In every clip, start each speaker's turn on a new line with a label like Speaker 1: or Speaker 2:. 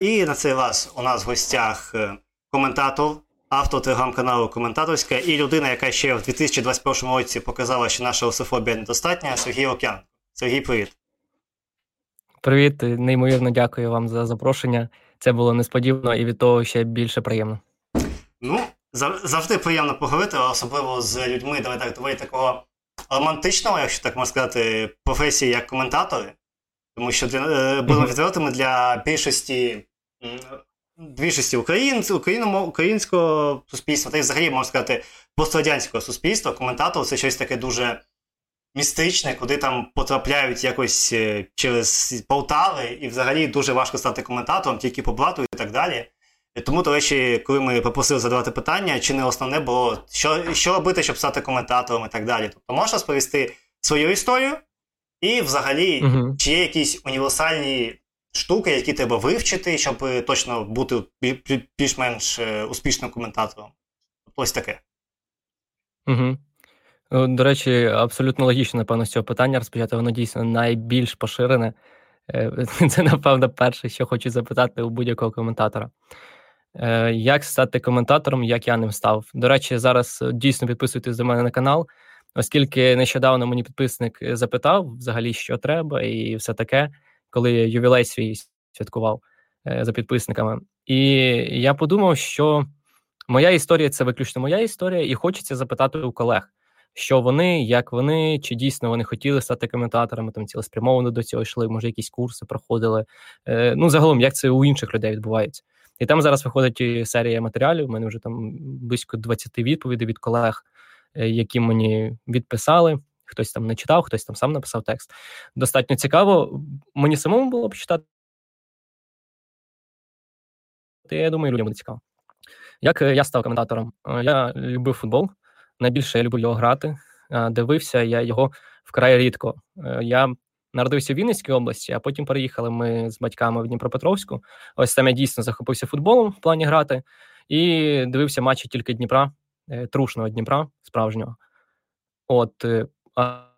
Speaker 1: І на цей раз у нас в гостях е, коментатор, автор телеграм-каналу Коментаторська і людина, яка ще в 2021 році показала, що наша русофобія недостатня, Сергій Окян. Сергій, привіт.
Speaker 2: Привіт, неймовірно дякую вам за запрошення. Це було несподівано і від того ще більше приємно.
Speaker 1: Ну, завжди приємно поговорити, особливо з людьми, давай так доволі такого романтичного, якщо так можна сказати, професії як коментатори. Тому що для, е, будемо відвертими для більшості більшості українців, українського суспільства, та й взагалі можна сказати, пострадянського суспільства, коментатор це щось таке дуже містичне, куди там потрапляють якось е, через Полтави, і взагалі дуже важко стати коментатором, тільки по блату і так далі. Тому, до речі, коли ми попросили задавати питання, чи не основне було, що що робити, щоб стати коментатором і так далі. Тобто можеш розповісти свою історію, і взагалі, угу. чи є якісь універсальні штуки, які треба вивчити, щоб точно бути більш-менш е, успішним коментатором. Тобто ось таке.
Speaker 2: Угу. До речі, абсолютно логічно, напевно, з цього питання розпочати, воно дійсно найбільш поширене. Е, це, напевно, перше, що хочу запитати у будь-якого коментатора. Е, як стати коментатором, як я ним став? До речі, зараз дійсно підписуйтесь до мене на канал, оскільки нещодавно мені підписник запитав взагалі, що треба, і все таке, коли ювілей свій святкував е, за підписниками. І я подумав, що моя історія це виключно моя історія, і хочеться запитати у колег що вони, як вони, чи дійсно вони хотіли стати коментаторами, там цілеспрямовано до цього йшли, може, якісь курси проходили. Е, Ну, загалом, як це у інших людей відбувається. І там зараз виходить серія матеріалів. У мене вже там близько 20 відповідей від колег, е, які мені відписали. Хтось там не читав, хтось там сам написав текст. Достатньо цікаво. Мені самому було почитати. Я думаю, людям буде цікаво. Як е, я став коментатором? Е, я любив футбол найбільше я люблю його грати. Дивився я його вкрай рідко. Е, я народився в Вінницькій області, а потім переїхали ми з батьками в Дніпропетровську. Ось там я дійсно захопився футболом в плані грати і дивився матчі тільки Дніпра, е, трушного Дніпра, справжнього. От. Е,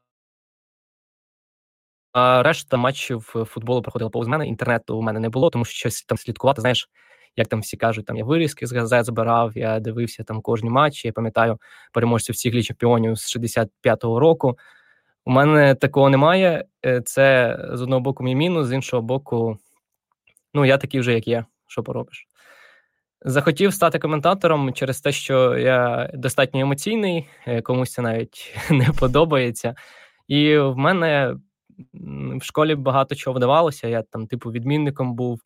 Speaker 2: а решта матчів футболу проходила повз мене. Інтернету у мене не було, тому що щось там слідкувати. Знаєш, як там всі кажуть, там я вирізки з газет збирав, я дивився там кожні матчі. Я пам'ятаю переможців всіх ліг чемпіонів з 65-го року. У мене такого немає. Е, це з одного боку мій мінус, з іншого боку, ну я такий вже, як є, що поробиш. Захотів стати коментатором через те, що я достатньо емоційний, е, комусь це навіть не подобається. І в мене в школі багато чого вдавалося. Я там, типу, відмінником був.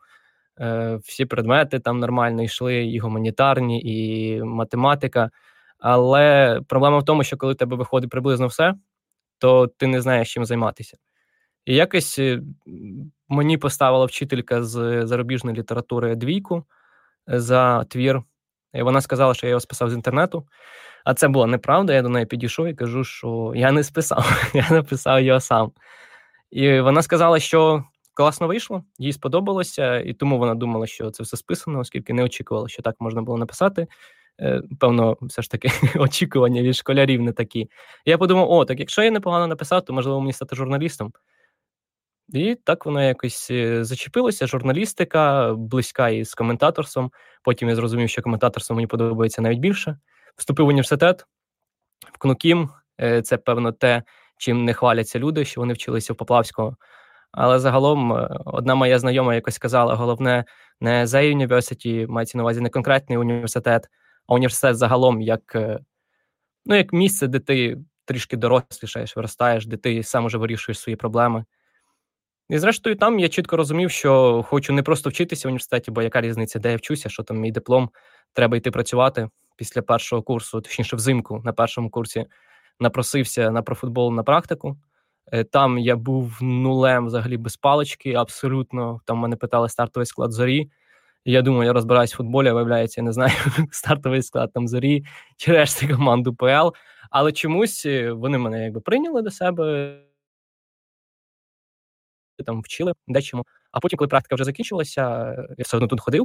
Speaker 2: Е, всі предмети там нормально йшли, і гуманітарні, і математика. Але проблема в тому, що коли тебе виходить приблизно все, то ти не знаєш, чим займатися. І якось е, мені поставила вчителька з зарубіжної літератури двійку за твір. І вона сказала, що я його списав з інтернету. А це була неправда. Я до неї підійшов і кажу, що я не списав, я написав його сам. І вона сказала, що класно вийшло, їй сподобалося, і тому вона думала, що це все списано, оскільки не очікувала, що так можна було написати. Е, певно, все ж таки очікування від школярів не такі. я подумав: о, так якщо я непогано написав, то можливо мені стати журналістом. І так воно якось е, зачепилося. Журналістика близька із коментаторством. Потім я зрозумів, що коментаторство мені подобається навіть більше. Вступив в університет в КНУКІМ. Е, це певно те, чим не хваляться люди, що вони вчилися в Поплавського. Але загалом е, одна моя знайома якось сказала: головне не за University, мається на увазі не конкретний університет, а університет загалом як ну, як місце, де ти трішки дорослішаєш, виростаєш, де ти сам уже вирішуєш свої проблеми. І, зрештою, там я чітко розумів, що хочу не просто вчитися в університеті, бо яка різниця, де я вчуся, що там мій диплом, треба йти працювати після першого курсу, точніше, взимку на першому курсі напросився на профутбол на практику. Е, там я був нулем взагалі без палички, абсолютно. Там мене питали стартовий склад зорі. я думаю, я розбираюсь в футболі, а виявляється, я не знаю стартовий склад там зорі чи решти команду ПЛ. Але чомусь е, вони мене якби прийняли до себе, там вчили дечому. А потім, коли практика вже закінчилася, я все одно тут ходив,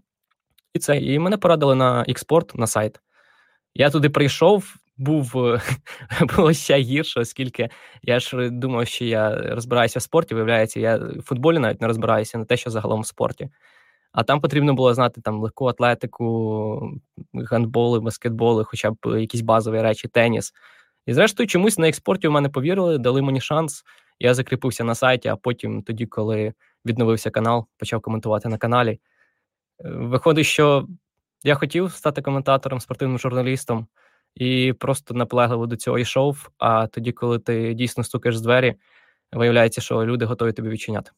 Speaker 2: і це, і мене порадили на експорт на сайт. Я туди прийшов, був було ще гірше, оскільки я ж думав, що я розбираюся в спорті. Виявляється, я в футболі навіть не розбираюся на те, що загалом в спорті. А там потрібно було знати там легку атлетику, гандболи, баскетболи, хоча б якісь базові речі, теніс. І зрештою, чомусь на експорті в мене повірили, дали мені шанс. Я закріпився на сайті, а потім, тоді, коли відновився канал, почав коментувати на каналі. Е, виходить, що я хотів стати коментатором, спортивним журналістом, і просто наполегливо до цього йшов. А тоді, коли ти дійсно стукаєш з двері, виявляється, що люди готові тобі відчиняти.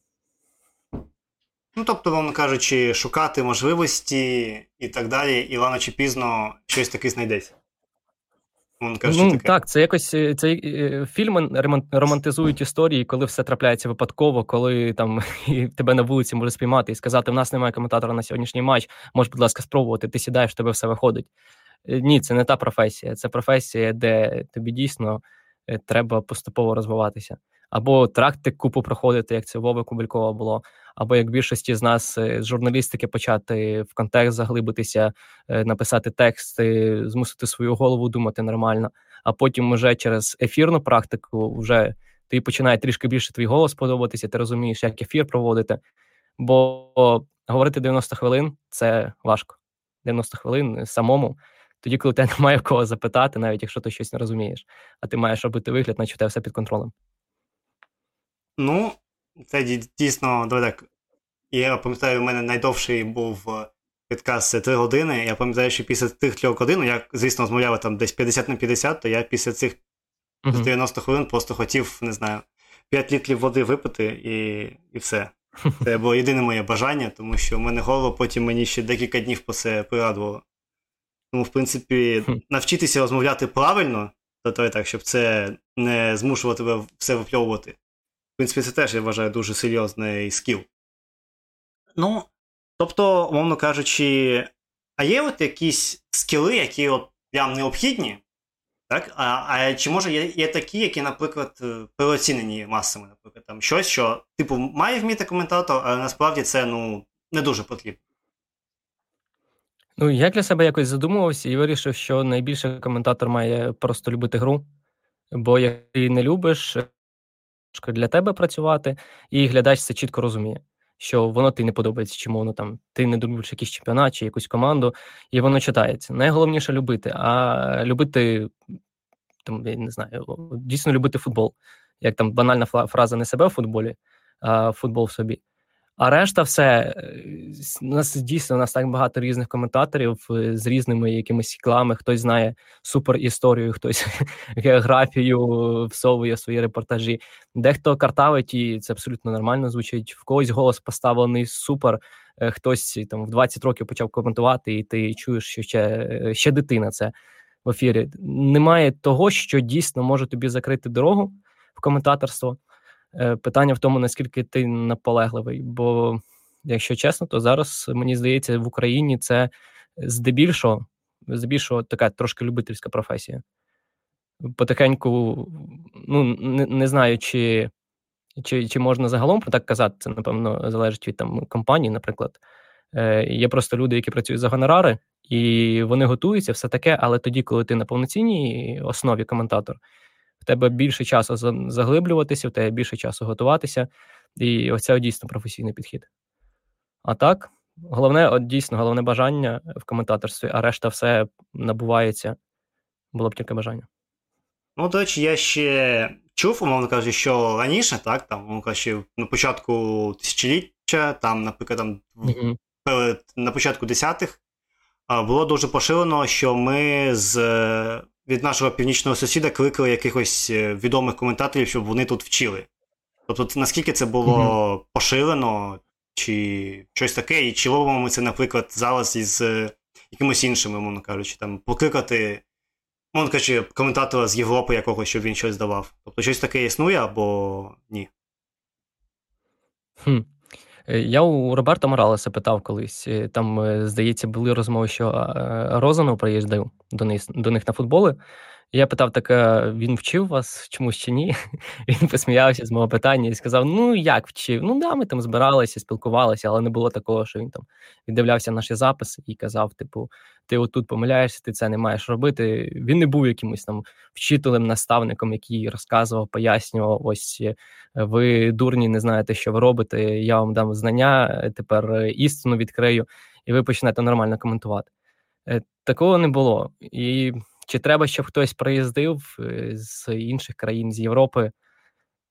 Speaker 1: Ну, тобто, вам кажучи, шукати можливості і так далі, і рано чи пізно щось таке знайдеться.
Speaker 2: Ну, таке. Так, це якось е, це е, фільми романтизують історії, коли все трапляється випадково, коли там і тебе на вулиці може спіймати і сказати: в нас немає коментатора на сьогоднішній матч, можеш, будь ласка, спробувати. Ти сідаєш, в тебе все виходить. Е, ні, це не та професія. Це професія, де тобі дійсно треба поступово розвиватися. Або трактик купу проходити, як це Вови Кубелькова було, або як більшості з нас з журналістики почати в контекст заглибитися, написати тексти, змусити свою голову думати нормально, а потім вже через ефірну практику вже тобі починає трішки більше твій голос подобатися, ти розумієш, як ефір проводити. Бо говорити 90 хвилин це важко. 90 хвилин самому. Тоді, коли тебе немає в кого запитати, навіть якщо ти щось не розумієш, а ти маєш робити вигляд, наче в тебе все під контролем.
Speaker 1: Ну, це дійсно так. Я пам'ятаю, у мене найдовший був е, підказ це 3 години. Я пам'ятаю, що після тих 3 годин, я, звісно, розмовляв там десь 50 на 50, то я після цих uh-huh. 90 хвилин просто хотів, не знаю, 5 літрів води випити і і все. Це було єдине моє бажання, тому що в мене голову потім мені ще декілька днів по це пригадувало. Тому, в принципі, навчитися розмовляти правильно, то так, щоб це не змушувати тебе все випльовувати. В принципі, це теж я вважаю дуже серйозний скіл. Ну, тобто, умовно кажучи, а є от якісь скіли, які от прям необхідні, так? А а чи може є є такі, які, наприклад, е, переоцінені масами, наприклад, там щось, що, типу, має вміти коментатор, але насправді це ну, не дуже потрібно.
Speaker 2: Ну, я для себе якось задумувався і вирішив, що найбільше коментатор має просто любити гру, бо як ти не любиш, для тебе працювати, і глядач це чітко розуміє що воно ти не подобається, чому воно там ти не любиш якийсь чемпіонат чи якусь команду, і воно читається. Найголовніше любити, а любити там, я не знаю, дійсно любити футбол. Як там банальна фраза не себе в футболі, а футбол в собі. А решта, все е, у нас дійсно у нас так багато різних коментаторів е, з різними якимись циклами. Хтось знає супер історію, хтось географію всовує свої репортажі. Дехто картавить, і це абсолютно нормально звучить. В когось голос поставлений супер. Е, хтось там в 20 років почав коментувати, і ти чуєш, що ще ще дитина це в ефірі. Немає того, що дійсно може тобі закрити дорогу в коментаторство. Е, питання в тому, наскільки ти наполегливий. Бо, якщо чесно, то зараз мені здається, в Україні це здебільшого, здебільшого така трошки любительська професія. Потихеньку, ну не, не знаю, чи чи, чи можна загалом про так казати, це, напевно, залежить від там компанії, наприклад. Е, Є просто люди, які працюють за гонорари, і вони готуються, все таке, але тоді, коли ти на повноцінній основі коментатор, в тебе більше часу заглиблюватися, в тебе більше часу готуватися, і оце дійсно професійний підхід. А так, головне, от дійсно, головне бажання в коментаторстві, а решта все набувається, було б тільки бажання.
Speaker 1: Ну, до речі, я ще чув, умовно кажучи, що раніше, так, там, умовно кажучи, на початку тисячоліття, там, наприклад, там, mm-hmm. перед, на початку десятих, було дуже поширено, що ми з від нашого північного сусіда кликали якихось е, відомих коментаторів, щоб вони тут вчили. Тобто, наскільки це було mm-hmm. поширено, чи щось таке, і чи робимо ми це, наприклад, зараз із е, якимось іншими, мовно кажучи, там покликати, мовно кажучи, коментатора з Європи якогось, щоб він щось давав. Тобто щось таке існує або ні.
Speaker 2: Хм. Е, я у Роберта Моралеса питав колись. Там, здається, були розмови, що Розанов приїздив до них до них на футболи. Я питав так: він вчив вас чомусь чи ні? Він посміявся з мого питання і сказав: Ну, як вчив? Ну, да, ми там збиралися, спілкувалися, але не було такого, що він там віддивлявся наші записи і казав: типу, ти отут помиляєшся, ти це не маєш робити. Він не був якимось там вчителем, наставником, який розказував, пояснював: ось е, ви дурні, не знаєте, що ви робите. Я вам дам знання, е, тепер е, істину відкрию, і ви почнете нормально коментувати. Такого не було. І чи треба, щоб хтось приїздив з інших країн з Європи?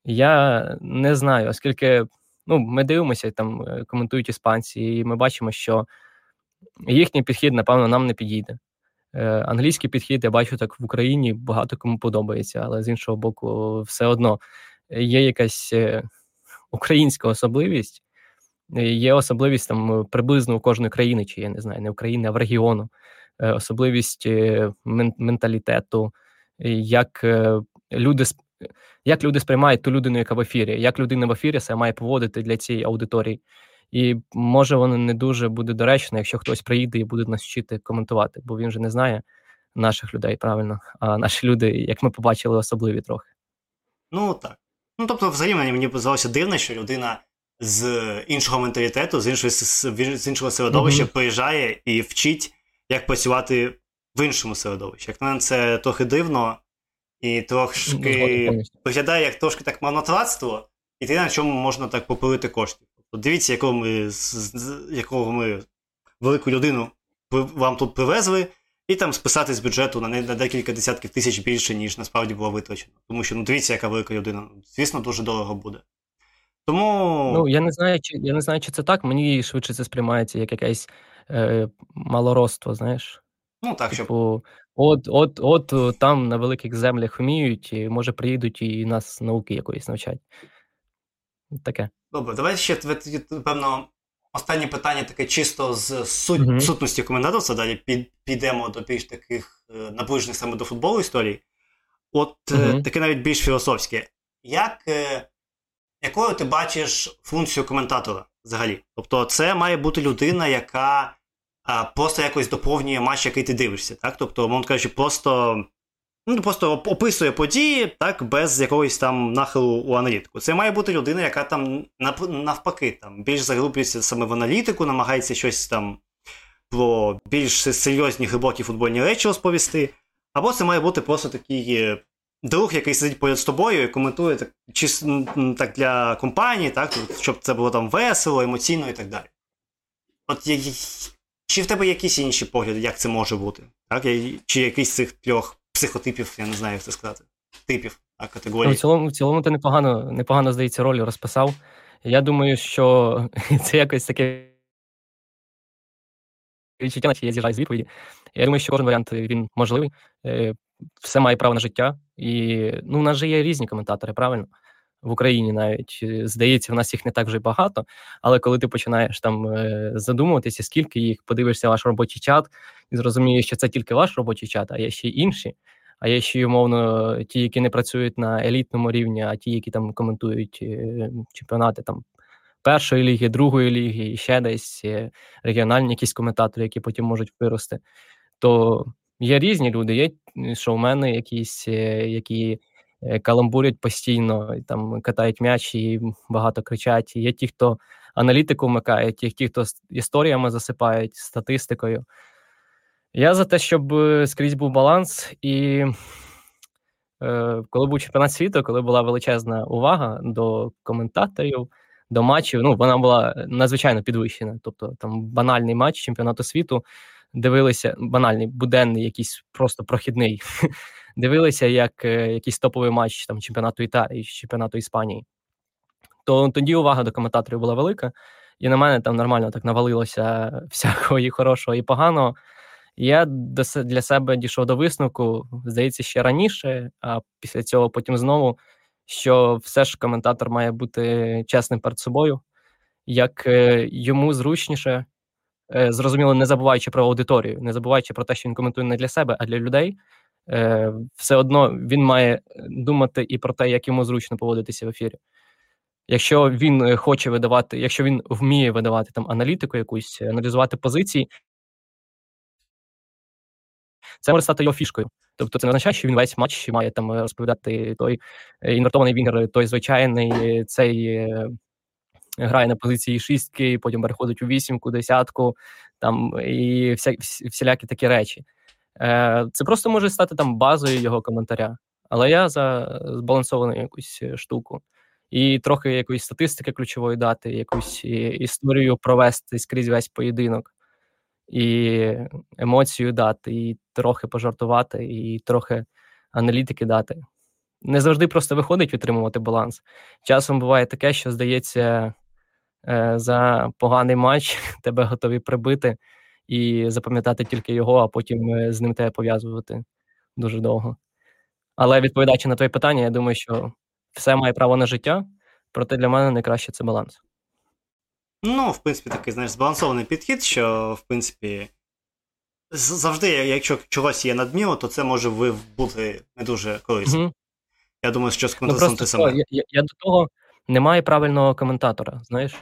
Speaker 2: Я не знаю, оскільки ну, ми дивимося, там коментують іспанці, і ми бачимо, що їхній підхід, напевно, нам не підійде. Е, англійський підхід, я бачу так в Україні багато кому подобається, але з іншого боку, все одно є якась е, українська особливість, є особливість там приблизно у кожної країни, чи я не знаю, не України, а в регіону, е, особливість менталітету, як люди як люди сприймають ту людину, яка в ефірі, як людина в ефірі себе має поводити для цієї аудиторії. І може воно не дуже буде доречно, якщо хтось приїде і буде нас вчити коментувати, бо він же не знає наших людей правильно. А наші люди, як ми побачили, особливі трохи.
Speaker 1: Ну так. Ну тобто, взагалі мені мені здалося дивно, що людина з іншого менталітету, з іншого з іншого середовища mm-hmm. приїжджає і вчить, як працювати в іншому середовищі. Як на мене, це трохи дивно і трошки виглядає як трошки так марнотратство, і ти на чому можна так попилити коштів. Дивіться, якого ми якого ми велику людину вам тут привезли, і там списати з бюджету на на декілька десятків тисяч більше, ніж насправді було витрачено. Тому що ну дивіться, яка велика людина. Звісно, дуже дорого буде. Тому.
Speaker 2: Ну, я не знаю, чи я не знаю, чи це так. Мені швидше це сприймається як якесь е, малородство, знаєш.
Speaker 1: Ну, так,
Speaker 2: типу, От, от, от там на великих землях вміють, і може приїдуть і нас науки якоїсь навчать. Таке.
Speaker 1: Добре, давай ще певно. Останнє питання таке чисто з суть, mm-hmm. сутності коментаторства, далі під, підемо до більш таких е, наближених саме до футболу історій. От mm-hmm. таке навіть більш філософське. Як, е, Якою ти бачиш функцію коментатора взагалі? Тобто, це має бути людина, яка е, просто якось доповнює матч, який ти дивишся. так? Тобто, мовно кажучи, просто ну, просто описує події так, без якогось там нахилу у аналітику. Це має бути людина, яка там навпаки там більш заглублюється саме в аналітику, намагається щось там про більш серйозні глибокі футбольні речі розповісти. Або це має бути просто такий е, друг, який сидить поряд з тобою і коментує так, чи, так для компанії, так, щоб це було там весело, емоційно і так далі. От Чи в тебе якісь інші погляди, як це може бути? Так? Чи якийсь з цих трьох психотипів, я не знаю, як це сказати. Типів, а категорій. Ну,
Speaker 2: в цілому, в цілому ти непогано, непогано, здається, роль розписав. Я думаю, що це якось таке відчуття, наче я з'їжджаю з відповіді. Я думаю, що кожен варіант він можливий, е, все має право на життя. І ну, у нас же є різні коментатори, правильно? В Україні навіть здається, в нас їх не так вже багато. Але коли ти починаєш там е, задумуватися, скільки їх подивишся ваш робочий чат, і зрозумієш, що це тільки ваш робочий чат, а є ще й інші. А є ще умовно ті, які не працюють на елітному рівні, а ті, які там коментують е, чемпіонати там першої ліги, другої ліги, і ще десь е, регіональні якісь коментатори, які потім можуть вирости. То є різні люди, є шоумени, якісь, які Е, каламбурять постійно, і там катають м'яч і багато кричать. Є ті, хто аналітику вмикають, є ті, хто історіями засипають, статистикою. Я за те, щоб е, скрізь був баланс, і е, коли був чемпіонат світу, коли була величезна увага до коментаторів, до матчів, ну вона була надзвичайно підвищена. Тобто там банальний матч чемпіонату світу дивилися, банальний, буденний, якийсь просто прохідний дивилися як е, якийсь топовий матч там чемпіонату Італії чи чемпіонату Іспанії, то тоді увага до коментаторів була велика, і на мене там нормально так навалилося всякого і хорошого, і поганого. Я для себе дійшов до висновку, здається, ще раніше, а після цього потім знову, що все ж коментатор має бути чесним перед собою, як е, йому зручніше, е, зрозуміло, не забуваючи про аудиторію, не забуваючи про те, що він коментує не для себе, а для людей. Е, все одно він має е, думати і про те, як йому зручно поводитися в ефірі. Якщо він е, хоче видавати, якщо він вміє видавати там аналітику, якусь аналізувати позиції, це може стати його фішкою. Тобто це не означає, що він весь матч має там розповідати той інвертований вінгер, той звичайний цей грає на позиції шістки, потім переходить у вісімку, десятку, там і вся, всілякі такі речі. Е, Це просто може стати там базою його коментаря. Але я за збалансовану якусь штуку. І трохи якоїсь статистики ключової дати, якусь історію провести скрізь весь поєдинок, і емоцію дати, і трохи пожартувати, і трохи аналітики дати. Не завжди просто виходить підтримувати баланс. Часом буває таке, що здається, Е, за поганий матч тебе готові прибити і запам'ятати тільки його, а потім е, з ним тебе пов'язувати дуже довго. Але відповідаючи на твоє питання, я думаю, що все має право на життя, проте для мене найкраще це баланс.
Speaker 1: Ну, в принципі, такий знаєш, збалансований підхід, що, в принципі, завжди, якщо чогось є надміру, то це може бути не дуже корисно. Угу. Я думаю, що з коментатором ну, те саме.
Speaker 2: Я, я, я до того немає правильного коментатора, знаєш?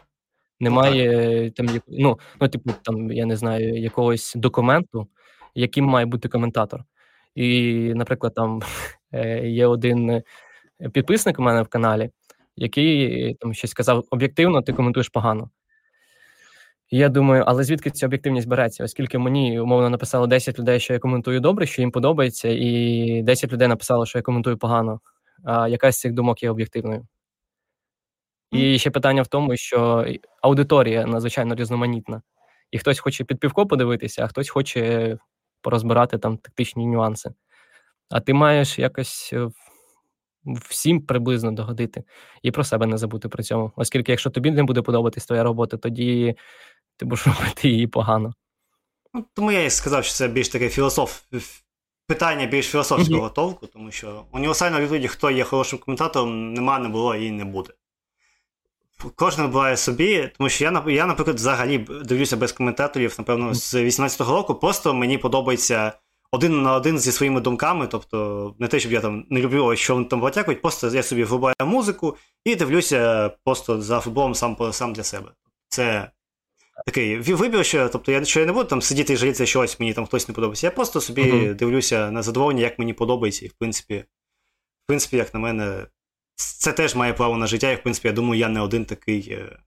Speaker 2: Немає ну, там ну, ну, типу, там, я не знаю, якогось документу, яким має бути коментатор. І, наприклад, там е, є один підписник у мене в каналі, який там щось сказав: об'єктивно, ти коментуєш погано. Я думаю, але звідки ця об'єктивність береться? Оскільки мені умовно написало 10 людей, що я коментую добре, що їм подобається, і 10 людей написало, що я коментую погано. А якась з цих думок є об'єктивною. І ще питання в тому, що аудиторія надзвичайно різноманітна, і хтось хоче під півко подивитися, а хтось хоче порозбирати там тактичні нюанси. А ти маєш якось е, всім приблизно догодити і про себе не забути при цьому. Оскільки, якщо тобі не буде подобатись твоя робота, тоді ти будеш робити її погано.
Speaker 1: Ну, Тому я і сказав, що це більш таке філософ... питання більш філософського mm-hmm. толку, тому що універсальної відповіді, хто є хорошим коментатором, нема, не було і не буде. Кожен вибирає собі, тому що я, я, наприклад, взагалі дивлюся без коментаторів, напевно, з 18-го року. Просто мені подобається один на один зі своїми думками. Тобто, не те, щоб я там не люблю, що вони там батякують, просто я собі врубаю музику і дивлюся просто за футболом сам сам для себе. Це такий вибір, що тобто я що я не буду там сидіти і жалітися, що ось мені там хтось не подобається. Я просто собі uh-huh. дивлюся на задоволення, як мені подобається, і в принципі, в принципі, як на мене це теж має право на життя, і в принципі, я думаю, я не один такий, е,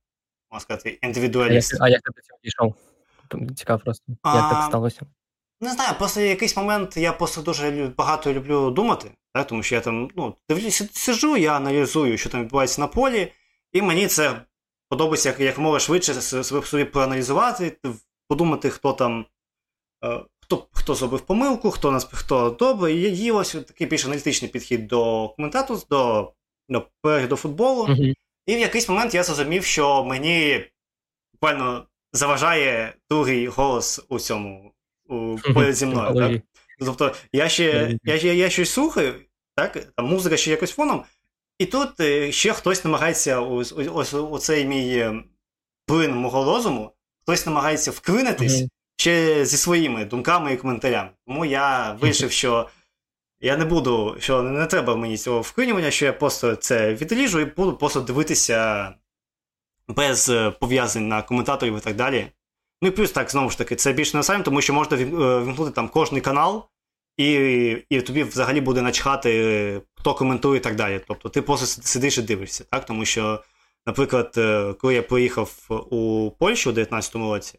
Speaker 1: можна сказати, індивідуаліст.
Speaker 2: А як ти до цього дійшов? Цікаво просто. Як так сталося?
Speaker 1: Не знаю, просто якийсь момент я просто дуже багато люблю думати, так? тому що я там ну, дивлюся, сижу, я аналізую, що там відбувається на полі, і мені це подобається як якомога швидше собі проаналізувати, подумати, хто там. Е, хто хто зробив помилку, хто нас хто добре, і є ось такий більш аналітичний підхід до коментату, до ну, перегляду футболу. Uh-huh. І в якийсь момент я зрозумів, що мені буквально заважає другий голос у цьому у поряд зі мною. Так? Тобто я ще я, я, я щось слухаю, так? там музика ще якось фоном, і тут е, ще хтось намагається у цей мій е, плин мого розуму, хтось намагається вклинитись ще зі своїми думками і коментарями. Тому я вирішив, що. Я не буду, що не треба мені цього вклинювання, що я просто це відріжу і буду просто дивитися без е, пов'язань на коментаторів і так далі. Ну і плюс так, знову ж таки, це більше не сайм, тому що можна е, вімкнути там кожний канал, і і тобі взагалі буде начхати, хто коментує і так далі. Тобто ти просто сидиш і дивишся, так? Тому що, наприклад, е, коли я поїхав у Польщу у 19-му році,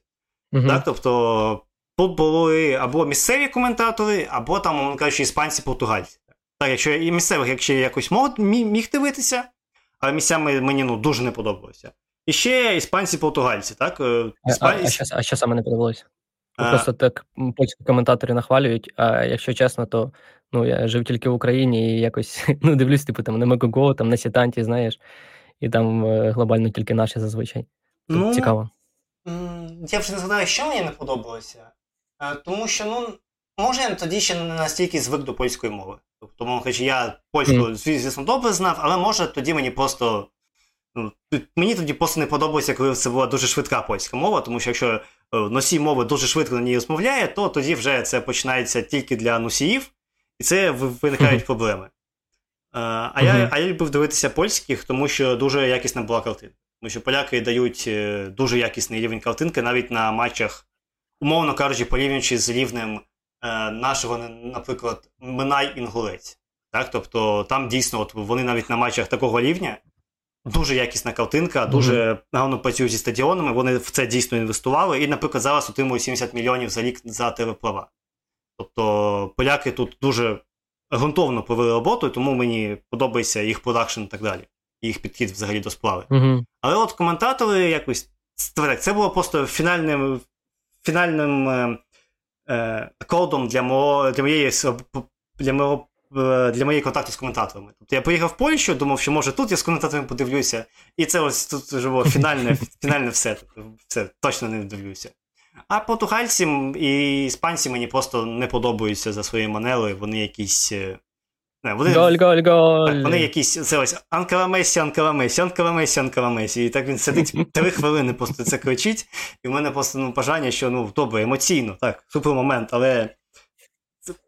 Speaker 1: uh так, тобто Тут були або місцеві коментатори, або там, мовно кажучи, іспанці португальці. Так, якщо і місцевих, якщо якось мог, міг дивитися, але місцями мені ну, дуже не подобалося. І ще іспанці-португальці, так?
Speaker 2: Іспан... А, а, що, а що саме не подобалося? А... Просто так польські коментатори нахвалюють, а якщо чесно, то ну, я жив тільки в Україні і якось ну, дивлюсь, типу, там на Мегого, там на Сітанті, знаєш, і там е, глобально тільки наші зазвичай. Тут ну, цікаво.
Speaker 1: Я вже не знаю, що мені не подобалося. Е, тому що, ну, може, я тоді ще не настільки звик до польської мови. Тобто, мов хоч я польську, mm. звісно, добре знав, але може тоді мені просто. Ну, Мені тоді просто не подобається, коли це була дуже швидка польська мова, тому що якщо е, носій мови дуже швидко на ній розмовляє, то тоді вже це починається тільки для носіїв, і це виникають mm-hmm. проблеми. А mm-hmm. я а я любив дивитися польських, тому що дуже якісна була картинка. Тому що поляки дають е, дуже якісний рівень картинки навіть на матчах умовно кажучи, порівнюючи з рівнем е, нашого, наприклад, Минай Інгулець. Так? Тобто там дійсно от вони навіть на матчах такого рівня дуже якісна картинка, дуже mm-hmm. гарно працюють зі стадіонами, вони в це дійсно інвестували. І, наприклад, зараз отримують 70 мільйонів за рік за телеплава. Тобто поляки тут дуже ґрунтовно провели роботу, тому мені подобається їх продакшн і так далі, їх підхід взагалі до справи.
Speaker 2: Mm-hmm.
Speaker 1: Але от коментатори якось це було просто фінальним фінальним е, е, кодом для мого, для моєї для мого Е, для моєї контакту з коментаторами. Тобто я поїхав в Польщу, думав, що може тут я з коментаторами подивлюся, і це ось тут вже було фінальне фінальне все. Тобто, все, точно не дивлюся. А португальці і іспанці мені просто не подобаються за своєю манерою, вони якісь. Не, вони,
Speaker 2: голь, голь, голь.
Speaker 1: Так, вони якісь це ось Анкела Месі, Анкела Месі, Анкела Месі, Анкела Месі. І так він сидить три хвилини, просто це кричить. І в мене просто ну, бажання, що ну добре, емоційно, так, супер момент, але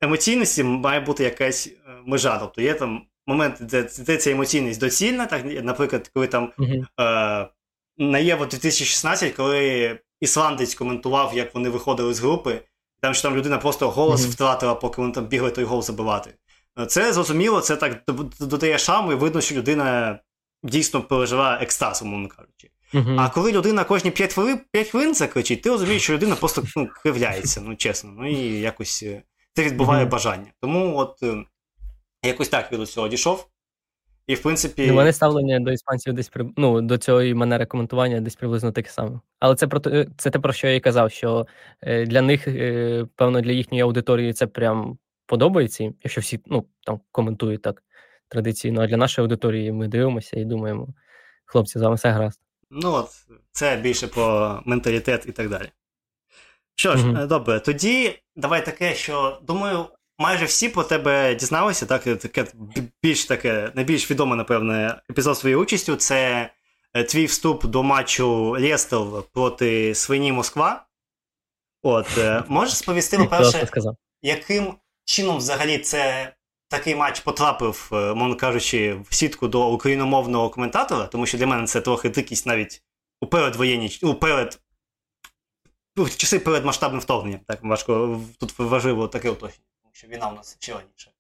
Speaker 1: емоційності має бути якась е, межа. Тобто є там момент, де, де ця емоційність доцільна, так, наприклад, коли там uh-huh. е, на Євро 2016, коли ісландець коментував, як вони виходили з групи, там що там людина просто голос uh-huh. втратила, поки вони там бігли той гол забивати. Це зрозуміло, це так додає шаму, і видно, що людина дійсно переживає екстаз, умовно кажучи. Uh-huh. А коли людина кожні 5 хвилин 5 хвилин закричить, ти розумієш, що людина просто ну, кривляється, ну чесно. Ну і якось е, це відбуває mm-hmm. бажання. Тому от е, якось так до цього дійшов. І, в принципі.
Speaker 2: У мене ставлення до іспанців десь ну, до цієї манери коментування десь приблизно таке саме. Але це про це те, про що я і казав, що е, для них, певно, для їхньої аудиторії це прям подобається, якщо всі ну, там коментують так традиційно. А для нашої аудиторії ми дивимося і думаємо, хлопці, з вами все гаразд.
Speaker 1: Ну от, це більше про менталітет і так далі. Що ж, mm-hmm. добре, тоді давай таке, що думаю, майже всі про тебе дізналися. Так, таке більш таке, найбільш відоме, напевне, епізод своєю участю це е, твій вступ до матчу Рєстов проти Свині Москва. От, е, можеш сповісти, по-перше, яким чином взагалі це такий матч потрапив, мовно кажучи, в сітку до україномовного коментатора, тому що для мене це трохи дикість навіть у передвоєнні, у перед Ну, в часи перед масштабним вторгненням, так важко тут важливо таке уточнення, тому що війна у нас ще раніше.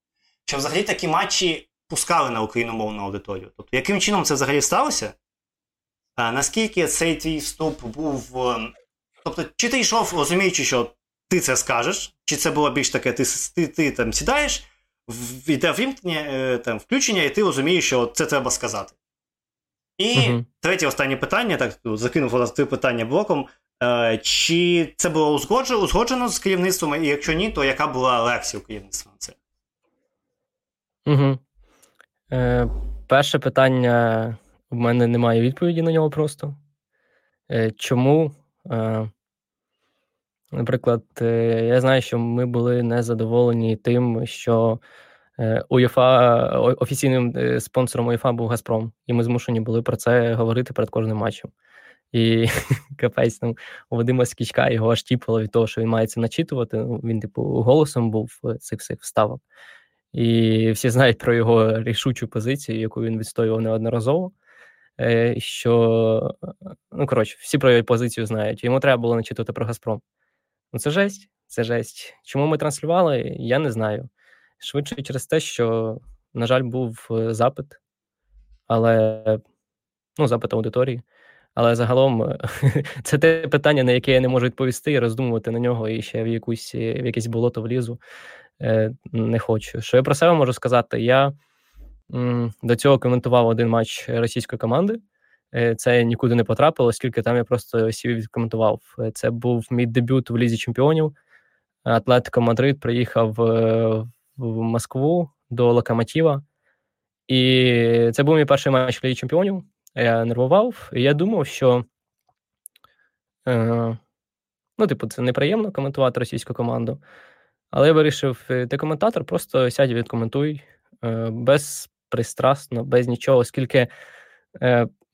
Speaker 1: Що взагалі такі матчі пускали на україномовну аудиторію. Тобто, яким чином це взагалі сталося? А, Наскільки цей твій вступ був. Ем, тобто, чи ти йшов, розуміючи, що ти це скажеш, чи це було більш таке, ти ти, ти там сідаєш, йде вимкнення, е, там, включення, і ти розумієш, що це треба сказати. І uh третє останнє питання, так закинув три питання блоком. Е, чи це було узгоджено узгоджено з керівництвом, і якщо ні, то яка була лекція у керівництва на це?
Speaker 2: Угу. Е, Перше питання в мене немає відповіді на нього просто. Е, Чому? Е, Наприклад, е, я знаю, що ми були незадоволені тим, що е, УЄФА офіційним е, спонсором УЄФА був Газпром, і ми змушені були про це говорити перед кожним матчем. І капець там Вадима Скічка його аж тіпало від того, що він має це начитувати. Ну, він, типу, голосом був цих всіх вставок. І всі знають про його рішучу позицію, яку він відстоював неодноразово. Що, ну, коротше, всі про його позицію знають. Йому треба було начитувати про Газпром. Ну, це жесть, це жесть. Чому ми транслювали, я не знаю. Швидше через те, що, на жаль, був е, запит, але ну, запит аудиторії. Але загалом е, це те питання, на яке я не можу відповісти, і роздумувати на нього і ще в якусь е, в якесь болото влізу не хочу. Що я про себе можу сказати? Я до цього коментував один матч російської команди. Це нікуди не потрапило, оскільки там я просто сів відкоментував. Це був мій дебют в Лізі Чемпіонів. Атлетико Мадрид приїхав в Москву до Локомотива. І це був мій перший матч в Лізі Чемпіонів я нервував, і я думав, що е, ну, типу, це неприємно коментувати російську команду. Але я вирішив: е, ти коментатор, просто сядь і відкоментуй е, безпристрасно, без нічого, оскільки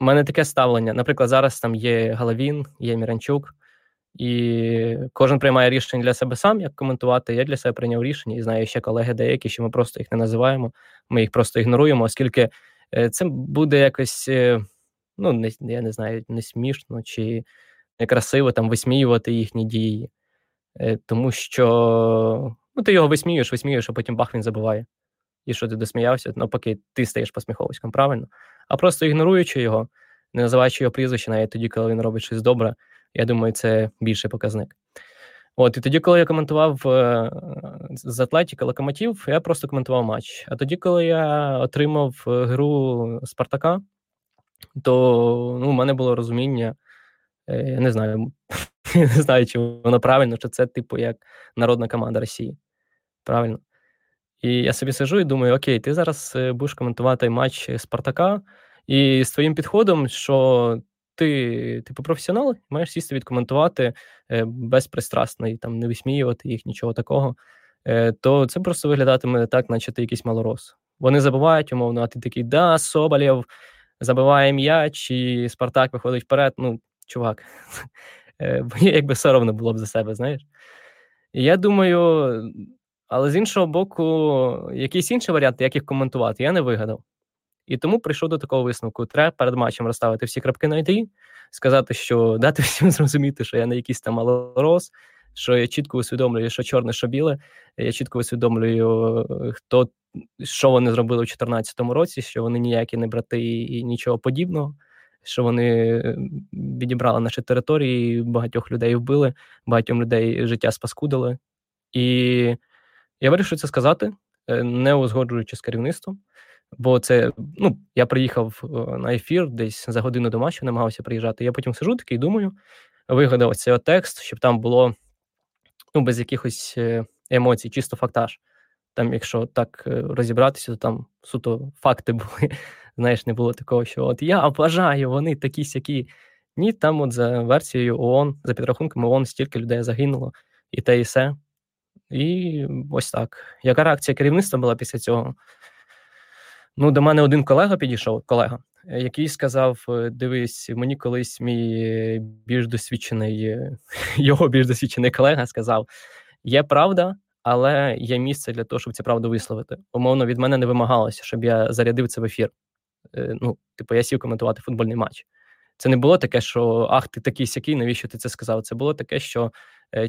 Speaker 2: в мене таке ставлення. Наприклад, зараз там є Галавін, є Міранчук, і кожен приймає рішення для себе сам, як коментувати. Я для себе прийняв рішення і знаю ще колеги деякі, що ми просто їх не називаємо, ми їх просто ігноруємо, оскільки Е, це буде якось, е, ну, не, я не знаю, не смішно чи некрасиво там висміювати їхні дії. Е, тому що Ну, ти його висміюєш, висміюєш, а потім бах він забуває. І що ти досміявся, навпаки, ти стаєш посміховиськом, правильно? А просто ігноруючи його, не називаючи його прізвище, навіть тоді, коли він робить щось добре, я думаю, це більший показник. От, і тоді, коли я коментував е, з Атлетіка Локомотив, я просто коментував матч. А тоді, коли я отримав е, гру Спартака, то ну, у мене було розуміння, е, я не знаю, не знаю, чи воно правильно, що це, типу, як народна команда Росії. Правильно? І я собі сижу і думаю: окей, ти зараз будеш коментувати матч Спартака, і з твоїм підходом, що ти, типу, професіонал, маєш сісти відкоментувати е, безпристрасно і там не висміювати їх, нічого такого, е, то це просто виглядатиме так, наче ти якийсь малорос. Вони забувають, умовно, а ти такий, да, Соболєв забиває м'яч, і Спартак виходить вперед. Ну, чувак, е, мені якби соромно було б за себе, знаєш. Я думаю, але з іншого боку, якийсь інший варіант, як їх коментувати, я не вигадав. І тому прийшов до такого висновку: треба перед матчем розставити всі крапки на «і», сказати, що дати всім зрозуміти, що я не якийсь там малорос, що я чітко усвідомлюю, що чорне, що біле. Я чітко усвідомлюю, хто що вони зробили у 2014 році, що вони ніякі не брати і нічого подібного. Що вони відібрали наші території, багатьох людей вбили, багатьом людей життя спаскудили. І я вирішив це сказати, е, не узгоджуючи з керівництвом. Бо це, ну, я приїхав е, на ефір десь за годину до матчу, намагався приїжджати. Я потім сижу такий думаю, вигадав цей текст, щоб там було ну, без якихось е, емоцій, чисто фактаж. Там, якщо так розібратися, то там суто факти були. Знаєш, не було такого, що от я обважаю, вони такі сякі. Ні, там, от за версією ООН, за підрахунками ООН, стільки людей загинуло, і те, і все. І ось так. Яка реакція керівництва була після цього? Ну, до мене один колега підійшов, колега, який сказав: «Е, дивись, мені колись мій більш досвідчений, його більш досвідчений колега сказав: є правда, але є місце для того, щоб цю правду висловити. Умовно, від мене не вимагалося, щоб я зарядив це в ефір. Е, ну, типу, я сів коментувати футбольний матч. Це не було таке, що ах, ти такий сякий, навіщо ти це сказав? Це було таке, що е,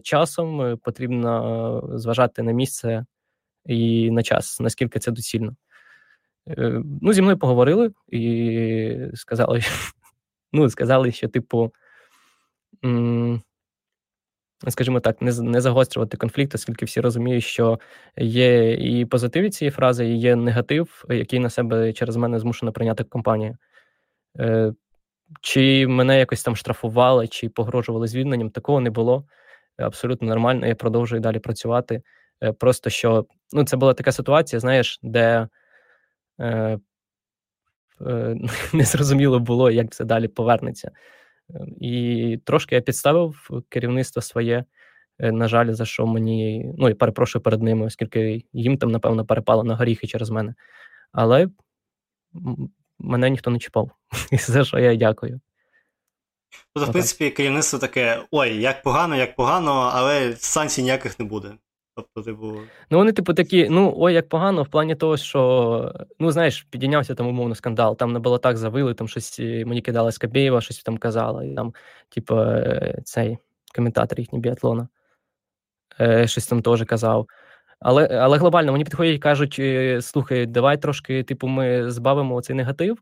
Speaker 2: часом потрібно зважати на місце і на час, наскільки це доцільно. Е, ну, зі мною поговорили і сказали, що, ну, сказали, що, типу, скажімо так, не не загострювати конфлікт, оскільки всі розуміють, що є і позитив цієї фрази, і є негатив, який на себе через мене змушена прийняти компанія. Е, чи мене якось там штрафували, чи погрожували звільненням, такого не було. Абсолютно нормально, я продовжую далі працювати. Е, просто що ну, це була така ситуація, знаєш, де е, е, незрозуміло було, як це далі повернеться. І трошки я підставив керівництво своє. Е, на жаль, за що мені, ну і перепрошую перед ними, оскільки їм там, напевно, перепало на горіхи через мене. Але мене ніхто не чіпав. І за що я дякую.
Speaker 1: Тобто, в принципі, керівництво таке: ой, як погано, як погано, але санкцій ніяких не буде. Тобто, типу.
Speaker 2: Ну, вони, типу, такі, ну ой, як погано, в плані того, що ну, знаєш, підійнявся там умовно скандал. Там не було завили, там щось мені кидала Скабєєва, щось там казала. І там, типу, е, цей коментатор їхній біатлона, е, щось там теж казав. Але але глобально мені підходять і кажуть: «Е, слухай, давай трошки, типу, ми збавимо цей негатив.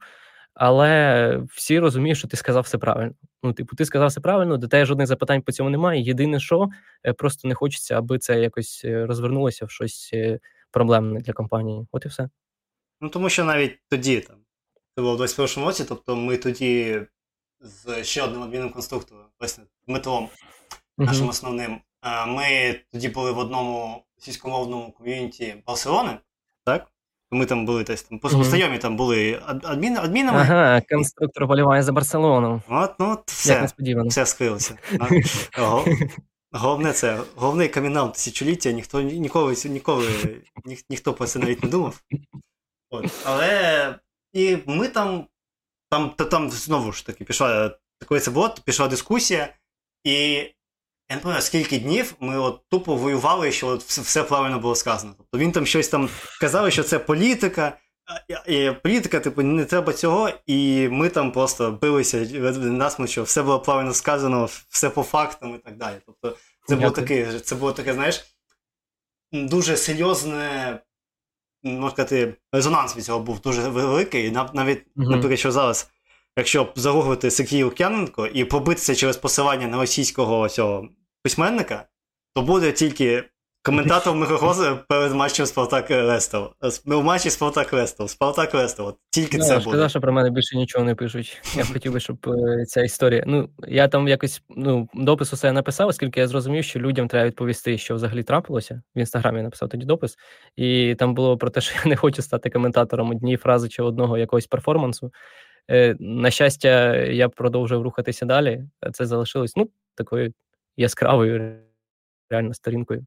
Speaker 2: Але всі розуміють, що ти сказав все правильно. Ну, типу, ти сказав все правильно, до тебе жодних запитань по цьому немає. Єдине, що е, просто не хочеться, аби це якось е, розвернулося в щось е, проблемне для компанії. От і все.
Speaker 1: Ну тому що навіть тоді, там, це було в 21 році, тобто ми тоді з ще одним адмінним конструктором, власне, Дмитром, нашим uh-huh. основним, ми тоді були в одному російськомовному ком'юніті Барселони, так? Ми там були десь там, mm-hmm. знайомі там були адмін, адмінами.
Speaker 2: Ага, конструктор боліває за Барселону.
Speaker 1: От, ну, от все, все скрилося. Головне це, головний камінал тисячоліття, ніхто ніколи ніколи ні, ніхто про це навіть не думав. От. Але і ми там, там, там знову ж таки пішла, коли це було, пішла дискусія, і я не пам'ятаю, скільки днів ми от тупо воювали, що от все, правильно було сказано. Тобто він там щось там казав, що це політика, і політика, типу, не треба цього, і ми там просто билися насмерть, що все було правильно сказано, все по фактам і так далі. Тобто, це було таке, це було таке, знаєш. дуже серйозне, можна сказати, резонанс від цього був дуже великий. Навіть, mm-hmm. наприклад, що зараз, якщо загуглити Сергій Лук'яненко і пробитися через посилання на російського цього письменника, то буде тільки Коментатор Михайло перед матчем Спартак Рестов. У матчі Спартак Рестов. Спартак Рестов. Тільки
Speaker 2: ну,
Speaker 1: це
Speaker 2: буде.
Speaker 1: Сказав,
Speaker 2: що про мене більше нічого не пишуть. Я хотів би, щоб е, ця історія. Ну, я там якось ну, допис усе написав, оскільки я зрозумів, що людям треба відповісти, що взагалі трапилося. В інстаграмі я написав тоді допис, і там було про те, що я не хочу стати коментатором однієї фрази чи одного якогось перформансу. Е, на щастя, я продовжив рухатися далі. Це залишилось ну, такою яскравою реально сторінкою.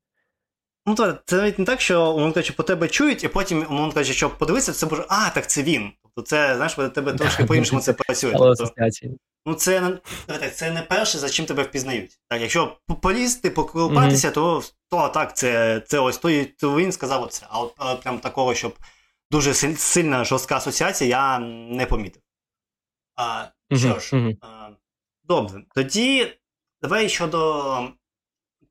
Speaker 1: Ну, то це навіть не так, що умовно кажучи, по тебе чують, і потім, умовно кажучи, щоб подивитися, це може, а, так це він. Тобто це, знаєш, по тебе трошки по-іншому це працює. Тобто, ну, це це не перше, за чим тебе впізнають. Так, Якщо полізти, поколупатися, mm-hmm. то то так, це це ось той, то він сказав оце. А от, прям такого, щоб дуже сильна жорстка асоціація, я не помітив. А, Що ж, mm-hmm. а, добре. Тоді давай щодо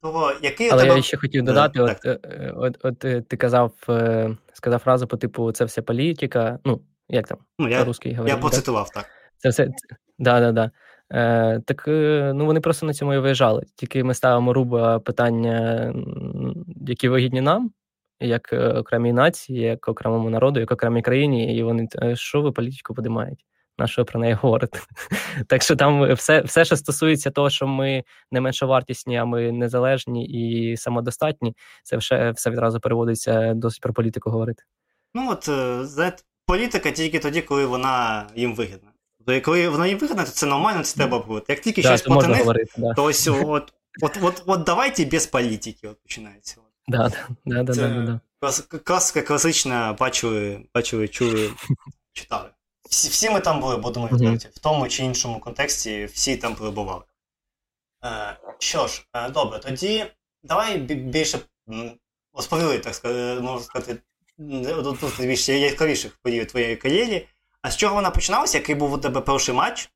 Speaker 1: того, який
Speaker 2: Але
Speaker 1: тебе...
Speaker 2: я ще хотів додати: от, от, е, от, от е, ти казав, е, сказав фразу по типу, це все політика. Ну, як там?
Speaker 1: Ну, я, говорить, я поцитував, так.
Speaker 2: Це все. Да, да, да. Е, Так ну вони просто на цьому і виїжджали. Тільки ми ставимо руба питання, які вигідні нам, як окремій нації, як окремому народу, як окремій країні, і вони що ви політику подимають? На що про неї говорити. Так що там все, все, що стосується того, що ми не меншовартісні, а ми незалежні і самодостатні, це все, все відразу переводиться досить про політику говорити.
Speaker 1: Ну от е, знаєте, політика тільки тоді, коли вона їм вигідна. Тобто, коли вона їм вигідна, то це нормально, це треба буде. Як тільки да, щось проти них, говорити, да. то ось от, от, от, от давайте без політики от починається.
Speaker 2: Да, да, да, да,
Speaker 1: да, Класика класична, бачили, бачили, чули, читали. Всі всі ми там були, будемо відверті. В тому чи іншому контексті всі там перебували. Е, Що ж, е, добре, тоді давай більше розповіли, так сказати, можна сказати, тут більш яскравіших подій у твоєї кар'єрі. А з чого вона починалася? Який був у тебе перший матч?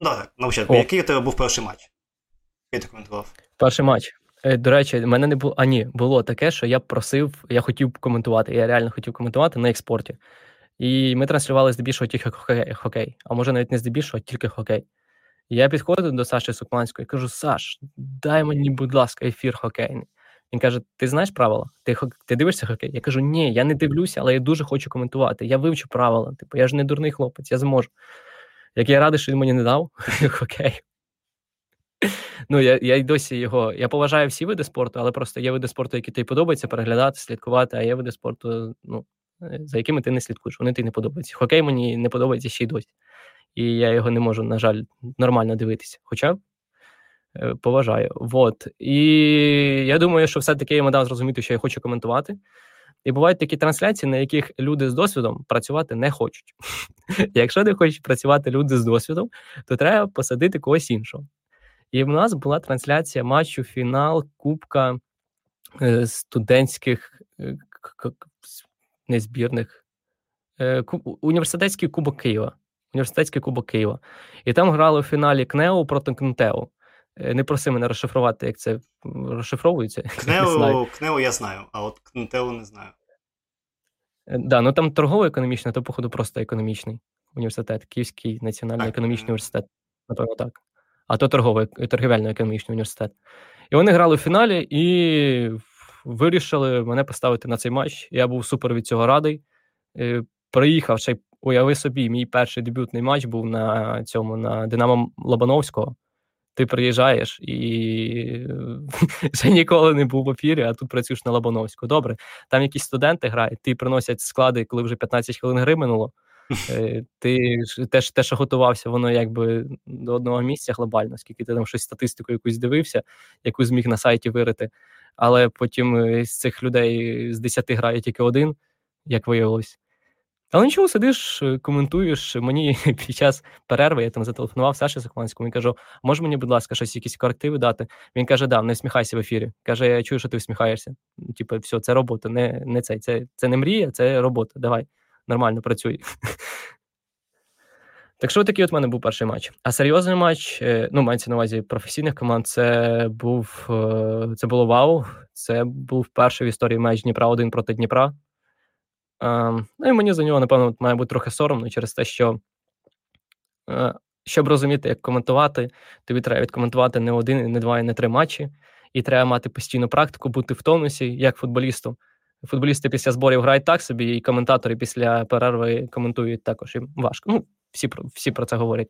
Speaker 1: Ну, так, на початку, який у тебе був перший матч? Який ти коментував?
Speaker 2: Перший матч. Е, до речі, в мене не було. А ні, було таке, що я просив, я хотів коментувати. Я реально хотів коментувати на експорті. І ми транслювали здебільшого тільки хокей, а може навіть не здебільшого, а тільки хокей. Я підходив до Саші Сукманської і кажу: Саш, дай мені, будь ласка, ефір хокейний. Він каже: Ти знаєш правила? Ти ти дивишся хокей? Я кажу, ні, я не дивлюся, але я дуже хочу коментувати. Я вивчу правила. Типу, я ж не дурний хлопець, я зможу. Як я радий, що він мені не дав хокей. Ну, я я досі його. Я поважаю всі види спорту, але просто є види спорту, які тобі подобається переглядати, слідкувати, а є види спорту, ну, за якими ти не слідкуєш. Вони тобі не подобаються. Хокей мені не подобається ще й досі. І я його не можу, на жаль, нормально дивитися. Хоча е, поважаю. Вот. І я думаю, що все-таки я йому дав зрозуміти, що я хочу коментувати. І бувають такі трансляції, на яких люди з досвідом працювати не хочуть. Якщо не хочуть працювати люди з досвідом, то треба посадити когось іншого. І в нас була трансляція матчу фінал Кубка е, студентських не збірних. Е, Університетський Кубок Києва. Університетський Кубок Києва. І там грали у фіналі КНЕУ проти КНТЕУ. Е, не проси мене розшифрувати, як це розшифровується.
Speaker 1: КНЕУ, КНЕУ я знаю, а от КНТЕУ не знаю.
Speaker 2: Е, да, ну там торгово-економічний, то, походу, просто економічний університет, Київський національний так. економічний університет, напевно, так. А то торговий торгівельно-економічний університет. І вони грали у фіналі, і вирішили мене поставити на цей матч. Я був супер від цього радий. Е, приїхав ще уяви собі, мій перший дебютний матч був на цьому на Динамо Лобановського. Ти приїжджаєш і ще ніколи не був в ефірі, а тут працюєш на Лобановську. Добре, там якісь студенти грають, ти приносять склади, коли вже 15 хвилин гри минуло. Е, ти теж те, що готувався, воно якби до одного місця глобально, скільки ти там щось статистику якусь дивився, яку зміг на сайті вирити але потім е, з цих людей з 10 грає тільки один, як виявилось. Але нічого, сидиш, е, коментуєш. Мені під час перерви я там зателефонував Саші Сахманському і кажу: може мені, будь ласка, щось, якісь корективи дати? Він каже: Да, не всміхайся в ефірі. Каже, я чую, що ти всміхаєшся. Типу, все, це робота, не не цей. Це це не мрія, це робота. Давай, нормально працюй. Так що такий от в мене був перший матч. А серйозний матч, е, ну, мається на увазі професійних команд, це був е, це було вау. Це був перший в історії матч Дніпра 1 проти Дніпра. Ем, ну і мені за нього, напевно, має бути трохи соромно через те, що е, щоб розуміти, як коментувати, тобі треба відкоментувати не один, не два, і не три матчі, і треба мати постійну практику, бути в тонусі, як футболісту. Футболісти після зборів грають так собі, і коментатори після перерви коментують також їм важко. Ну, всі всі про це говорять.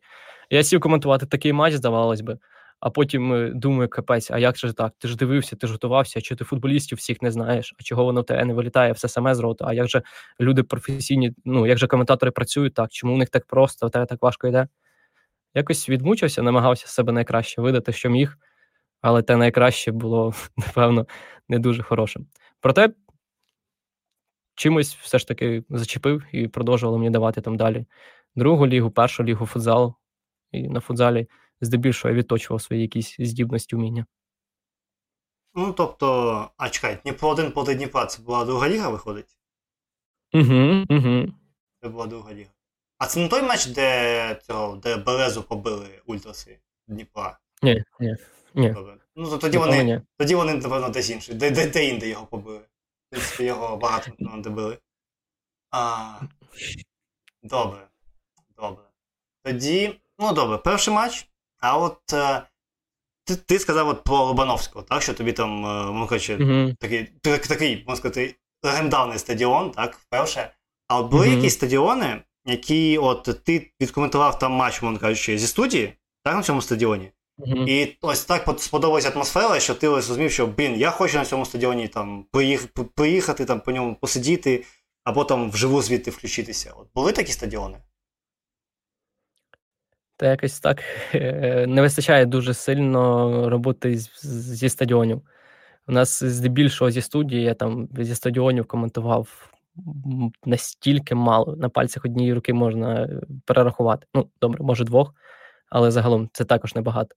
Speaker 2: Я сів коментувати такий матч, здавалось би, а потім е, думаю, капець, а як же так? Ти ж дивився, ти ж готувався, чи ти футболістів всіх не знаєш, а чого воно в тебе не вилітає все саме з роту? А як же люди професійні, ну як же коментатори працюють так? Чому у них так просто, в тебе так важко йде? Якось відмучився, намагався себе найкраще видати, що міг, але те найкраще було, напевно, не дуже хорошим. Проте чимось все ж таки зачепив і продовжувало мені давати там далі другу лігу, першу лігу футзал. І на футзалі здебільшого я відточував свої якісь здібності вміння.
Speaker 1: Ну, тобто, а чекай, Дніпро один проти Дніпра, це була друга ліга виходить?
Speaker 2: Угу, угу.
Speaker 1: Це була друга ліга. А це не той матч, де цього, де Березу побили ультраси Дніпра?
Speaker 2: Ні, ні. ні.
Speaker 1: Добре. Ну, то тоді вони, ні. тоді вони, напевно, десь інші. Де, де, де інде його побили. В принципі, його багато били. А, Добре. Добре. Тоді, ну добре, перший матч. А от е, ти ти сказав от про Лобановського, так? Що тобі там, е, ну, коротше, mm-hmm. такий, такий, можна сказати, легендарний стадіон, так, вперше. А от були mm-hmm. якісь стадіони, які от ти відкоментував там матч, мовно кажучи, зі студії, так, на цьому стадіоні. Mm-hmm. І ось так сподобалася атмосфера, що ти ось розумів, що блін, я хочу на цьому стадіоні там приїхати, там по ньому посидіти, або там вживу звідти включитися. От були такі стадіони?
Speaker 2: Та якось так не вистачає дуже сильно роботи зі стадіонів. У нас здебільшого зі студії, я там зі стадіонів коментував настільки мало. На пальцях однієї руки можна е, перерахувати. Ну, добре, може двох, але загалом це також небагато.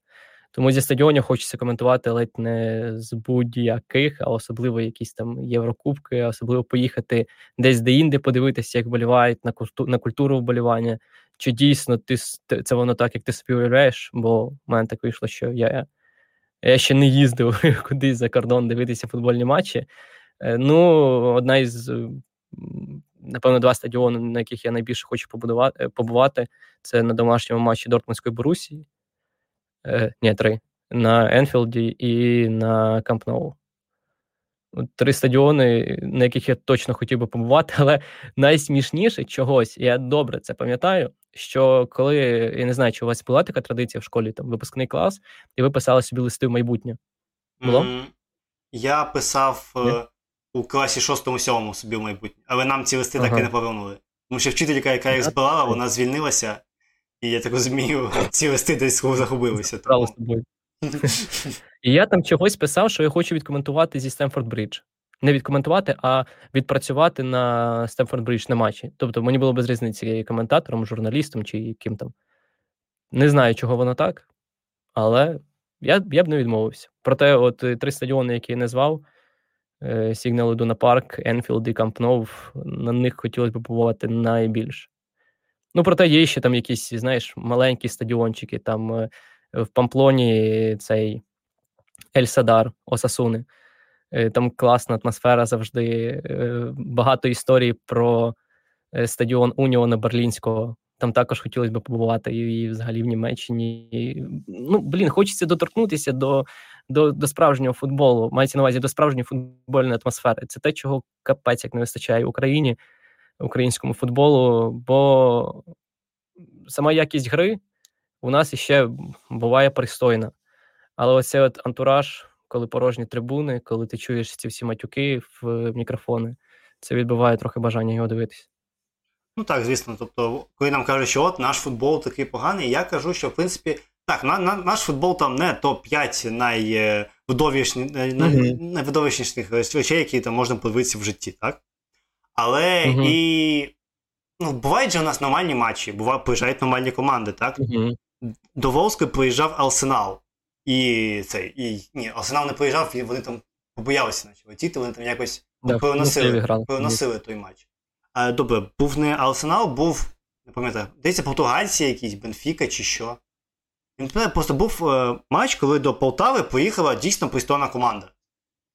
Speaker 2: Тому зі стадіонів хочеться коментувати ледь не з будь-яких, а особливо якісь там Єврокубки, особливо поїхати десь де-інде, подивитися, як вболівають на культуру, на культуру вболівання чи дійсно ти це воно так, як ти собі уявляєш, бо в мене так вийшло, що я я ще не їздив кудись за кордон дивитися футбольні матчі. Е, ну, одна із, напевно, два стадіони, на яких я найбільше хочу побудувати, побувати, це на домашньому матчі Дортмундської Борусії. Е, ні, три. На Енфілді і на Камп Ноу три стадіони, на яких я точно хотів би побувати, але найсмішніше чогось, я добре це пам'ятаю. Що коли я не знаю, чи у вас була така традиція в школі, там випускний клас, і ви писали собі листи в майбутнє? Було? Mm,
Speaker 1: я писав yeah. Е, у класі 6-7 собі в майбутнє, але нам ці листи ага. так і не повернули. Тому що вчителька, яка їх збирала, вона звільнилася, і я так розумію, ці листи десь загубилися. Тому...
Speaker 2: І я там чогось писав, що я хочу відкоментувати зі Стемфорд Бридж. Не відкоментувати, а відпрацювати на Стемфорд Бридж на матчі. Тобто мені було без різниці коментатором, журналістом чи яким там. Не знаю, чого воно так, але я я б не відмовився. Проте, от три стадіони, які я назвав: Сігнал Ідуна Парк, Енфілд і Камп Ноу, на них хотілося б побувати найбільше. Ну, проте є ще там якісь, знаєш, маленькі стадіончики. Там е, в Памплоні цей Ель Садар, Осасуни. Е, там класна атмосфера завжди. Е, багато історій про е, стадіон Уніона Берлінського. Там також хотілося б побувати і взагалі в Німеччині. Ну, блін, хочеться доторкнутися до до, до справжнього футболу. Мається на увазі до справжньої футбольної атмосфери. Це те, чого капець як не вистачає Україні, українському футболу, бо сама якість гри у нас іще буває пристойна. Але оцей от антураж, коли порожні трибуни, коли ти чуєш ці всі матюки в мікрофони, це відбиває трохи бажання його дивитися.
Speaker 1: Ну так, звісно. Тобто, коли нам кажуть, що от наш футбол такий поганий, я кажу, що в принципі так, на, на, наш футбол там не топ-5 найвидовищніших mm-hmm. речей, які там можна подивитися в житті, так? Але mm-hmm. і ну, бувають же у нас нормальні матчі, бувають, приїжджають нормальні команди, так? Mm-hmm. До Волської приїжджав Арсенал. І цей, і ні, Арсенал не приїжджав, і вони там побоялися наче летіти, вони там якось да, переносили переносили той матч. А, Добре, був не Арсенал, був не пам'ятаю, здається, португальці якісь, Бенфіка чи що. Просто був е, матч, коли до Полтави поїхала дійсно пристойна команда.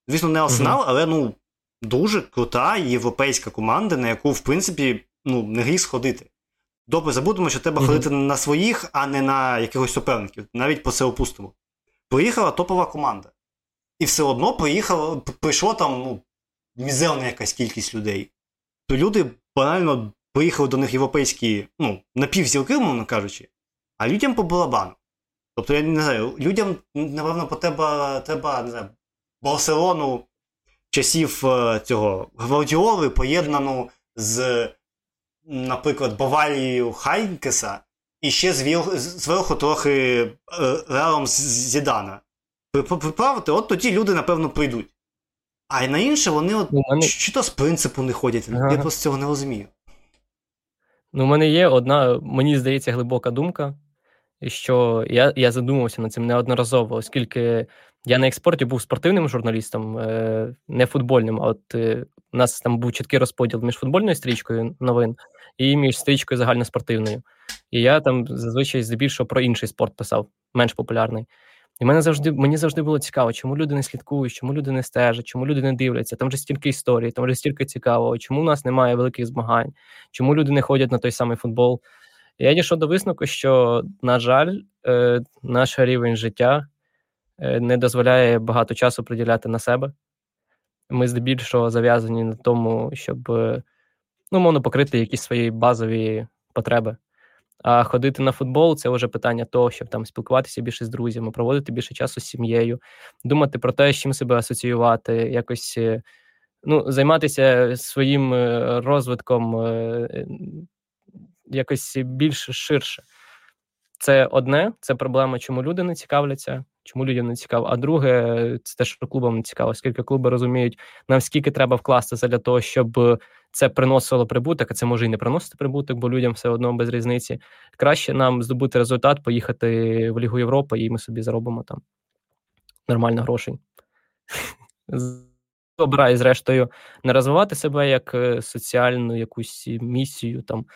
Speaker 1: Звісно, не Арсенал, uh-huh. але ну, дуже крута європейська команда, на яку, в принципі, ну, не гріх сходити. Добре, забудемо, що треба uh-huh. ходити на своїх, а не на якихось суперників. Навіть по це опустимо. Приїхала топова команда. І все одно приїхало, прийшло там ну, мізерна якась кількість людей. То люди банально приїхали до них європейські, ну, напівзілки, мовно кажучи, а людям по барабану. Тобто, я не знаю, людям, напевно, треба, треба не знаю, Барселону часів е, цього Гвардіоли поєднану з, наприклад, Баварією Хайнкеса і ще зверху трохи е, Реалом Зідана. Приправити, от тоді люди, напевно, прийдуть. А на інше вони от, мене... чи то з принципу не ходять. Ага. Я просто цього не розумію.
Speaker 2: Ну, у мене є одна, мені здається, глибока думка, що я я задумався над цим неодноразово, оскільки я на експорті був спортивним журналістом, е, не футбольним. А от е, у нас там був чіткий розподіл між футбольною стрічкою новин і між стрічкою загальноспортивною. І я там зазвичай здебільшого про інший спорт писав, менш популярний. І мене завжди мені завжди було цікаво, чому люди не слідкують, чому люди не стежать, чому люди не дивляться. Там вже стільки історій, там вже стільки цікавого, чому у нас немає великих змагань, чому люди не ходять на той самий футбол. Я дійшов до висновку, що, на жаль, е, наш рівень життя е, не дозволяє багато часу приділяти на себе. Ми здебільшого зав'язані на тому, щоб е, ну, мовно покрити якісь свої базові потреби. А ходити на футбол це вже питання того, щоб там спілкуватися більше з друзями, проводити більше часу з сім'єю, думати про те, з чим себе асоціювати, якось ну, займатися своїм розвитком якось більш ширше. Це одне, це проблема, чому люди не цікавляться, чому людям не цікаво. А друге, це те, що клубам не цікаво, оскільки клуби розуміють, наскільки треба вкластися для того, щоб це приносило прибуток, а це може і не приносити прибуток, бо людям все одно без різниці. Краще нам здобути результат, поїхати в Лігу Європи, і ми собі заробимо там нормально грошей. Обираю, зрештою, не розвивати себе як е, соціальну якусь місію там.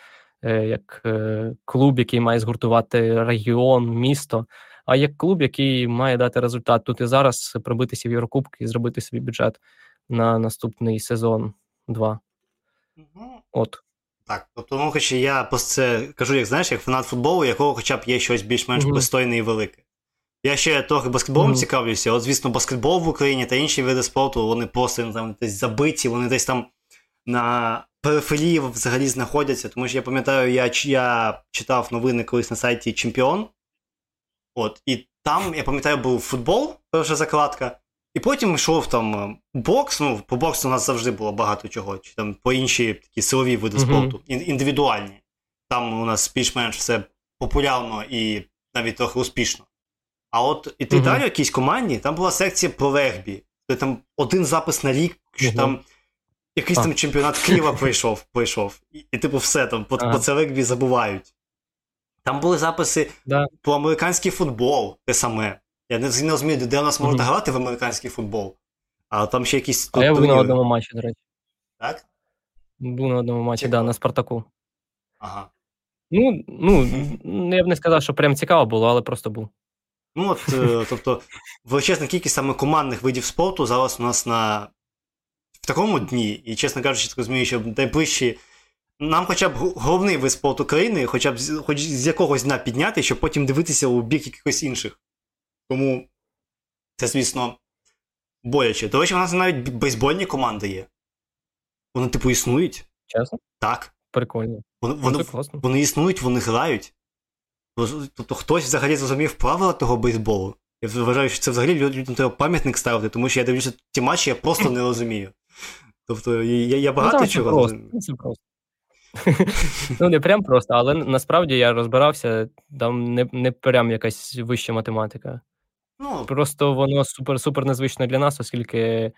Speaker 2: Е, як е, клуб, який має згуртувати регіон, місто, а як клуб, який має дати результат тут і зараз пробитися в Єврокубки і зробити свій бюджет на наступний сезон 2. Угу. От.
Speaker 1: Так, тобто, ну, хоч я це кажу, як знаєш, як фанат футболу, якого хоча б є щось більш-менш mm-hmm. пристойне і велике. Я ще трохи баскетболом mm-hmm. цікавлюся. От, звісно, баскетбол в Україні та інші види спорту, вони просто там десь забиті, вони десь там на периферії взагалі знаходяться, тому що я пам'ятаю, я я читав новини колись на сайті Чемпіон. От, І там, я пам'ятаю, був футбол, перша закладка, і потім йшов там е, бокс. Ну, по боксу у нас завжди було багато чого, чи там по інші такі силові види mm-hmm. спорту, індивідуальні. Там у нас більш-менш все популярно і навіть трохи успішно. А от і ти далі в якійсь команді, там була секція про регбі. Там один запис на рік, що mm-hmm. там Якийсь там чемпіонат Києва прийшов, прийшов. І, і, типу, все там по, по це регбі забувають. Там були записи да. про американський футбол, те саме. Я не розумію, де у нас можна mm-hmm. грати в американський футбол. А там ще якісь.
Speaker 2: А я був на одному матчі, до речі.
Speaker 1: Так?
Speaker 2: Був на одному матчі, так, да, на Спартаку.
Speaker 1: Ага.
Speaker 2: Ну, ну, я б не сказав, що прям цікаво було, але просто був.
Speaker 1: Ну, от, е, тобто, величезна кількість саме командних видів спорту зараз у нас на такому дні, і, чесно кажучи, розумію, що найближчі. Нам хоча б головний вид спорту країни, хоча б з, хоч з якогось дня підняти, щоб потім дивитися у бік якихось інших. Тому це, звісно, боляче. До речі, в нас навіть бейсбольні команди є. Вони, типу, існують.
Speaker 2: Чесно?
Speaker 1: Так.
Speaker 2: Прикольно.
Speaker 1: Вони вони, вони існують, вони грають. Тобто хтось взагалі зрозумів правила того бейсболу. Я вважаю, що це взагалі людям треба пам'ятник ставити, тому що я дивлюся ті матчі, я просто не розумію. Тобто я я багато ну, чого розумію.
Speaker 2: Це просто. Ну, не прям просто, але насправді я розбирався, там не не прям якась вища математика. Ну, Просто воно супер-супер незвично для нас, оскільки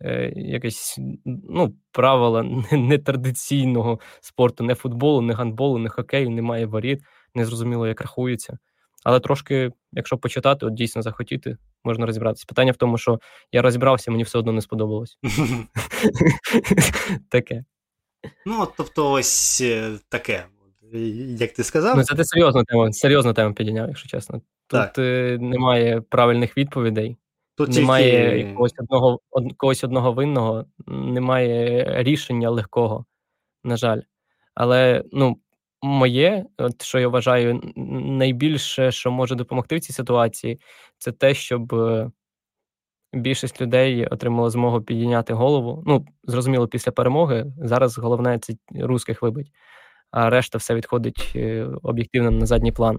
Speaker 2: е, якесь ну, правила нетрадиційного спорту, не футболу, не гандболу, не хокею, немає воріт, незрозуміло, як рахується. Але трошки, якщо почитати, от дійсно захотіти, можна розібратися. Питання в тому, що я розібрався, мені все одно не сподобалось. Таке.
Speaker 1: Ну, тобто, ось е, таке. як ти сказав.
Speaker 2: Ну, це ти серйозну тему, серйозну тему підійняв, якщо чесно. Тут так. Е, немає правильних відповідей. Тут немає тільки... якогось одного од, когось одного винного, немає рішення легкого, на жаль. Але ну, моє, от що я вважаю, найбільше, що може допомогти в цій ситуації, це те, щоб е, більшість людей отримала змогу підійняти голову. Ну, зрозуміло, після перемоги. Зараз головне це русських вибить, а решта все відходить е, об'єктивно на задній план.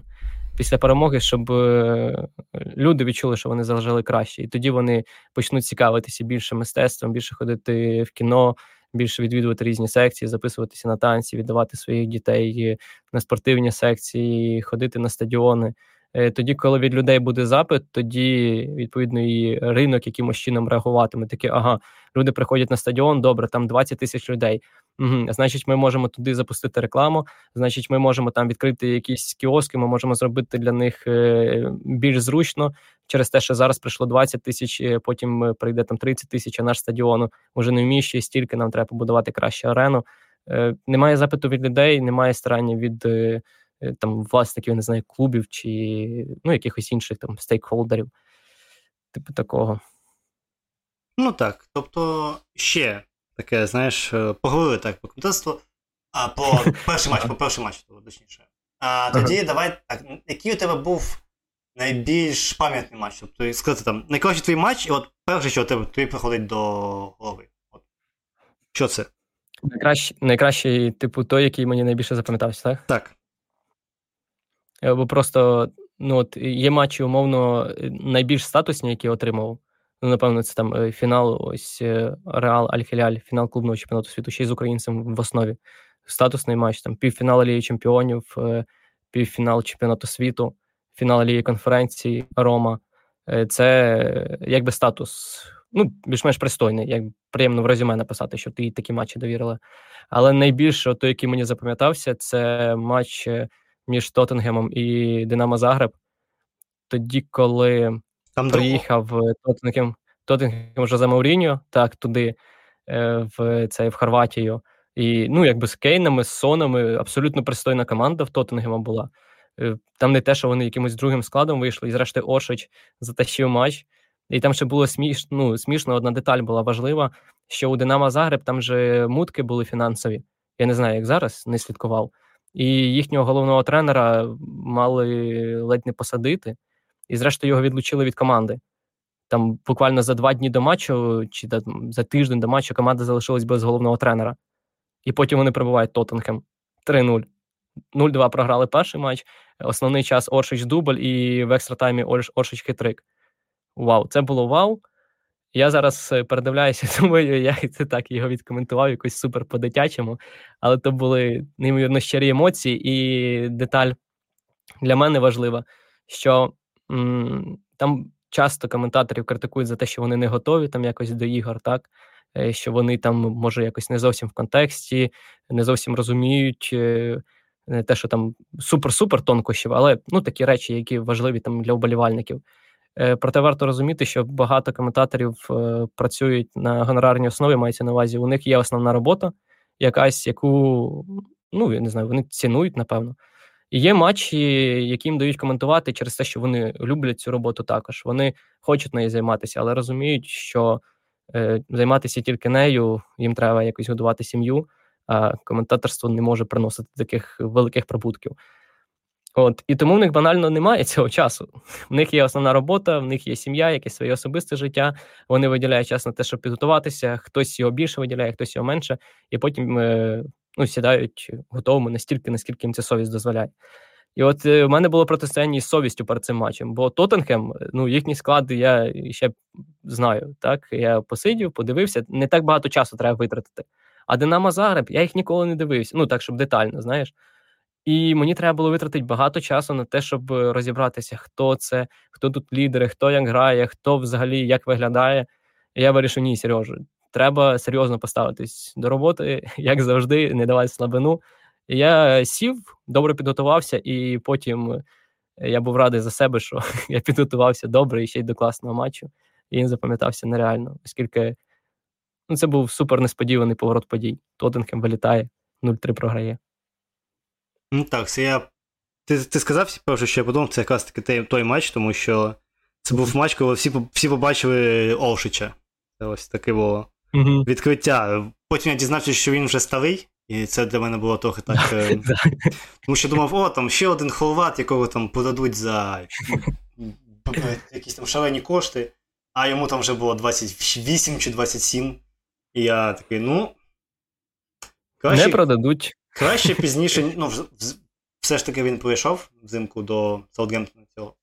Speaker 2: Після перемоги, щоб е, люди відчули, що вони залежали краще, і тоді вони почнуть цікавитися більше мистецтвом, більше ходити в кіно, більше відвідувати різні секції, записуватися на танці, віддавати своїх дітей на спортивні секції, ходити на стадіони. Е, тоді, коли від людей буде запит, тоді відповідно і ринок якимось чином реагуватиме. Таке, ага, люди приходять на стадіон, добре, там 20 тисяч людей. Угу, Значить, ми можемо туди запустити рекламу. Значить, ми можемо там відкрити якісь кіоски. Ми можемо зробити для них е, більш зручно через те, що зараз прийшло 20 тисяч, е, потім прийде там 30 тисяч. а Наш стадіон вже не вміщує стільки. Нам треба побудувати кращу арену. Немає запиту від людей, немає старання від. Е, там власників, не знаю, клубів чи ну, якихось інших там стейкхолдерів, типу такого.
Speaker 1: Ну так. Тобто ще таке, знаєш, е, поговорили так про комітетство, а по перший матч, по перший матч, точніше. А тоді ага. давай так, який у тебе був найбільш пам'ятний матч? Тобто сказати там, найкращий твій матч, і от перше, що тебе тобі приходить до голови. От. Що це?
Speaker 2: Найкращий, найкращий, типу, той, який мені найбільше запам'ятався, так?
Speaker 1: Так.
Speaker 2: Е, бо просто ну, от є матчі, умовно, найбільш статусні, які отримав. Ну, напевно, це там е, фінал, ось е, Реал Аль-Хіляль, фінал клубного чемпіонату світу, ще й з українцем в основі. Статусний матч, там півфінал Ліги Чемпіонів, півфінал чемпіонату світу, фінал Ліги конференції Рома. Це якби статус, ну, більш-менш пристойний, як приємно в резюме написати, що ти такі матчі довірила. Але найбільше, той, який мені запам'ятався, це матч між Тоттенгемом і Динамо Загреб. Тоді, коли Там приїхав Тоттенгем, Тоттенгем Жозе Мауріньо, так, туди, е, в це, в Хорватію. І ну, якби з Кейнами, з Сонами, абсолютно пристойна команда в Тоттенгема була. Е, там не те, що вони якимось другим складом вийшли, і зрештою Ошич затащив матч. І там ще було сміш... ну, смішно, одна деталь була важлива, що у Динамо Загреб там же мутки були фінансові. Я не знаю, як зараз не слідкував і їхнього головного тренера мали ледь не посадити, і, зрештою, його відлучили від команди. Там буквально за два дні до матчу, чи за тиждень до матчу команда залишилась без головного тренера. І потім вони прибувають Тоттенхем 3-0. 0-2 програли перший матч. Основний час Оршич дубль, і в екстра таймі Оршич хитрик. Вау, це було вау. Я зараз е, передивляюся, думаю, я це так його відкоментував якось супер по-дитячому, але то були неймовірно щирі емоції, і деталь для мене важлива, що там часто коментаторів критикують за те, що вони не готові там якось до ігор, так е, що вони там, може, якось не зовсім в контексті, не зовсім розуміють. Е, не те, що там супер-супер тонкощів, але ну такі речі, які важливі там для вболівальників. Е, проте варто розуміти, що багато коментаторів працюють на гонорарній основі, мається на увазі. У них є основна робота, якась, яку ну я не знаю, вони цінують, напевно. Є матчі, які їм дають коментувати через те, що вони люблять цю роботу також. Вони хочуть нею займатися, але розуміють, що е, займатися тільки нею, їм треба якось годувати сім'ю, а коментаторство не може приносити таких великих прибутків. От і тому в них банально немає цього часу. В них є основна робота, в них є сім'я, якесь своє особисте життя. Вони виділяють час на те, щоб підготуватися. Хтось його більше виділяє, хтось його менше, і потім е, ну, сідають готовими настільки, наскільки їм ця совість дозволяє. І от е, в мене було протистояння із совістю перед цим матчем, бо Тоттенхем, ну їхні склади я ще знаю. Так я посидів, подивився. Не так багато часу треба витратити. А Динамо Загреб, я їх ніколи не дивився. Ну так, щоб детально, знаєш. І мені треба було витратити багато часу на те, щоб розібратися, хто це, хто тут лідери, хто як грає, хто взагалі як виглядає. І я вирішив, ні, Сережа, треба серйозно поставитись до роботи, як завжди, не давати слабину. І я сів, добре підготувався, і потім я був радий за себе, що я підготувався добре і ще й до класного матчу. І він запам'ятався нереально, оскільки ну, це був супер несподіваний поворот подій. Тоттенхем вилітає, 0-3 програє.
Speaker 1: Ну так, це я. Ти ти сказав, перше, що я подумав, це якраз таки той матч, тому що це був матч, коли всі всі побачили Олшича. Це ось таке було угу. відкриття. Потім я дізнався, що він вже старий, і це для мене було трохи так. Е, тому що думав, о, там ще один хорват, якого там продадуть за якісь там шалені кошти, а йому там вже було 28 чи 27. І я такий, ну.
Speaker 2: Краще, Не продадуть.
Speaker 1: Краще пізніше, ну, все ж таки він прийшов взимку до Саутгемптона цього.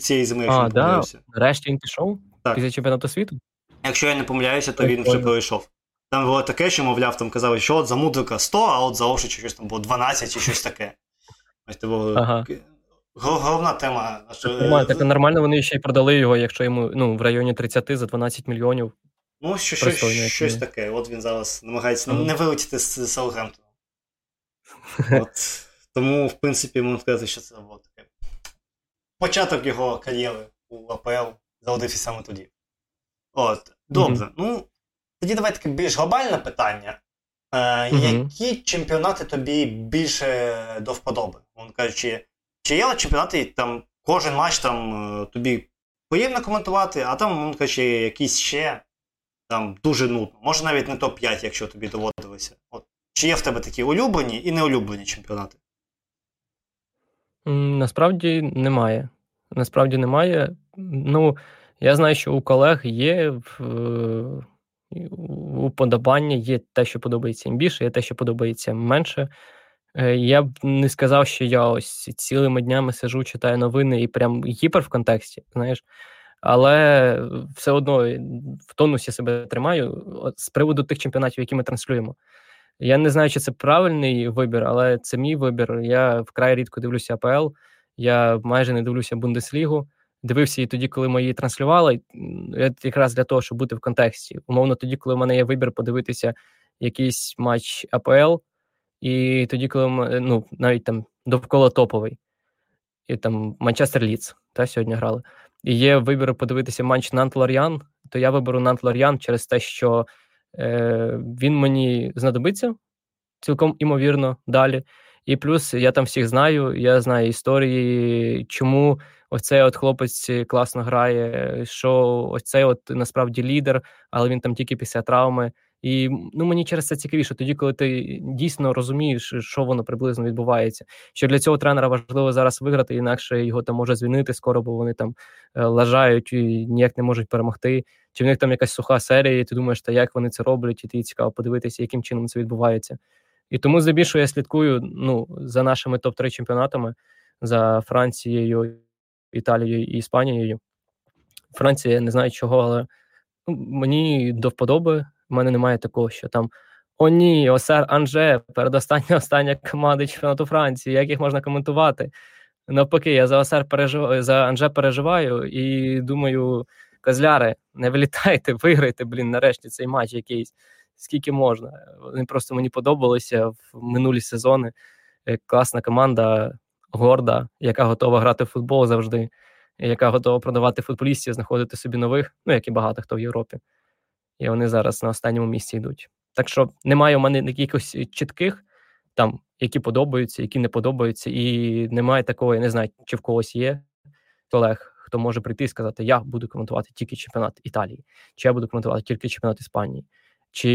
Speaker 1: Цієї зими, якщо не помиляюся.
Speaker 2: Нарешті він пішов так. після чемпіонату світу.
Speaker 1: Якщо я не помиляюся, то він вже пройшов. Там було таке, що, мовляв, там казали, що от за Мудрика 100, а от за Ошича щось там було 12 чи щось таке. Ось це було ага. головна тема.
Speaker 2: Нормально, так нормально вони ще й продали його, якщо йому ну, в районі 30 за 12 мільйонів.
Speaker 1: Ну, що, щось, щось таке. От він зараз намагається ага. не вилетіти з Саутгемптона. От. Тому, в принципі, можна сказати, що це було таке. Початок його кар'єри у АПЛ заводився саме тоді. От, добре. Mm-hmm. Ну, тоді давай таке більш глобальне питання. Е, mm-hmm. Які чемпіонати тобі більше до вподоби? Мовно кажучи, чи є чемпіонати, там кожен матч там е, тобі приємно коментувати, а там, мовно кажучи, якісь ще там дуже нудно. Може навіть не топ-5, якщо тобі доводилося. От. Чи є в тебе такі улюблені і неулюблені чемпіонати?
Speaker 2: Насправді немає. Насправді немає. Ну, я знаю, що у колег є уподобання, є те, що подобається їм більше, є те, що подобається менше. Е, я б не сказав, що я ось цілими днями сижу, читаю новини і прям гіпер в контексті, знаєш. Але все одно в тонусі себе тримаю з приводу тих чемпіонатів, які ми транслюємо. Я не знаю, чи це правильний вибір, але це мій вибір. Я вкрай рідко дивлюся АПЛ, я майже не дивлюся Бундеслігу. Дивився її тоді, коли ми її транслювали, якраз для того, щоб бути в контексті. Умовно, тоді, коли в мене є вибір подивитися якийсь матч АПЛ, і тоді, коли ну, навіть там довкола топовий, і там Манчестер Ліц, та сьогодні грали. І є вибір подивитися матч Нант Лор'ян, то я виберу Нант Лор'ян через те, що Е, він мені знадобиться цілком імовірно далі. І плюс я там всіх знаю, я знаю історії, чому оцей от хлопець класно грає, що оцей от насправді лідер, але він там тільки після травми. І ну мені через це цікавіше, тоді, коли ти дійсно розумієш, що воно приблизно відбувається. Що для цього тренера важливо зараз виграти, інакше його там може звільнити скоро, бо вони там е, лажають і ніяк не можуть перемогти. Чи в них там якась суха серія, і ти думаєш, та як вони це роблять, і ти цікаво подивитися, яким чином це відбувається. І тому здебільшого я слідкую ну, за нашими топ-3 чемпіонатами за Францією, Італією і Іспанією. Франція я не знаю чого, але ну, мені до вподоби. У мене немає такого, що там о, ні, Осер Анже, передостання остання команда чемпіонату Франції. Як їх можна коментувати? Навпаки, я за Осер переживаю, за Анже переживаю і думаю, козляри, не вилітайте, виграйте, блін, нарешті цей матч якийсь. Скільки можна. Вони просто мені подобалися в минулі сезони. Е, класна команда, горда, яка готова грати в футбол завжди, яка готова продавати футболістів, знаходити собі нових, ну як і багато хто в Європі і вони зараз на останньому місці йдуть. Так що немає у мене якихось чітких, там, які подобаються, які не подобаються, і немає такого, я не знаю, чи в когось є колег, хто може прийти і сказати: Я буду коментувати тільки чемпіонат Італії, чи я буду коментувати тільки чемпіонат Іспанії, чи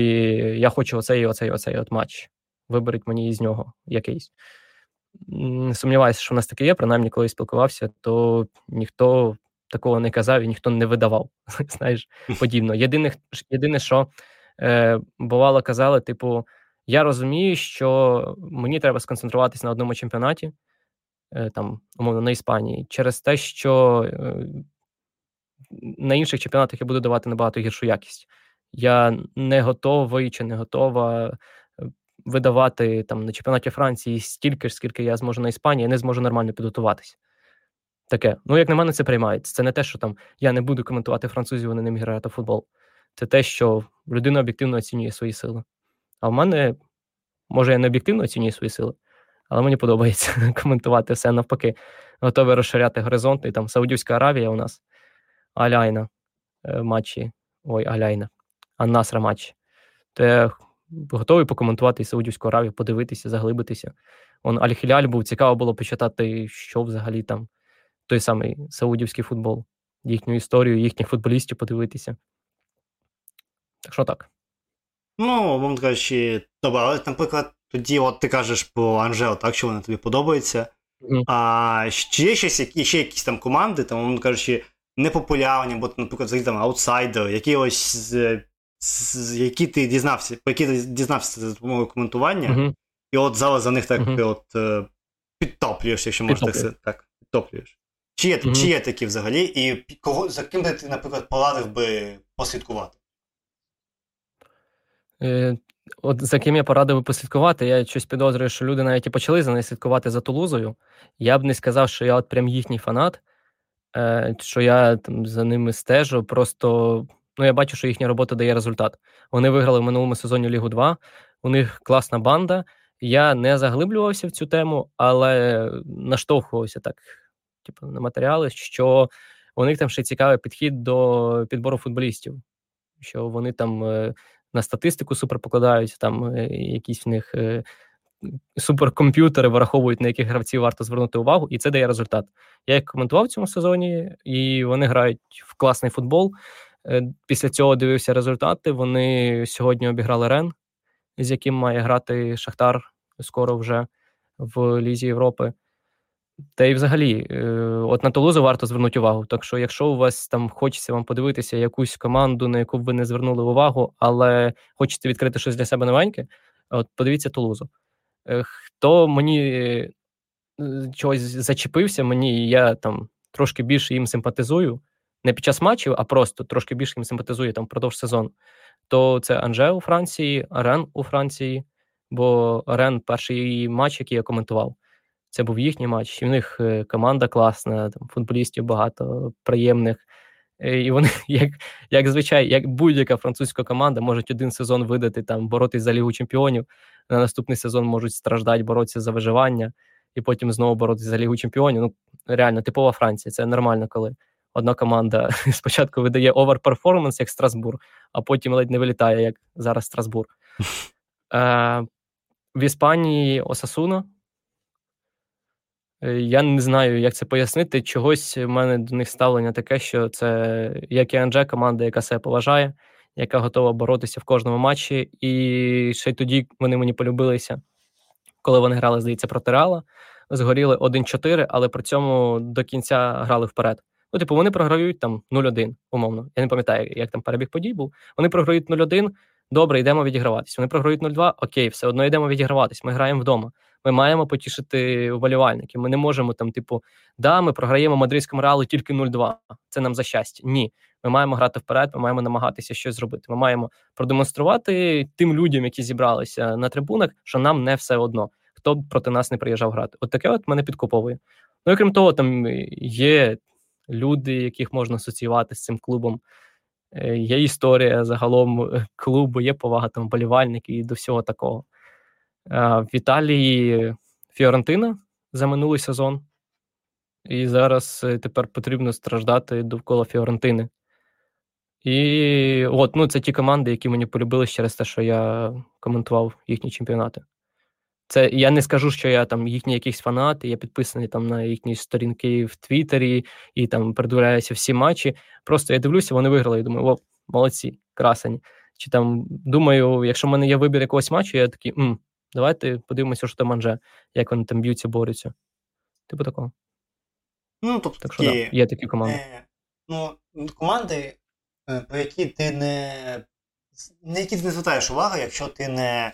Speaker 2: я хочу оцей, оцей, оцей от матч. Виберіть мені із нього якийсь. Сумніваюся, що в нас таке є, принаймні, коли спілкувався, то ніхто такого не казав і ніхто не видавав. Знаєш, подібно. Єдине, єдине, що е, бувало, казали, типу, я розумію, що мені треба сконцентруватися на одному чемпіонаті, е, там, умовно, на Іспанії, через те, що е, на інших чемпіонатах я буду давати набагато гіршу якість. Я не готовий чи не готова е, видавати там на чемпіонаті Франції стільки ж, скільки я зможу на Іспанії, я не зможу нормально підготуватися. Таке. Ну, як на мене, це приймається. Це не те, що там я не буду коментувати французів, вони не грати в футбол. Це те, що людина об'єктивно оцінює свої сили. А в мене, може, я не об'єктивно оцінюю свої сили, але мені подобається коментувати все навпаки. Готовий розширяти горизонти. Там Саудівська Аравія у нас, Аляйна е, матчі. Ой, Аляйна, Аннасра матчі. Те готовий покоментувати Саудівську Аравію, подивитися, заглибитися. Он Аль-Хіляль був цікаво було почитати, що взагалі там той самий саудівський футбол, їхню історію, їхніх футболістів подивитися. Так що так.
Speaker 1: Ну, вам кажучи, добре, але, наприклад, тоді, от ти кажеш про Анжел, так, що вони тобі подобаються. Mm. А чи є ще, ще якісь там команди, там, мовно кажучи, непопулярні, або, наприклад, взагалі там аутсайдери, які ось з, з, які ти дізнався, про які ти дізнався за допомогою коментування, mm-hmm. і от зараз за них так mm-hmm. от е, підтоплюєш, якщо можна так так, підтоплюєш. Чи є, чи є такі взагалі, і кого за ким би ти, наприклад, порадив би послідкувати?
Speaker 2: Е, От за ким я порадив би послідкувати, я щось підозрюю, що люди навіть і почали за нею слідкувати за Тулузою. Я б не сказав, що я от прям їхній фанат, е, що я там за ними стежу. Просто ну, я бачу, що їхня робота дає результат. Вони виграли в минулому сезоні Лігу 2, у них класна банда. Я не заглиблювався в цю тему, але наштовхувався так, типу, на матеріали, що у них там ще цікавий підхід до підбору футболістів, що вони там. Е, на статистику супер покладають, там е, якісь в них е, суперкомп'ютери враховують, на яких гравців варто звернути увагу, і це дає результат. Я їх коментував в цьому сезоні, і вони грають в класний футбол. Після цього дивився результати. Вони сьогодні обіграли Рен, з яким має грати Шахтар скоро вже в Лізі Європи. Та й взагалі, е, от на Тулузу варто звернути увагу. Так що, якщо у вас там хочеться вам подивитися якусь команду, на яку б ви не звернули увагу, але хочете відкрити щось для себе новеньке, от подивіться Тулузу. Е, хто мені е, чогось зачепився, мені я там трошки більше їм симпатизую, не під час матчів, а просто трошки більше їм симпатизую там впродовж сезону, то це Анже у Франції, Арен у Франції, бо Арен перший матч, який я коментував. Це був їхній матч. І в них е, команда класна, там футболістів багато приємних. Е, і вони, як як звичай, як будь-яка французька команда, можуть один сезон видати там боротись за Лігу чемпіонів. На наступний сезон можуть страждати, боротися за виживання, і потім знову боротися за Лігу чемпіонів. Ну реально, типова Франція. Це нормально, коли одна команда спочатку видає оверперформанс, як Страсбур, а потім ледь не вилітає, як зараз Страсбур. Е, В Іспанії Осасуна. Е, я не знаю, як це пояснити. Чогось в мене до них ставлення таке, що це як і Анже, команда, яка себе поважає, яка готова боротися в кожному матчі. І ще й тоді вони мені полюбилися, коли вони грали, здається, проти Реала. Згоріли 1-4, але при цьому до кінця грали вперед. Ну, типу, вони програють там 0-1, умовно. Я не пам'ятаю, як там перебіг подій був. Вони програють 0-1, добре, йдемо відіграватись. Вони програють 0-2, окей, все одно йдемо відіграватись. Ми граємо вдома ми маємо потішити вболівальників. Ми не можемо там, типу, да, ми програємо мадридському реалу тільки 0-2. Це нам за щастя. Ні. Ми маємо грати вперед, ми маємо намагатися щось зробити. Ми маємо продемонструвати тим людям, які зібралися на трибунах, що нам не все одно, хто б проти нас не приїжджав грати. От таке от мене підкуповує. Ну і крім того, там є люди, яких можна асоціювати з цим клубом. Е, є історія загалом клубу, є повага там вболівальників і до всього такого. В Італії Фіорентина за минулий сезон, і зараз е, тепер потрібно страждати довкола Фіорентини. І от, ну, це ті команди, які мені полюбили через те, що я коментував їхні чемпіонати. Це я не скажу, що я там їхні якісь фанати, я підписаний там на їхні сторінки в Твіттері і там передивляюся всі матчі. Просто я дивлюся, вони виграли і думаю, о, молодці, красені. Чи там думаю, якщо в мене є вибір якогось матчу, я такий, Давайте подивимося, що там Анже, як вони там б'ються, борються. Типу такого.
Speaker 1: Ну, тобто,
Speaker 2: так що, такі, да, є такі команди.
Speaker 1: Е, ну, команди, е, про які ти не. На які ти не звертаєш увагу, якщо ти не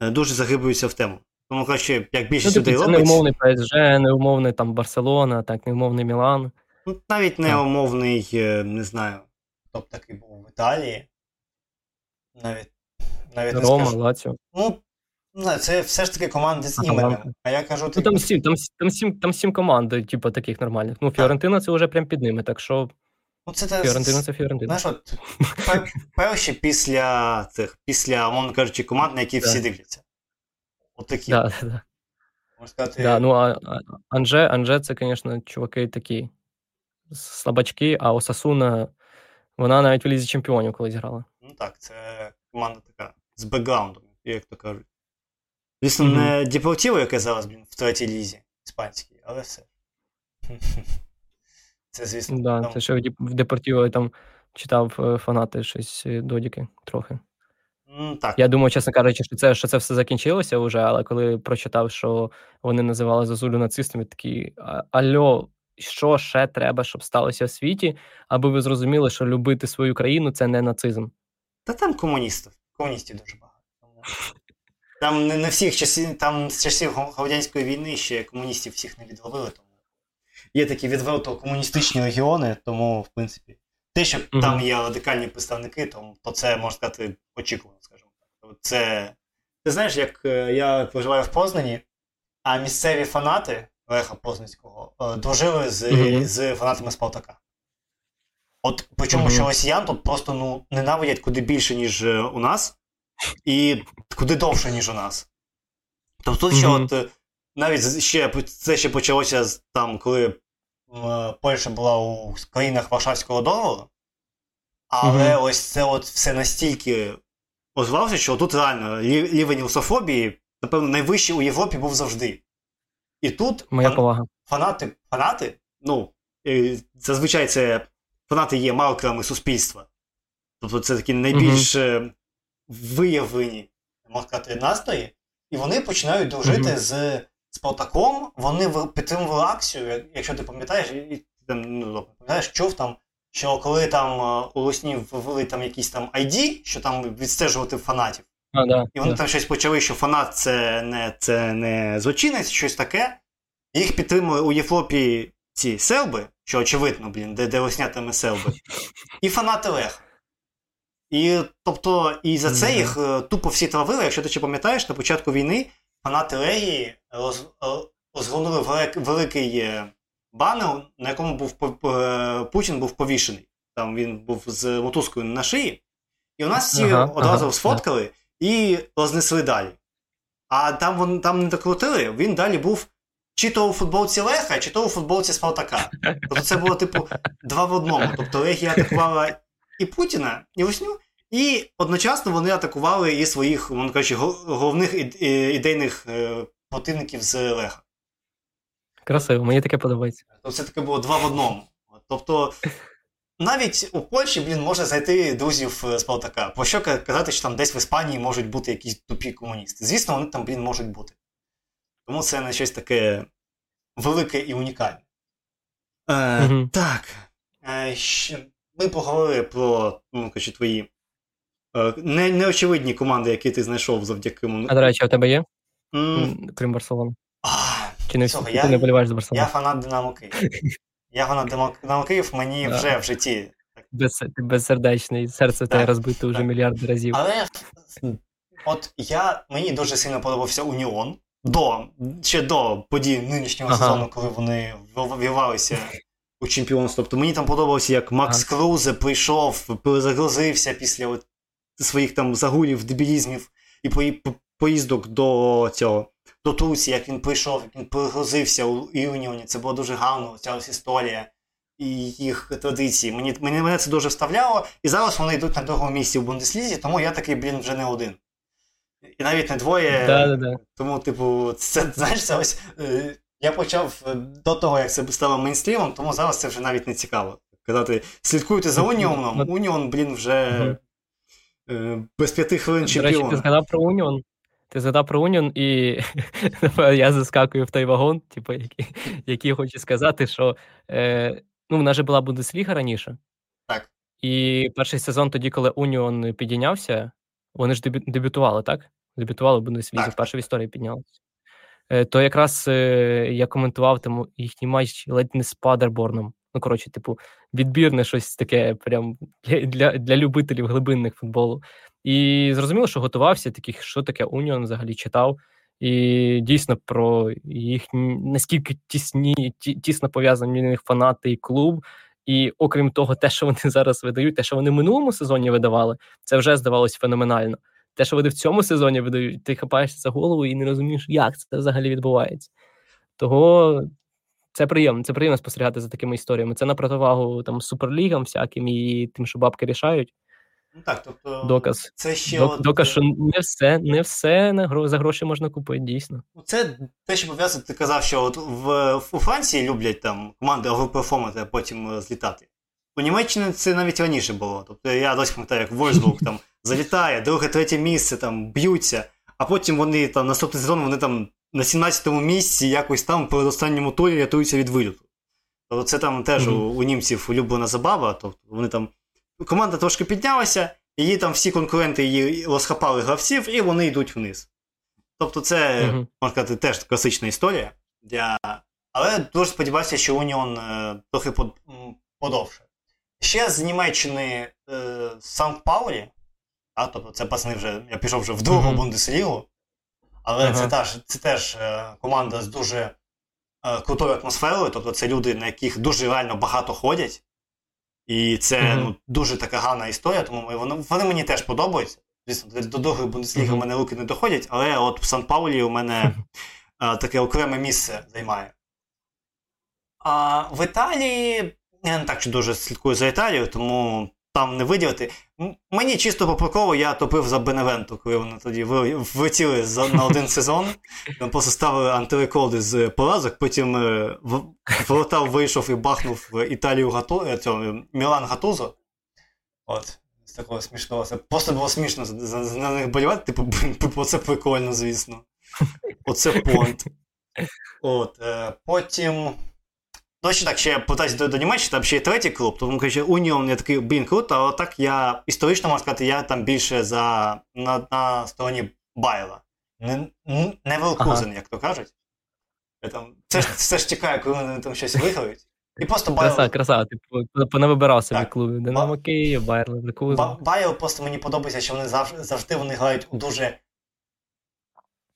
Speaker 1: е, дуже заглиблюєшся в тему. Тому краще, як більшість ну, типу, людей
Speaker 2: робить... Це неумовний ПСЖ, неумовний там Барселона, так, неумовний Мілан.
Speaker 1: Ну, навіть неумовний, е, не знаю, хто б такий був в Італії. Навіть навіть
Speaker 2: Рома, не скажу. Лаціо.
Speaker 1: Ну, Ну, це все ж таки команди з іменем. А я кажу, ти...
Speaker 2: ну, там сім, там, там, сім, там сім команд, типу, таких нормальних. Ну, Фіорентина це вже прям під ними, так що.
Speaker 1: Ну, це
Speaker 2: Фіорентина це Фіорентина.
Speaker 1: Знаєш, от, перші після цих, після, умовно кажучи, команд, на які всі дивляться. От такі.
Speaker 2: Да, да, сказати... да, ну, а, Анже, Анже, це, звісно, чуваки такі слабачки, а Осасуна, вона навіть в лізі чемпіонів колись грала.
Speaker 1: Ну так, це команда така з бекграундом як то кажуть. Звісно, mm-hmm. не Депортіво, яке зараз, блін, в третій лізі іспанській, але все.
Speaker 2: Це, звісно. Да, там... Це що в Депортіво там читав фанати щось е, додіки трохи.
Speaker 1: Mm, так.
Speaker 2: Я думаю, чесно кажучи, що це що це все закінчилося вже, але коли прочитав, що вони називали Зазулю нацистами, такі альо, що ще треба, щоб сталося в світі, аби ви зрозуміли, що любити свою країну це не нацизм.
Speaker 1: Та там комуністів. Комуністів дуже багато. Там не, не всіх часів, там з часів Радянської війни ще комуністів всіх не відловили. Тому є такі відверто комуністичні регіони, тому, в принципі, те, що mm-hmm. там є радикальні представники, то, то це можна сказати очікувано, скажімо так. Це. Ти знаєш, як е, я проживаю в Познані, а місцеві фанати Леха Познанського е, дружили з mm-hmm. з фанатами Спартака. От причому, mm-hmm. що росіян тут просто ну, ненавидять куди більше, ніж е, у нас, і куди довше, ніж у нас. Тобто, що mm-hmm. от навіть ще це ще почалося там, коли Польща була у країнах Варшавського договору, але mm-hmm. ось це от все настільки озвався, що тут реально рівень русофобії, напевно, найвищий у Європі був завжди. І тут
Speaker 2: Моя фан... повага.
Speaker 1: фанати, фанати, ну, зазвичай це фанати є малками суспільства. Тобто це такі найбільш mm-hmm. Виявлені, можна сказати, настрої, і вони починають дружити mm-hmm. з Спартаком, вони підтримували акцію, якщо ти пам'ятаєш, і там ну, пам'ятаєш, чув там, що коли там е, у Лусні ввели там якісь там ID, що там відстежувати фанатів.
Speaker 2: А, да,
Speaker 1: І вони да. там щось почали, що фанат це не це не злочинець, щось таке. Їх підтримує у Європі ці селби, що очевидно, блін, де де оснятиме селби, і фанати Лех. І тобто, і за це їх mm-hmm. тупо всі травили, якщо ти ще пам'ятаєш, на початку війни фанати Легії роз, розгорнули великий е, банер, на якому був Путін був повішений. Там він був з мотузкою на шиї. І у нас всі ага, одразу ага, сфоткали ага. і рознесли далі. А там вон, там не докрутили, він далі був чи то у футболці Леха, чи то у футболці Спартака. Тобто це було, типу, два в одному. Тобто Легія атакувала і Путіна, і Восню, і одночасно вони атакували і своїх, мовно кажучи, головних ідейних е, противників з Леха.
Speaker 2: Красиво, мені таке подобається.
Speaker 1: Тобто це таке було два в одному. Тобто. Навіть у Польщі, блін, може знайти друзів е, Спартака. Про що казати, що там десь в Іспанії можуть бути якісь тупі комуністи? Звісно, вони там, блін, можуть бути. Тому це не щось таке велике і унікальне. Е, mm Так. Е, Ми поговорили про ну, кажу, твої е, не, неочевидні команди, які ти знайшов завдяки.
Speaker 2: А до речі, у тебе є? Mm. Крім Барселони. Чи не всього, я, ти не боліваєш за Барселону?
Speaker 1: Я фанат Динамо Київ. Я фанат Динамо Київ, мені вже в житті.
Speaker 2: Без, ти безсердечний, серце тебе розбите вже мільярди разів.
Speaker 1: Але от я, мені дуже сильно подобався Уніон до, ще до подій нинішнього ага. сезону, коли вони вірвалися у чемпіонство. Тобто мені там подобалося, як Макс ага. Крузе прийшов, перезагрузився після от своїх там загулів, дебілізмів і поїздок до цього до Турції, як він прийшов, як він перегрузився у Юніоні. Це було дуже гарно, ця ось історія і їх традиції. Мені, мені мене це дуже вставляло, і зараз вони йдуть на другому місці в Бундеслізі, тому я такий, блін, вже не один. І навіть не двоє.
Speaker 2: Да, да,
Speaker 1: Тому, типу, це знаєш, це ось. Е, я почав е, до того, як це стало мейнстрімом, тому зараз це вже навіть не цікаво. Казати, слідкуйте за Уніоном, Уніон, блін, вже е, без п'яти хвилин чемпіон. До
Speaker 2: речі, ти згадав про Уніон. Ти згадав про Уніон, і я заскакую в той вагон, типу, який, який хочу сказати, що е, ну, в нас же була Бундесліга раніше.
Speaker 1: Так.
Speaker 2: І перший сезон, тоді, коли Уніон підійнявся, вони ж дебютували, так? Дебютували в Бундеслізі, вперше в історії піднялися. Е, то якраз е, я коментував там їхній матч ледь не з Падерборном. Ну, коротше, типу, відбірне щось таке, прям для для любителів глибинних футболу. І зрозуміло, що готувався таких, що таке Уніон взагалі читав. І дійсно про їх наскільки тісні, тісно пов'язані них фанати і клуб. І окрім того, те, що вони зараз видають, те, що вони в минулому сезоні видавали, це вже здавалось феноменально. Те, що вони в цьому сезоні видають, ти хапаєшся за голову і не розумієш, як це взагалі відбувається. Того це приємно, це приємно спостерігати за такими історіями. Це на противагу там суперлігам всяким і тим, що бабки рішають.
Speaker 1: Ну так, тобто
Speaker 2: доказ.
Speaker 1: Це ще
Speaker 2: Док,
Speaker 1: от...
Speaker 2: Доказ, що не все не все на гро, за гроші можна купити, дійсно.
Speaker 1: Ну, це те, що пов'язано, ти казав, що от в, у Франції люблять там команди оверперформити, а потім е, злітати. У Німеччині це навіть раніше було. Тобто я досі пам'ятаю, як Вольсбург там залітає, друге, третє місце там б'ються, а потім вони там наступний сезон вони там на 17-му місці якось там перед останньому турі рятуються від виліту. Тобто це там теж mm-hmm. у, у німців улюблена забава. Тобто вони там. Команда трошки піднялася, її там всі конкуренти її розхапали гравців, і вони йдуть вниз. Тобто, це, mm-hmm. можна сказати, теж класична історія. Для... Але дуже сподіваюся, що Уніон е, трохи подовше. Ще з Німеччини е, Санкт Паулі, а, тобто це пацани вже, я пішов вже в другу mm-hmm. Бундеслігу, але uh-huh. це теж це теж е, команда з дуже е, крутою атмосферою, тобто це люди, на яких дуже реально багато ходять. І це uh-huh. ну, дуже така гарна історія, тому ми, вони, вони мені теж подобаються. Звісно, до другої Бундесліги у мене руки не доходять, але от в Сан Паулі у мене е, таке окреме місце займає. А в Італії я не так дуже слідкую за Італією, тому там не виділити. Мені чисто по я топив за Беневенту, коли вони тоді влетіли на один сезон. Там просто ставили антирекорди з поразок, потім е, вийшов і бахнув в Італію Гату, е, цього, Мілан Гатузо. От. З такого смішного. Це просто було смішно на них болівати, типу, типу, це прикольно, звісно. Оце понт. От. Е, потім. Точно так, ще я питаюся до, до Німеччини, там ще є третій клуб, тому каже, Уніон я такий, блін, круто, але так я історично можу сказати, я там більше за на на стороні Байла. Не не Велкузен, ага. як то кажуть. Я там, Це ж все ж чекає, коли вони там щось виграють. І просто Байл...
Speaker 2: Краса, краса, ти понавибирав собі клубів. Динамо Київ, Байер, Леверкузен.
Speaker 1: Байл просто мені подобається, що вони завжди завжди вони грають у дуже.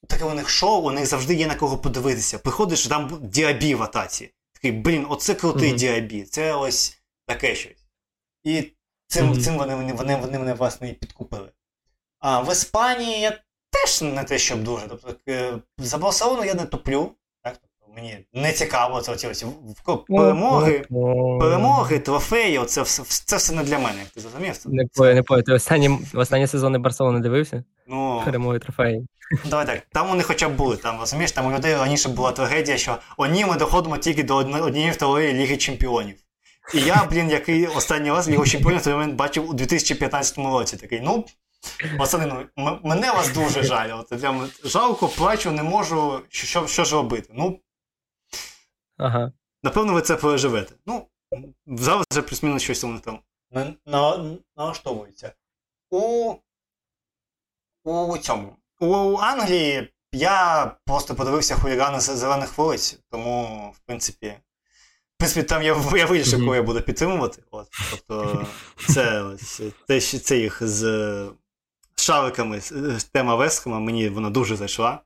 Speaker 1: Таке у них шоу, у них завжди є на кого подивитися. Приходиш, там діабі в атаці такий, блін, оце крутий mm-hmm. діабіт, це ось таке щось. І цим mm-hmm. цим вони, вони, вони, вони мене власне і підкупили. А в Іспанії я теж не те, щоб дуже. Тобто, е, за Барселону я не топлю. Мені не цікаво це оці ось перемоги, перемоги, трофеї, оце все, це все не для мене, ти зрозумів?
Speaker 2: Не пою, не пою. Ти останні, останні сезони Барселони дивився? Ну, Перемоги трофеї.
Speaker 1: Давай так, там вони хоча б були, там розумієш, там у людей раніше була трагедія, що одні ми доходимо тільки до однієї второї Ліги Чемпіонів. І я, блін, який останній раз Лігу Чемпіонів той момент бачив у 2015 році. Такий, ну, пацани, ну, мене вас дуже жаль. От, прям жалко, плачу, не можу, що що ж робити. Ну,
Speaker 2: ага.
Speaker 1: Напевно, ви це переживете. Ну, зараз вже плюс-мінус щось вони там налаштовується. У у цьому. У Англії я просто подивився хулігани з зелених вулиць, тому, в принципі, в принципі, там я я вирішив, кого я буду підтримувати. От. Тобто, це ось те, це їх з шариками, тема Вескома, мені вона дуже зайшла.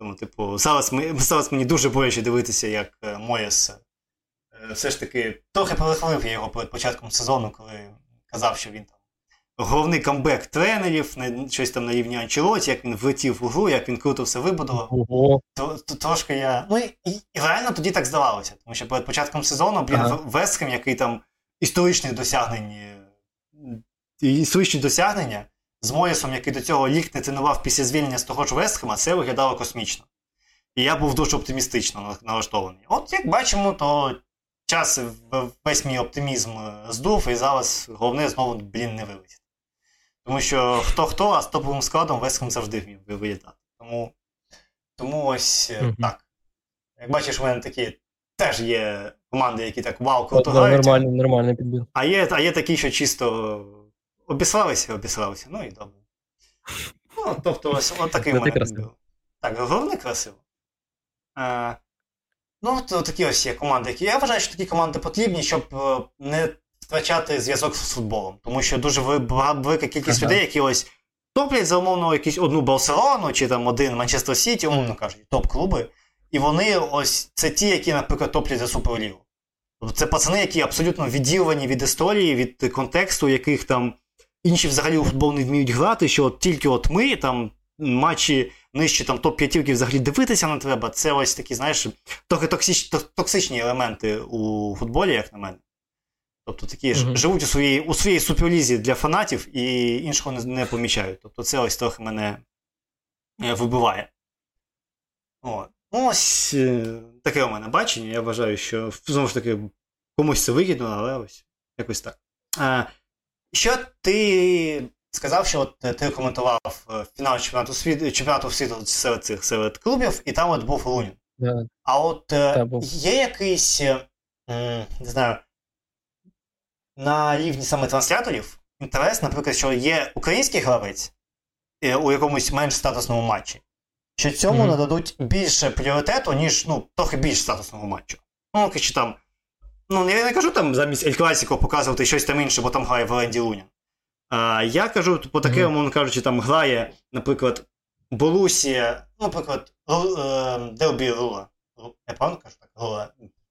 Speaker 1: Тому, типу, зараз зараз мені дуже боляче дивитися, як е, Моєс е, все ж таки трохи перехвалив я його перед початком сезону, коли казав, що він там головний камбек тренерів, щось там на рівні Анчелоті, як він влетів в гру, як він круто все вибудував. Ого. То, то трошки я. Ну і, і реально тоді так здавалося. Тому що перед початком сезону, блін, ага. Вестхем, який там історичні досягнення, історичні досягнення з Моєсом, який до цього лік не тренував після звільнення з того ж Вестхема, це виглядало космічно. І я був дуже оптимістично налаштований. От як бачимо, то час весь мій оптимізм здув, і зараз головне знову, блін, не вилетіти. Тому що хто хто, а з топовим складом Весхем завжди вмів вилітати. Тому тому ось mm-hmm. так. Як бачиш, в мене такі теж є команди, які так вау, круто грають.
Speaker 2: Нормальний, нормальний підбір.
Speaker 1: А є а є такі, що чисто обіслалися, обіслалися. Ну і добре. Ну, Тобто, ось от такий мене підбір. Так, головне красиво. А, Ну, то такі ось є команди, які. Я вважаю, що такі команди потрібні, щоб е, не втрачати зв'язок з футболом. Тому що дуже велика кількість людей, які ось топлять за умовно якусь одну Барселону чи там один Манчестер Сіті, умовно кажуть, топ-клуби. І вони ось це ті, які, наприклад, топлять за Суперлігу. Це пацани, які абсолютно відділені від історії, від контексту, яких там інші взагалі у футбол не вміють грати, що от тільки от ми там матчі нижче там топ-п'ятівки взагалі дивитися не треба. Це ось такі, знаєш, трохи токсичні елементи у футболі, як на мене. Тобто такі ж mm-hmm. живуть у своїй у своїй суперлізі для фанатів і іншого не, не помічають. Тобто це ось трохи мене е, вибиває. О. Ось е, таке у мене бачення. Я вважаю, що знову ж таки комусь це вигідно, але ось якось так. Що ти сказав, що от ти коментував фінал чемпіонату світу чемпіонату світу серед цих серед клубів, і там от був Лунін.
Speaker 2: Yeah.
Speaker 1: А от є якийсь, не знаю на рівні саме трансляторів інтерес, наприклад, що є український гравець е, у якомусь менш статусному матчі, що цьому mm-hmm. нададуть більше пріоритету, ніж ну, трохи більш статусного матчу. Ну, чи там. Ну, я не кажу там замість Ель Класіко показувати щось там інше, бо там грає Валенді Луня. А, Я кажу, по таке, mm-hmm. мовно кажучи, там грає, наприклад, Борусія, ну, наприклад, е, Дербі Рула. Я правильно кажу так? Рула.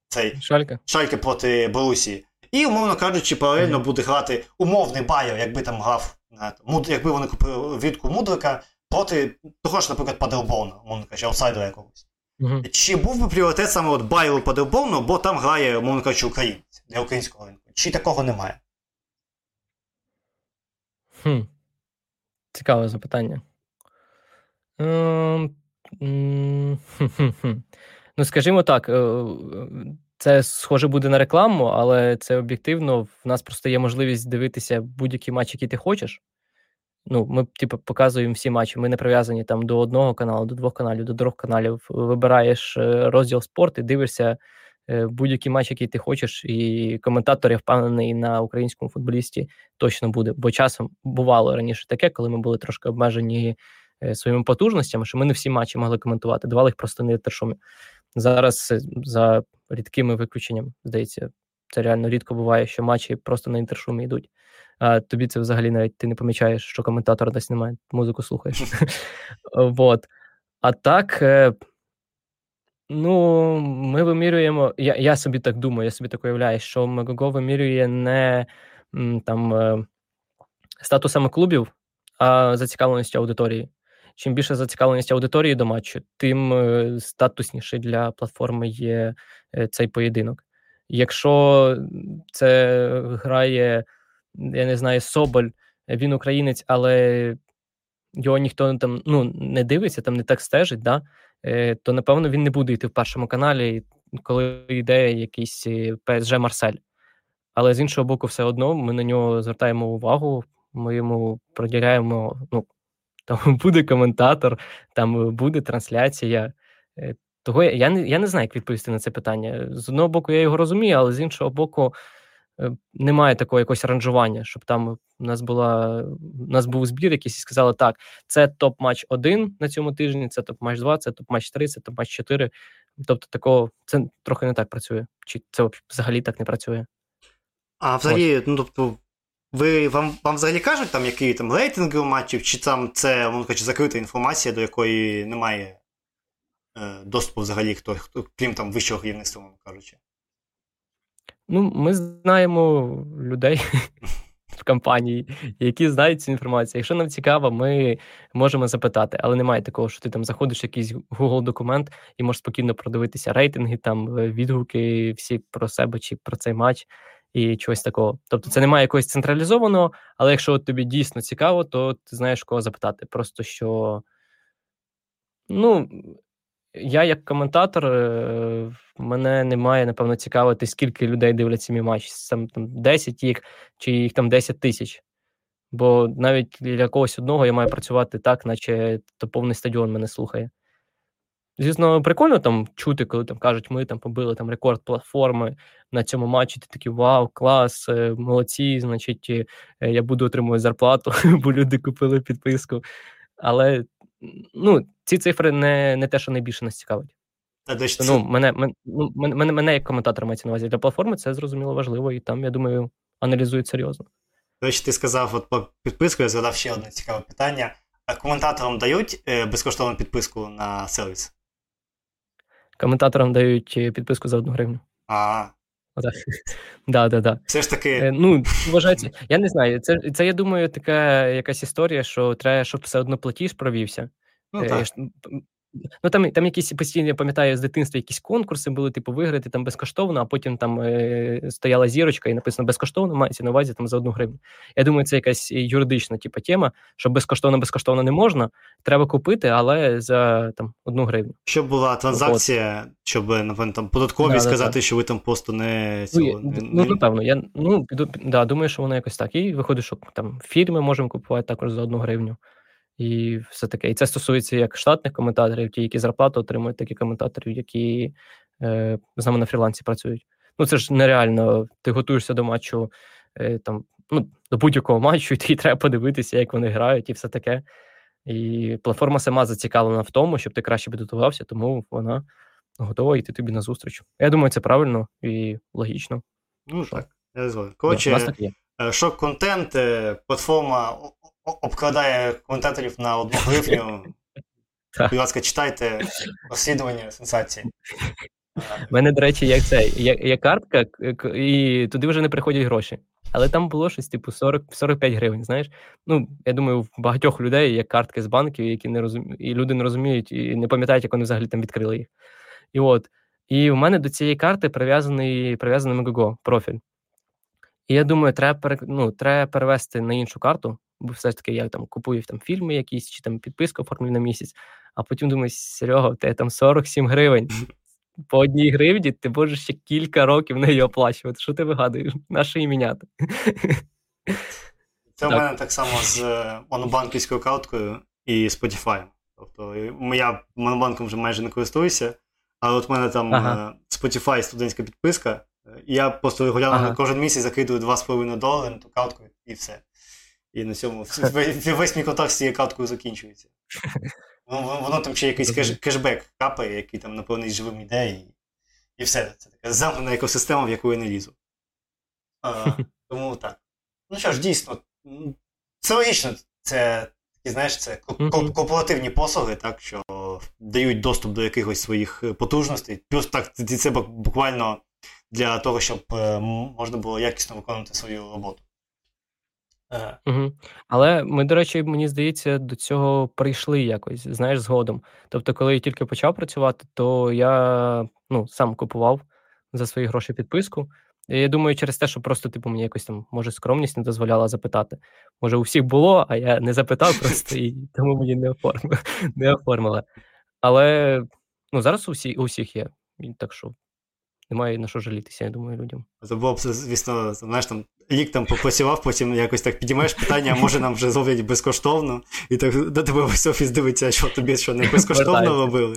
Speaker 1: Цей
Speaker 2: Шалька.
Speaker 1: Шалька проти Борусії. І, умовно кажучи, паралельно mm-hmm. буде грати умовний байер, якби там грав, якби вони купили відку Мудрика проти того ж, наприклад, Паделбоуна, умовно кажучи, аутсайдера якогось. Mm-hmm. Чи був би пріоритет саме от Байеру Паделбоуну, бо там грає, умовно кажучи, українець для українського ринку? Чи такого немає?
Speaker 2: Хм. Цікаве запитання. Ем, ну, скажімо так, е, це схоже буде на рекламу, але це об'єктивно. В нас просто є можливість дивитися будь-який матч, який ти хочеш. Ну, Ми, типу, показуємо всі матчі. Ми не прив'язані там до одного каналу, до двох каналів, до трьох каналів. Вибираєш е, розділ спорт і дивишся е, будь-який матч, який ти хочеш, і коментатор, я впевнений, на українському футболісті точно буде. Бо часом бувало раніше таке, коли ми були трошки обмежені е, своїми потужностями, що ми не всі матчі могли коментувати, давали їх просто не тершумі. Зараз за рідкими виключеннями. Здається, це реально рідко буває, що матчі просто на інтершумі йдуть. А тобі це взагалі навіть ти не помічаєш, що коментатора десь немає, музику слухаєш. Вот. А так, е, ну, ми вимірюємо. Я я собі так думаю, я собі так уявляю, що Мегого вимірює не там е, статусами клубів, а зацікавленістю аудиторії чим більше зацікавленість аудиторії до матчу, тим е, статусніше для платформи є цей поєдинок. Якщо це грає, я не знаю, Соболь, він українець, але його ніхто там ну, не дивиться, там не так стежить, да? Е, то напевно він не буде йти в першому каналі, коли йде якийсь PSG Марсель. Але з іншого боку, все одно ми на нього звертаємо увагу, ми йому приділяємо ну, там буде коментатор, там буде трансляція. Е, того я, я не я не знаю, як відповісти на це питання. З одного боку, я його розумію, але з іншого боку, е, немає такого якогось ранжування, щоб там у нас була у нас був збір, якийсь і сказали, так, це топ-матч 1 на цьому тижні, це топ-матч 2, це топ-матч 3, це топ-матч 4. Тобто, такого це трохи не так працює. Чи це взагалі так не працює?
Speaker 1: А взагалі, ну тобто, ви вам вам взагалі кажуть, там, які там рейтинги у матчів, чи там це воно закрита інформація, до якої немає е, доступу взагалі хто, хто крім там вищого керівництва, кажучи?
Speaker 2: Ну, ми знаємо людей в компанії, які знають цю інформацію. Якщо нам цікаво, ми можемо запитати, але немає такого, що ти там заходиш в якийсь Google документ і можеш спокійно продивитися рейтинги, там е, відгуки всі про себе чи про цей матч і чогось такого. Тобто, це немає якогось централізованого, але якщо тобі дійсно цікаво, то ти знаєш кого запитати. Просто що, ну, я як коментатор, е, мене немає, напевно, цікавити, скільки людей дивляться мій матч. Там, там 10 їх, чи їх там 10 тисяч. Бо навіть для когось одного я маю працювати так, наче то повний стадіон мене слухає. Звісно, прикольно там чути, коли там кажуть, ми там побили там рекорд платформи на цьому матчі. Ти такий вау, клас, е, молодці, значить, е, я буду отримувати зарплату, бо люди купили підписку. Але ну, ці цифри не не те, що найбільше нас цікавить.
Speaker 1: А де
Speaker 2: ну, мене, мене, ну, мене, мене як коментатор мається на увазі для платформи, це зрозуміло важливо, і там, я думаю, аналізують серйозно.
Speaker 1: До речі, ти сказав от по підписку, я згадав ще одне цікаве питання. А коментаторам дають е, безкоштовну підписку на сервіс?
Speaker 2: коментаторам дають е, підписку за одну гривню.
Speaker 1: А.
Speaker 2: Да, да, да.
Speaker 1: Все ж таки.
Speaker 2: Е, ну, вважається, я не знаю. Це, це, я думаю, така якась історія, що треба, щоб все одно платіж провівся.
Speaker 1: Ну, е, так.
Speaker 2: Ну там там якісь постійно я пам'ятаю з дитинства якісь конкурси були, типу, виграти там безкоштовно, а потім там е, стояла зірочка і написано безкоштовно, мається на увазі там за одну гривню. Я думаю, це якась юридична типу, тема, що безкоштовно безкоштовно не можна. Треба купити, але за там одну гривню.
Speaker 1: Щоб була транзакція, От. щоб напевно там податкові да, сказати, да, що ви там просто не цього
Speaker 2: ну, не, ну напевно. Я ну піду да, думаю, що воно якось так. І виходить, що там фільми можемо купувати також за одну гривню і все таке. І це стосується як штатних коментаторів, ті, які зарплату отримують, так і коментаторів, які е, з нами на фрілансі працюють. Ну це ж нереально. Ти готуєшся до матчу е, там, ну, до будь-якого матчу, і тобі треба подивитися, як вони грають, і все таке. І платформа сама зацікавлена в тому, щоб ти краще підготувався, тому вона готова йти тобі на зустріч. Я думаю, це правильно і логічно.
Speaker 1: Ну так, я згоден. Коротше, е, шок контент, е, платформа обкладає коментаторів на одну гривню. Будь ласка, читайте розслідування сенсації.
Speaker 2: У мене, до речі, як це, є, є картка, і туди вже не приходять гроші. Але там було щось, типу, 40, 45 гривень. Знаєш? Ну, я думаю, в багатьох людей є картки з банків, які не розуміють, і люди не розуміють і не пам'ятають, як вони взагалі там відкрили їх. І от. І в мене до цієї карти прив'язаний прив'язаний Megogo профіль. І я думаю, треба ну, треба перевести на іншу карту, бо все ж таки я там купую там фільми якісь чи там підписку оформлю на місяць, а потім думаю, Серега, тебе там 47 гривень. По одній гривні ти можеш ще кілька років неї оплачувати. Що ти вигадуєш? Нащо її міняти?
Speaker 1: Це в мене так само з е, монобанківською карткою і Spotify. Тобто я монобанком вже майже не користуюся, але от в мене там ага. Е, Spotify студентська підписка, і я просто регулярно ага. кожен місяць закидую 2,5 долари на ту картку і все. І на цьому весь мій контакт з цією карткою закінчується. Воно там ще якийсь кеш, кешбек капає, який там наповнений живим ідеєю. І все. Це така замкнена екосистема, в яку я не лізу. А, Тому так. Ну що ж, дійсно, це логічно. Це знаєш, це корпоративні послуги, так, що дають доступ до якихось своїх потужностей. Плюс так, це буквально для того, щоб е, можна було якісно виконувати свою роботу.
Speaker 2: Угу. Але ми, до речі, мені здається, до цього прийшли якось, знаєш, згодом. Тобто, коли я тільки почав працювати, то я ну, сам купував за свої гроші підписку. І я думаю, через те, що просто, типу, мені якось там, може, скромність не дозволяла запитати. Може, у всіх було, а я не запитав просто і тому мені не оформили. Не оформили. Але ну, зараз у всіх, у всіх є. Так що немає на що жалітися, я думаю, людям.
Speaker 1: Це було б, звісно, знаєш, там рік там попрацював, потім якось так підіймаєш питання, а може нам вже зроблять безкоштовно, і так до тебе весь офіс дивиться, що тобі що не безкоштовно робили.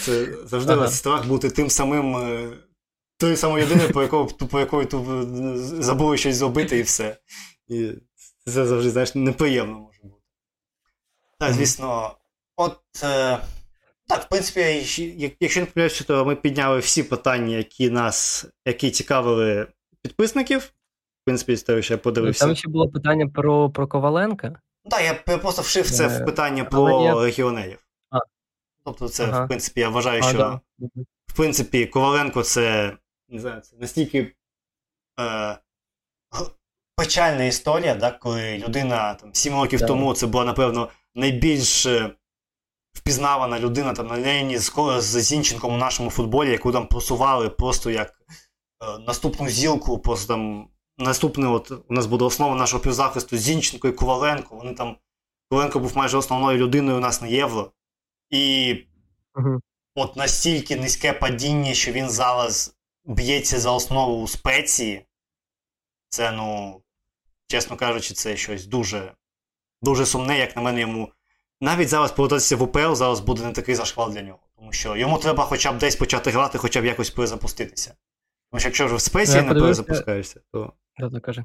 Speaker 1: Це завжди ага. страх бути тим самим, е, тою самою людиною, по якої по якої ти забули щось зробити, і все. І це завжди, знаєш, неприємно може бути. Так, звісно, от. Е, так, в принципі, якщо не помиляюся, то ми підняли всі питання, які нас, які цікавили підписників. В принципі, з того, що я подивився.
Speaker 2: Там ще було питання про про Коваленка.
Speaker 1: Так, я просто вшив це в е, питання про я... регіонерів. А. Тобто, це, ага. в принципі, я вважаю, а, що да. в принципі, Коваленко це не знаю, це настільки е, печальна історія, да, коли людина там 7 років да. тому це була, напевно, найбільш е, впізнавана людина там на лінії з, з Зінченком у нашому футболі, яку там просували просто як е, наступну зілку, просто там наступний от у нас буде основа нашого півзахисту Зінченко і Коваленко. Вони там Коваленко був майже основною людиною у нас на євро. І uh от настільки низьке падіння, що він зараз б'ється за основу у спеції. Це, ну, чесно кажучи, це щось дуже дуже сумне, як на мене, йому навіть зараз повертатися в УПЛ зараз буде не такий зашквал для нього. Тому що йому треба хоча б десь почати грати, хоча б якось перезапуститися. Тому що якщо вже в спеції не перезапускаєшся, то.
Speaker 2: Да, да, кажи.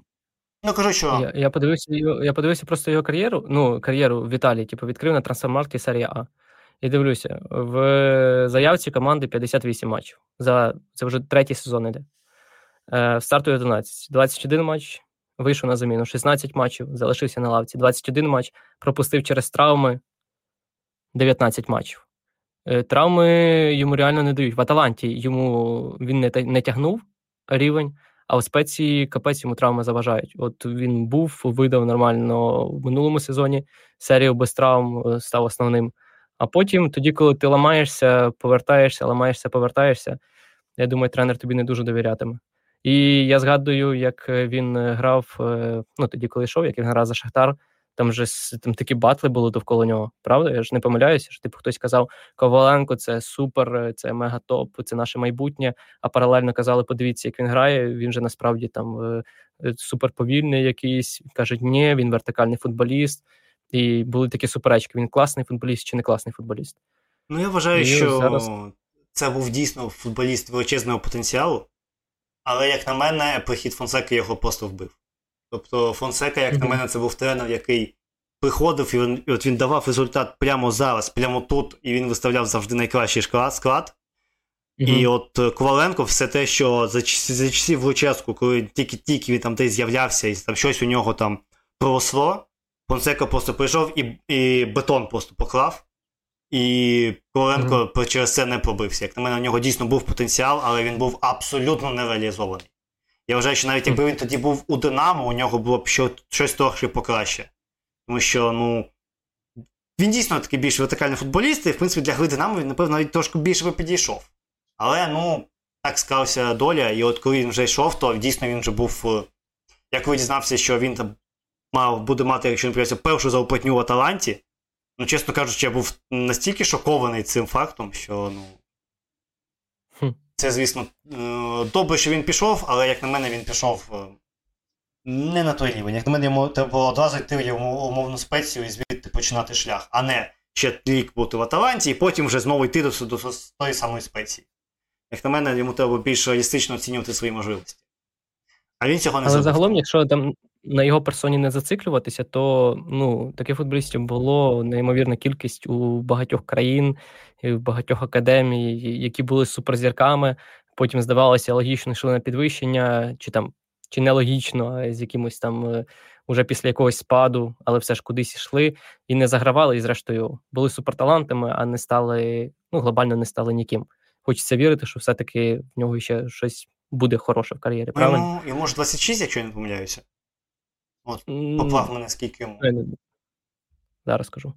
Speaker 1: Ну, кажу, що.
Speaker 2: Я я, подивився я подивився просто його кар'єру, ну, кар'єру в Італії, типу, відкрив на трансфермаркті серія А. І дивлюся, в заявці команди 58 матчів. За, Це вже третій сезон іде. Е, Стартує 11. 21 матч, вийшов на заміну 16 матчів, залишився на лавці, 21 матч, пропустив через травми 19 матчів. Е, травми йому реально не дають. В Аталанті йому він не не тягнув рівень, А в спеції капець йому травми заважають. От він був, видав нормально в минулому сезоні серію без травм е, став основним. А потім, тоді, коли ти ламаєшся, повертаєшся, ламаєшся, повертаєшся, я думаю, тренер тобі не дуже довірятиме. І я згадую, як він грав ну тоді, коли йшов, як він грав за Шахтар. Там же там такі батли були довкола нього. Правда? Я ж не помиляюся, що типу хтось казав, Коваленко це супер, це мега топ, це наше майбутнє. А паралельно казали, подивіться, як він грає. Він же насправді там е, е, супер повільний якийсь. Кажуть, ні, він вертикальний футболіст. І були такі суперечки: він класний футболіст чи не класний футболіст.
Speaker 1: Ну я вважаю, і що зараз... це був дійсно футболіст величезного потенціалу, але, як на мене, прихід Фонсеки його просто вбив. Тобто Фонсека, як mm-hmm. на мене, це був тренер, який приходив і, він, і от він давав результат прямо зараз, прямо тут, і він виставляв завжди найкращий склад. Mm-hmm. І от е, Коваленко, все те, що за за часів Луческу, коли тільки-тільки він там десь з'являвся, і там щось у нього там проросло, Фонсека просто прийшов і і бетон просто поклав. І Коваленко mm-hmm. через це не пробився. Як на мене, у нього дійсно був потенціал, але він був абсолютно нереалізований. Я вважаю, що навіть якби він тоді був у Динамо, у нього було б щось трохи покраще. Тому що, ну. Він дійсно такий більш вертикальний футболіст, і в принципі для гри Динамо він, напевно, навіть трошки більше би підійшов. Але, ну, так склалася доля, і от коли він вже йшов, то дійсно він вже був. Е, як ви дізнався, що він там мав буде мати, якщо не прийдеться, першу зарплатню в Аталанті. Ну, чесно кажучи, я був настільки шокований цим фактом, що, ну. Це, звісно, е, добре, що він пішов, але, як на мене, він пішов е, не на той рівень. Як на мене, йому треба було одразу йти в умовну спецію і звідти починати шлях, а не ще рік бути в Аталанті, і потім вже знову йти до, до, до тої самої спеції. Як на мене, йому треба більш реалістично оцінювати свої можливості. А він цього не
Speaker 2: Але
Speaker 1: зробив.
Speaker 2: загалом, якщо там на його персоні не зациклюватися, то ну, таких футболістів було неймовірна кількість у багатьох країн, і в багатьох академій, які були суперзірками. Потім здавалося, логічно йшли на підвищення, чи там чи нелогічно, а з якимось там е, уже після якогось спаду, але все ж кудись йшли і не загравали, і зрештою були суперталантами, а не стали, ну, глобально не стали ніким. Хочеться вірити, що все-таки в нього ще щось буде хороше в кар'єрі. Ну, правильно?
Speaker 1: Йому, йому ж 26, якщо я не помиляюся. От, поплав мене скільки йому.
Speaker 2: Зараз скажу.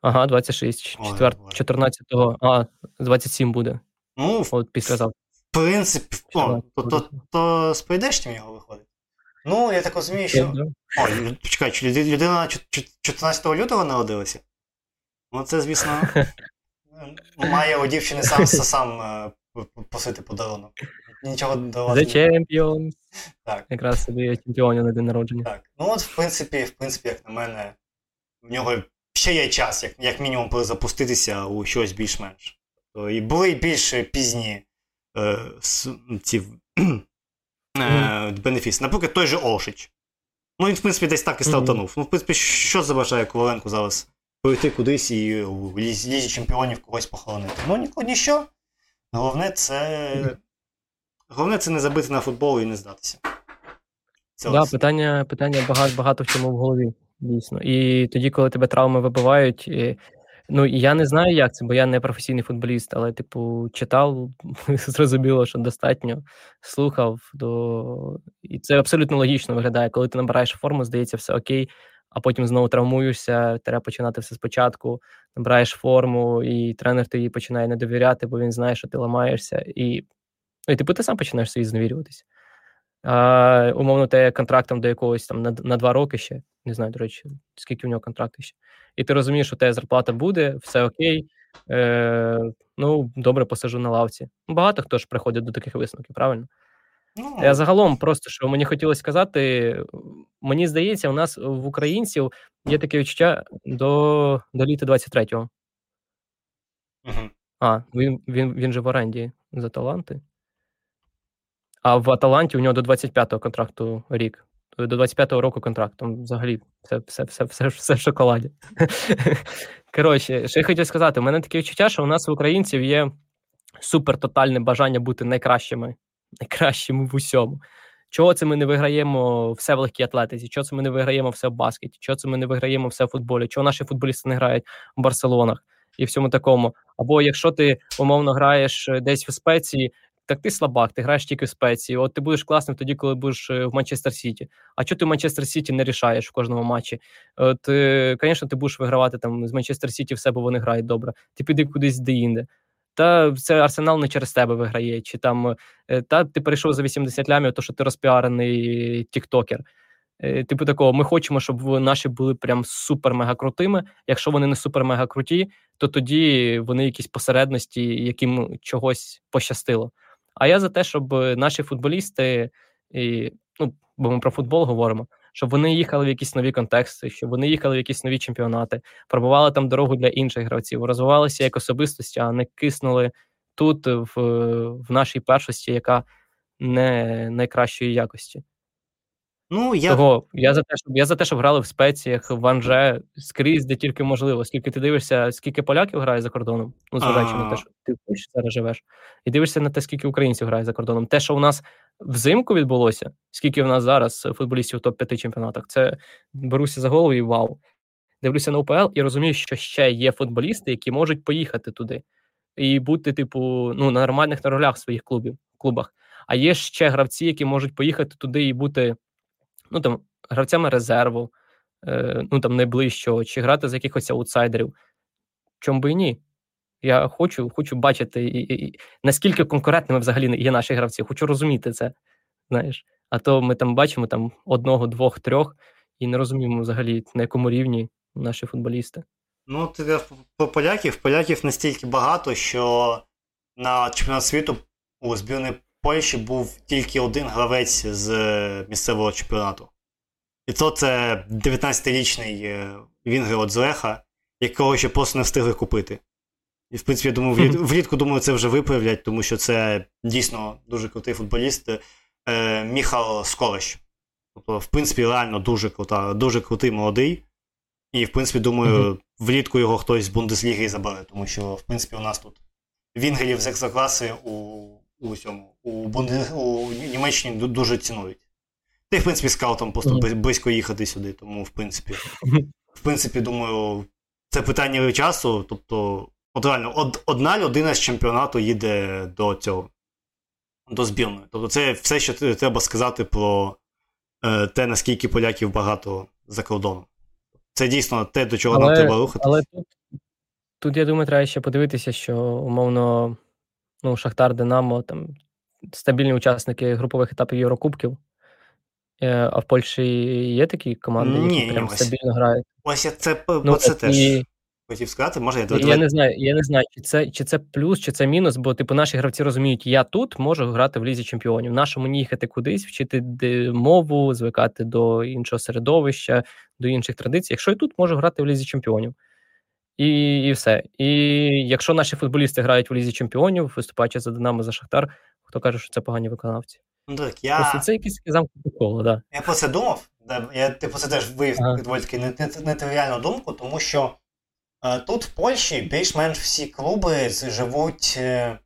Speaker 2: Ага, 26. 14-го. А, 27 буде.
Speaker 1: Ну,
Speaker 2: От післязавтра.
Speaker 1: В принципі, о, то, то, то з прийдешнім його виходить. Ну, я так розумію, що. О, почекай, людина 14 лютого народилася? Ну, це, звісно, має у дівчини сам сам е, просити подарунок. Нічого до вас.
Speaker 2: The Champions. Так. Якраз собі чемпіонів на день народження.
Speaker 1: Так. Ну от, в принципі, в принципі, як на мене, в нього ще є час, як як мінімум, перезапуститися у щось більш-менш. І були більш пізні е, ці е, бенефіси. Наприклад, той же Олшич. Ну, він, в принципі, десь так і стартанув. Mm-hmm. Ну, в принципі, що заважає Коваленку зараз пройти кудись і у лізі чемпіонів когось похоронити? Ну, ніщо. Головне, це Головне це не забити на футбол і не здатися.
Speaker 2: Це да, питання питання багато багато в чому в голові, дійсно. І тоді, коли тебе травми вибивають, і, ну я не знаю, як це, бо я не професійний футболіст, але, типу, читав, зрозуміло, що достатньо слухав. до... І це абсолютно логічно виглядає. Коли ти набираєш форму, здається, все окей, а потім знову травмуєшся, треба починати все спочатку, набираєш форму, і тренер тобі починає не довіряти, бо він знає, що ти ламаєшся. І і типу, ти сам починаєш собі зневірюватися. А, Умовно, те контрактом до якогось там на на два роки ще. Не знаю, до речі, скільки у нього контракти ще. І ти розумієш, що тебе зарплата буде, все окей. Е, Ну, добре, посажу на лавці. Багато хто ж приходить до таких висновків, правильно? Ну, Я загалом, просто що мені хотілося сказати, мені здається, у нас в українців є таке відчуття до до літа 23-го. Угу. А, він він, він же в оренді за таланти. А в Аталанті у нього до 25-го контракту рік. До 25-го року контракт. Там взагалі все все, все, все, все в шоколаді. Коротше, що я хотів сказати, у мене таке відчуття, що у нас в українців є супертотальне бажання бути найкращими, найкращими в усьому. Чого це ми не виграємо все в легкій атлетиці? Чого це ми не виграємо все в баскеті? Чого це ми не виграємо все в футболі? Чого наші футболісти не грають в Барселонах і всьому такому? Або якщо ти умовно граєш десь в спеції, так ти слабак, ти граєш тільки в спеції. От ти будеш класним тоді, коли будеш е, в Манчестер Сіті. А чого ти в Манчестер Сіті не рішаєш в кожному матчі? От, звісно, ти будеш вигравати там з Манчестер Сіті все, бо вони грають добре. Ти піди кудись де-інде. Та це арсенал не через тебе виграє, чи там та ти перейшов за 80 лямів, то що ти розпіарений тіктокер. Е, типу такого, ми хочемо, щоб наші були прям супер-мега крутими. Якщо вони не супер-мега круті, то тоді вони якісь посередності, яким чогось пощастило. А я за те, щоб наші футболісти, і, ну бо ми про футбол говоримо, щоб вони їхали в якісь нові контексти, щоб вони їхали в якісь нові чемпіонати, пробували там дорогу для інших гравців, розвивалися як особистості, а не киснули тут, в, в нашій першості, яка не найкращої якості. Ну, я Того, я за те, щоб я за те, щоб грали в спеціях, в Анже скрізь, де тільки можливо. Скільки ти дивишся, скільки поляків грає за кордоном, ну зважаючи на те, що ти зараз живеш, і дивишся на те, скільки українців грає за кордоном. Те, що у нас взимку відбулося, скільки в нас зараз футболістів в топ-5 чемпіонатах, це беруся за голову і вау. Дивлюся на УПЛ і розумію, що ще є футболісти, які можуть поїхати туди і бути, типу, ну на нормальних на ролях своїх клубів клубах. А є ще гравці, які можуть поїхати туди і бути ну там гравцями резерву, е, ну там найближчого, чи грати з якихось аутсайдерів. Чому би і ні? Я хочу хочу бачити, і, і, і, наскільки конкурентними взагалі є наші гравці. Хочу розуміти це. знаєш. А то ми там бачимо там одного, двох, трьох, і не розуміємо взагалі, на якому рівні наші футболісти.
Speaker 1: Ну, ти про поляків. Поляків настільки багато, що на чемпіонат світу у збірної Польщі був тільки один гравець з е, місцевого чемпіонату. І то це 19-річний е, Вінгер от Злеха, якого ще просто не встигли купити. І, в принципі, я думаю, вліт, влітку думаю, це вже виправлять, тому що це дійсно дуже крутий футболіст е, Міхал Сколещ. Тобто, в принципі, реально дуже крута, дуже крутий молодий. І, в принципі, думаю, влітку його хтось з Бундесліги забере, тому що, в принципі, у нас тут вінгерів з екстракласи у у цьому у, Бунде... у Німеччині дуже цінують. Та й, в принципі, скаутом просто близько їхати сюди, тому, в принципі, в принципі, думаю, це питання часу. Тобто, от реально, од, одна людина з чемпіонату їде до цього, до збірної. Тобто, це все, що треба сказати про е, те, наскільки поляків багато за кордоном. Це дійсно те, до чого але, нам треба рухатися.
Speaker 2: Але тут, тут, я думаю, треба ще подивитися, що умовно ну, Шахтар, Динамо, там стабільні учасники групових етапів Єврокубків. Е, а в Польщі є такі команди, які ні, прям ні, стабільно грають.
Speaker 1: Ось я це ну, це теж і... хотів сказати, може я
Speaker 2: Я не знаю, я не знаю, чи це чи це плюс, чи це мінус, бо типу наші гравці розуміють, я тут можу грати в лізі чемпіонів. Нашому не їхати кудись, вчити мову, звикати до іншого середовища, до інших традицій. Якщо я тут можу грати в лізі чемпіонів. І і все. І якщо наші футболісти грають в лізі чемпіонів, виступаючи за Динамо за Шахтар, хто каже, що це погані виконавці?
Speaker 1: Ну так, я... Просто
Speaker 2: це якісь замкнуті коло, да.
Speaker 1: Я про це думав. Я типу це теж виявив ага. доволі таки нетривіальну думку, тому що е, тут в Польщі більш-менш всі клуби живуть, е,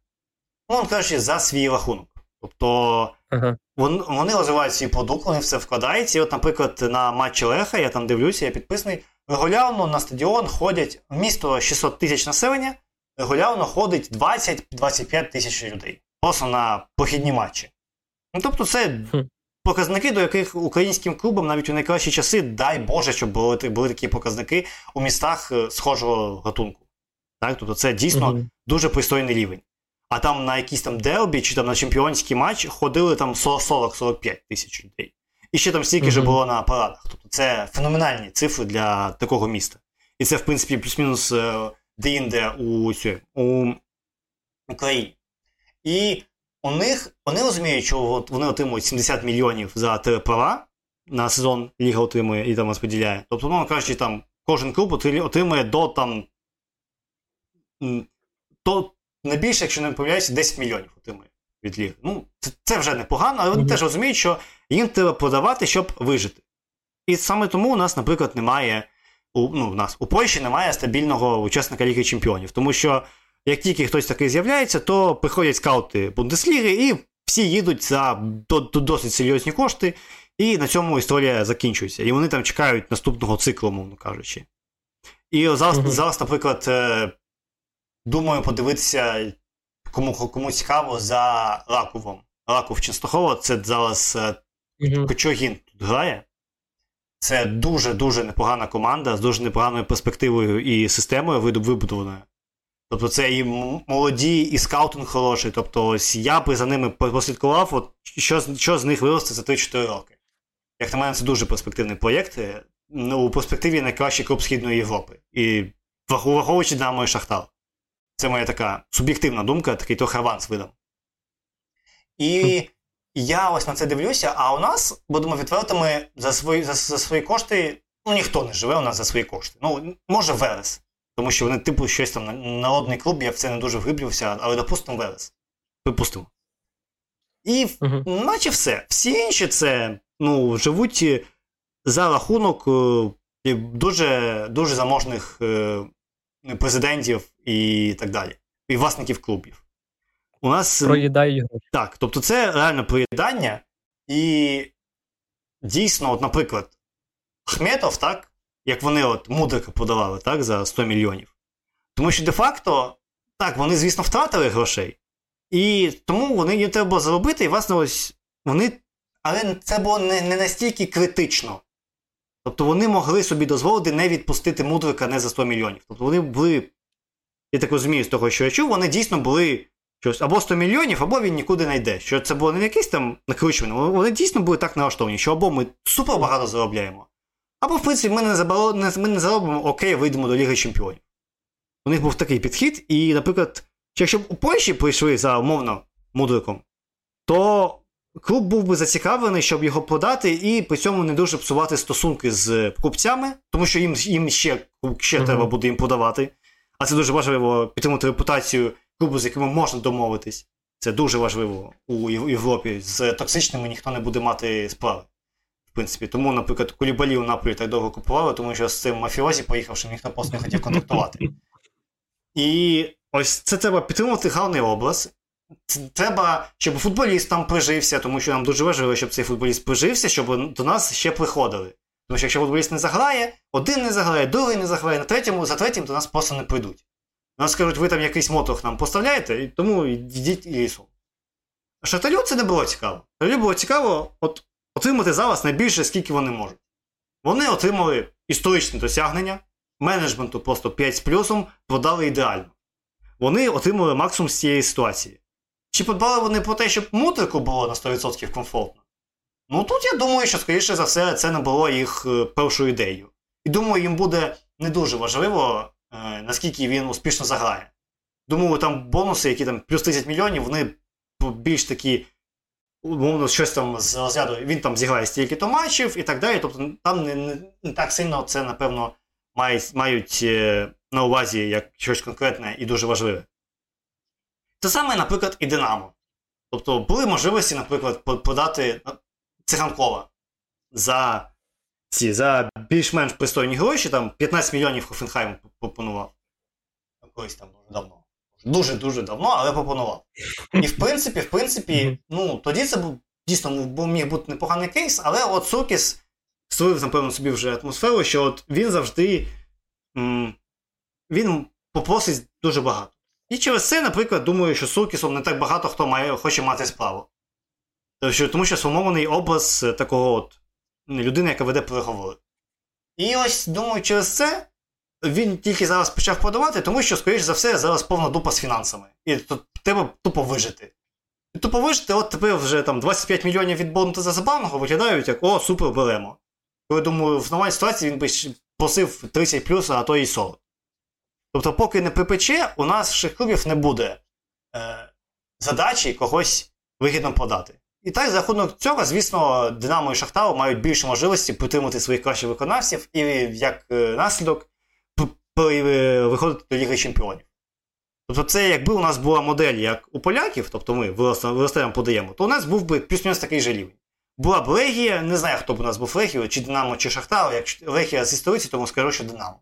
Speaker 1: ну кажучи, за свій рахунок. Тобто ага. вони, вони розвивають свій продукт, вони все вкладаються. І от, наприклад, на матчі Леха, я там дивлюся, я підписаний. Регулярно на стадіон ходять в місто 600 тисяч населення, регулярно ходить 20-25 тисяч людей. Просто на похідні матчі. Ну, Тобто, це показники, до яких українським клубам навіть у найкращі часи, дай Боже, щоб були були такі показники у містах е, схожого гатунку. Так? Тобто це дійсно mm-hmm. дуже пристойний рівень. А там на якийсь там дербі чи там на чемпіонський матч ходили там 40-45 тисяч людей. І ще там стільки mm-hmm. було на парадах. Тобто це феноменальні цифри для такого міста. І це, в принципі, плюс-мінус е, де-інде у, у Україні. І у них вони розуміють, що от вони отримують 70 мільйонів за телеправа на сезон Ліга отримує і там розподіляє. Тобто, ну, кажучи, там кожен клуб отримує до там. То не більше, якщо не помиляюся, 10 мільйонів отримує від ліги. Ну, це, це вже непогано, але вони mm-hmm. теж розуміють, що їм треба подавати, щоб вижити. І саме тому у нас, наприклад, немає. У ну, у нас у Польщі немає стабільного учасника Ліги Чемпіонів, тому що як тільки хтось такий з'являється, то приходять скаути Бундесліги і всі їдуть за до, до досить серйозні кошти, і на цьому історія закінчується. І вони там чекають наступного циклу, мовно кажучи. І зараз, uh-huh. зараз наприклад, е, думаю, подивитися кому кому цікаво, за Раковом. Раков Ченстахова, це зараз mm-hmm. Кочогін тут грає. Це дуже-дуже непогана команда з дуже непоганою перспективою і системою вибудованою. Тобто це і молоді, і скаутинг хороший. Тобто, ось я би за ними послідкував, от що що з них виросте за 3-4 роки. Як на мене, це дуже перспективний проєкт. Ну, у перспективі найкращий клуб Східної Європи. І враховуючи Динамо і Шахтар. Це моя така суб'єктивна думка, такий трохи аванс видам. І я ось на це дивлюся, а у нас, будемо відвертими, за свої за, за свої кошти, ну ніхто не живе у нас за свої кошти. Ну, може, Верес. Тому що вони, типу, щось там народний клуб, я в це не дуже вглиблювався, але допустимо Велес. Припустимо. І uh-huh. наче все. Всі інші це ну, живуть за рахунок е, дуже дуже заможних е, президентів і так далі. І власників клубів.
Speaker 2: У нас... Проїдає гроші.
Speaker 1: Так, тобто це реально проїдання. І дійсно, от, наприклад, Ахметов, так, як вони от Мудрика подавали так, за 100 мільйонів. Тому що де-факто, так, вони, звісно, втратили грошей. І тому вони їм треба було заробити, і власне ось вони. Але це було не, не настільки критично. Тобто вони могли собі дозволити не відпустити Мудрика не за 100 мільйонів. Тобто вони були, я так розумію, з того, що я чув, вони дійсно були щось або 100 мільйонів, або він нікуди не йде. Що це було не якесь там накручування, вони дійсно були так налаштовані, що або ми супер багато заробляємо, або, в принципі, ми не забало, ми не заробимо, окей, вийдемо до Ліги Чемпіонів. У них був такий підхід, і, наприклад, якщо б у Польщі прийшли за умовно мудриком, то клуб був би зацікавлений, щоб його продати, і при цьому не дуже псувати стосунки з купцями, тому що їм їм ще ще mm-hmm. треба буде їм подавати. А це дуже важливо підтримати репутацію клубу, з яким можна домовитись. Це дуже важливо у Європі. З токсичними ніхто не буде мати справи принципі. Тому, наприклад, Кулібалі у Наполі так довго купували, тому що з цим мафіозі, поїхавши, ніхто просто не хотів контактувати. І ось це треба підтримувати гарний образ. Треба, щоб футболіст там прижився, тому що нам дуже важливо, щоб цей футболіст прижився, щоб до нас ще приходили. Тому що якщо футболіст не заграє, один не заграє, другий не заграє, на третьому, за третім до нас просто не прийдуть. Нас скажуть, ви там якийсь мотох нам поставляєте, і тому йдіть і лісу. Шаталю це не було цікаво. Шаталю було цікаво, от отримати зараз найбільше, скільки вони можуть. Вони отримали історичне досягнення, менеджменту просто 5 з плюсом продали ідеально. Вони отримали максимум з цієї ситуації. Чи подбали вони про те, щоб мутрику було на 100% комфортно? Ну тут я думаю, що, скоріше за все, це не було їх е, першою ідеєю. І думаю, їм буде не дуже важливо, е, наскільки він успішно заграє. Думаю, там бонуси, які там плюс 30 мільйонів, вони більш такі умовно щось там з розряду, він там зіграє стільки-то матчів і так далі. Тобто там не, не, не так сильно це, напевно, мають, мають е, на увазі як щось конкретне і дуже важливе. Це саме, наприклад, і Динамо. Тобто були можливості, наприклад, подати циганкова за ці, за більш-менш пристойні гроші, там 15 мільйонів Хофенхайм пропонував. Колись там дуже давно дуже-дуже давно, але пропонував. І в принципі, в принципі, ну тоді це був дійсно був міг бути непоганий кейс, але от Суркіс створив, напевно, собі вже атмосферу, що от він завжди м- він попросить дуже багато. І через це, наприклад, думаю, що з Суркісом не так багато хто має, хоче мати справу. Тому що сформований образ такого от людини, яка веде переговори. І ось думаю, через це він тільки зараз почав подавати, тому що, скоріш за все, зараз повна дупа з фінансами. І тут треба тупо вижити. І тупо вижити, от тепер вже там 25 мільйонів від бонуса за забавного виглядають як о, супер беремо. Я думаю, в нормальній ситуації він би просив 30 плюс, а то і 40. Тобто, поки не припече, у нас в клубів не буде е, задачі когось вигідно подати. І так, за рахунок цього, звісно, Динамо і Шахтар мають більше можливості підтримати своїх кращих виконавців, і як е, наслідок Е, виходити до Ліги Чемпіонів. Тобто, це якби у нас була модель, як у поляків, тобто ми виростаємо, подаємо, то у нас був би плюс-мінус такий же рівень. Була б Легія, не знаю, хто б у нас був Легією, чи Динамо, чи Шахтар, як Легія з історії, тому скажу, що Динамо.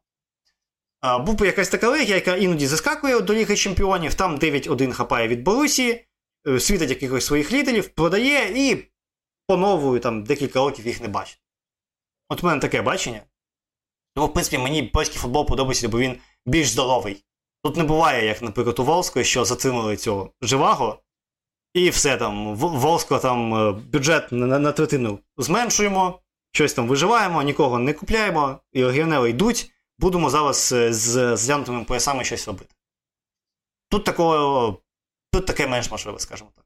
Speaker 1: А, Був би якась така легія, яка іноді заскакує до Ліги Чемпіонів, там 9-1 хапає від Борусії, світить якихось своїх лідерів, продає і поновую там декілька років їх не бачить. От у мене таке бачення. Тому, в принципі, мені польський футбол подобається, бо він більш здоровий. Тут не буває, як, наприклад, у Волської, що затримали цього живаго, і все там, Волського там е, бюджет на, на третину зменшуємо, щось там виживаємо, нікого не купляємо, і легіонери йдуть, будемо зараз е, з зглянутими поясами щось робити. Тут такого, тут таке менш можливе, скажімо так.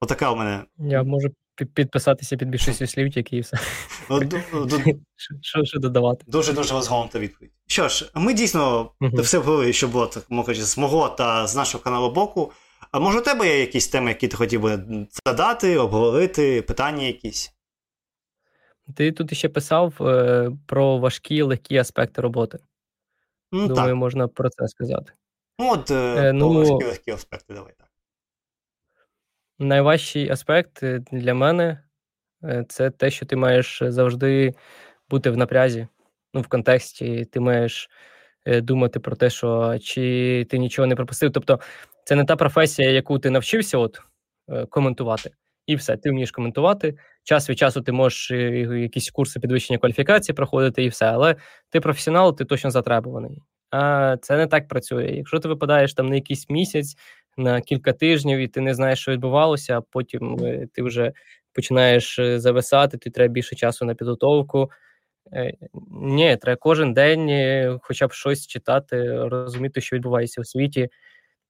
Speaker 1: Отака у мене.
Speaker 2: Я можу підписатися під більшістю слів, які і все. Ну, що що додавати?
Speaker 1: Дуже-дуже розгорнута відповідь. Що ж, ми дійсно все говорили, що було з мого та з нашого каналу боку. А може, у тебе є якісь теми, які ти хотів би задати, обговорити, питання якісь?
Speaker 2: Ти тут ще писав е, про важкі легкі аспекти роботи. Ну, Думаю, так. можна про це сказати.
Speaker 1: Ну, от е, е ну, важкі легкі аспекти, давай так.
Speaker 2: Найважчий аспект е, для мене е, це те, що ти маєш завжди бути в напрязі, ну, в контексті, ти маєш думати про те, що чи ти нічого не пропустив. Тобто, це не та професія, яку ти навчився от, коментувати, і все, ти вмієш коментувати. Час від часу ти можеш якісь курси підвищення кваліфікації проходити, і все. Але ти професіонал, ти точно затребуваний. А це не так працює. Якщо ти випадаєш там на якийсь місяць, на кілька тижнів, і ти не знаєш, що відбувалося, а потім е, ти вже починаєш е, зависати, ти треба більше часу на підготовку. Е, ні, треба кожен день хоча б щось читати, розуміти, що відбувається у світі.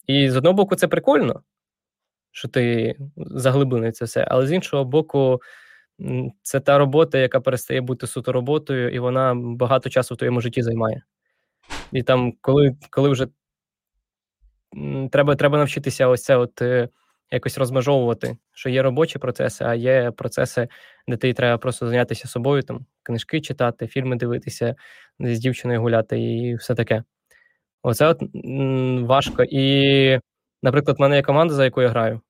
Speaker 2: І з одного боку, це прикольно, що ти заглиблений це все, але з іншого боку, це та робота, яка перестає бути суто роботою, і вона багато часу в твоєму житті займає. І там, коли коли вже треба треба навчитися ось це от е, якось розмежовувати, що є робочі процеси, а є процеси, де ти треба просто зайнятися собою, там книжки читати, фільми дивитися, з дівчиною гуляти і все таке. Оце от важко. І, наприклад, в мене є команда, за яку я граю,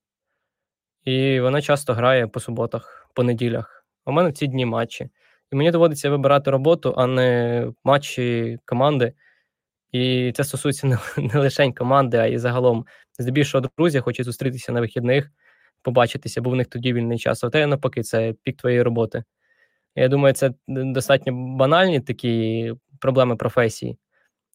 Speaker 2: і вона часто грає по суботах, по неділях. У мене в ці дні матчі. І мені доводиться вибирати роботу, а не матчі команди. І це стосується не, не лише команди, а й загалом. Здебільшого друзі хочуть зустрітися на вихідних, побачитися, бо в них тоді вільний час. А те навпаки, це пік твоєї роботи. Я думаю, це достатньо банальні такі проблеми професії,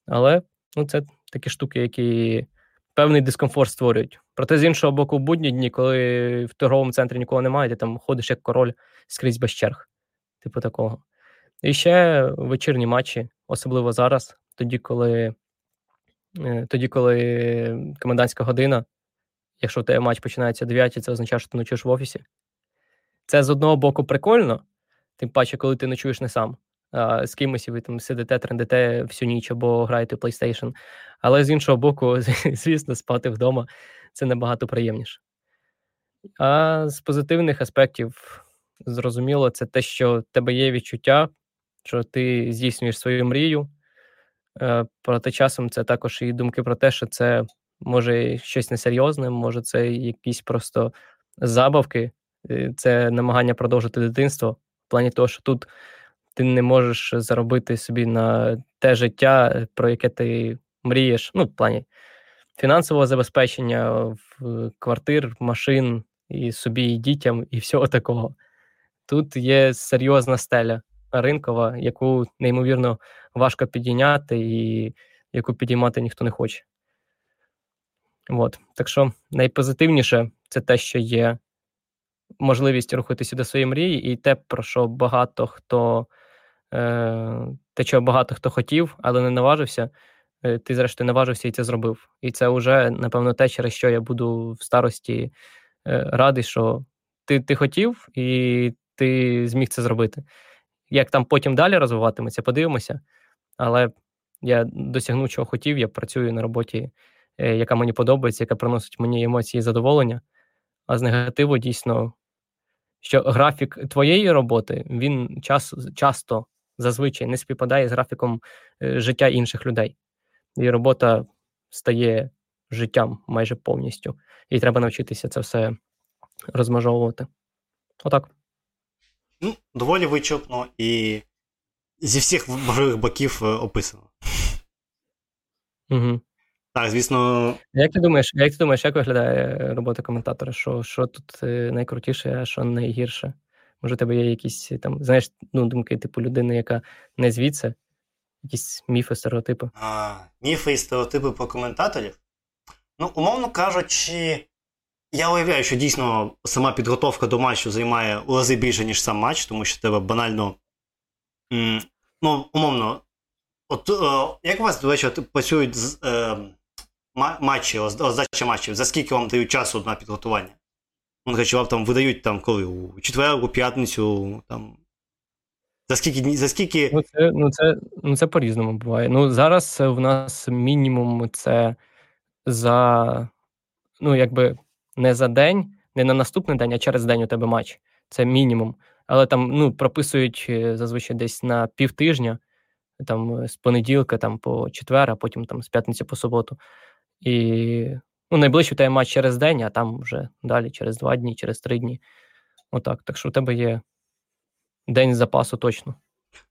Speaker 2: але ну, це такі штуки, які певний дискомфорт створюють. Проте з іншого боку, в будні дні, коли в торговому центрі нікого немає, ти там ходиш як король скрізь без черг, типу такого. І ще вечірні матчі, особливо зараз, тоді, коли е, тоді, коли комендантська година, якщо у тебе матч починається о 9, це означає, що ти ночуєш в офісі. Це з одного боку прикольно, тим паче, коли ти ночуєш не сам. А з кимось і ви там сидите, трендите всю ніч або граєте в PlayStation. Але з іншого боку, звісно, спати вдома це набагато приємніше. А з позитивних аспектів, зрозуміло, це те, що в тебе є відчуття, що ти здійснюєш свою мрію, проте часом це також і думки про те, що це може щось несерйозне, може це якісь просто забавки, е, це намагання продовжити дитинство в плані того, що тут ти не можеш заробити собі на те життя, про яке ти мрієш, ну, в плані фінансового забезпечення, квартир, машин і собі, і дітям, і всього такого. Тут є серйозна стеля ринкова, яку неймовірно важко підійняти і яку підіймати ніхто не хоче. От. Так що найпозитивніше це те, що є можливість рухатися до своєї мрії, і те, про що багато хто е, те, чого багато хто хотів, але не наважився. Е, ти, зрештою, наважився і це зробив. І це вже, напевно, те, через що я буду в старості е, радий, що ти ти хотів і ти зміг це зробити. Як там потім далі розвиватиметься, подивимося. Але я досягнув, чого хотів. Я працюю на роботі, е, яка мені подобається, яка приносить мені емоції і задоволення. А з негативу дійсно, що графік твоєї роботи він час, часто зазвичай не співпадає з графіком е, життя інших людей. І робота стає життям майже повністю. І треба навчитися це все розмежовувати. Отак.
Speaker 1: Ну, доволі вичерпно і зі всіх можливих боків е, описано.
Speaker 2: Угу.
Speaker 1: Так, звісно.
Speaker 2: Як ти думаєш, як ти думаєш, як виглядає робота коментатора? Що що тут е, найкрутіше, а що найгірше? Може, у тебе є якісь там, знаєш, ну, думки, типу, людини, яка не звідси, якісь міфи, стереотипи.
Speaker 1: А, Міфи і стереотипи про коментаторів. Ну, умовно кажучи, я уявляю, що дійсно сама підготовка до матчу займає у рази більше, ніж сам матч, тому що тебе банально. Ну, умовно. От е, як у вас, до речі, працюють з, е, матчі, роздача матчів? За скільки вам дають часу на підготування? Вони кажуть, вам там видають там коли? У четвер, у п'ятницю, там. За скільки за скільки.
Speaker 2: Ну, це ну, це, ну, це по-різному буває. Ну, зараз в нас мінімум це за. Ну, якби не за день, не на наступний день, а через день у тебе матч. Це мінімум. Але там ну, прописують е, зазвичай десь на півтижня, там е, з понеділка там, по четвер, а потім там з п'ятниці по суботу. І ну, найближчий у тебе матч через день, а там вже далі через два дні, через три дні. Отак. Так що у тебе є день запасу точно.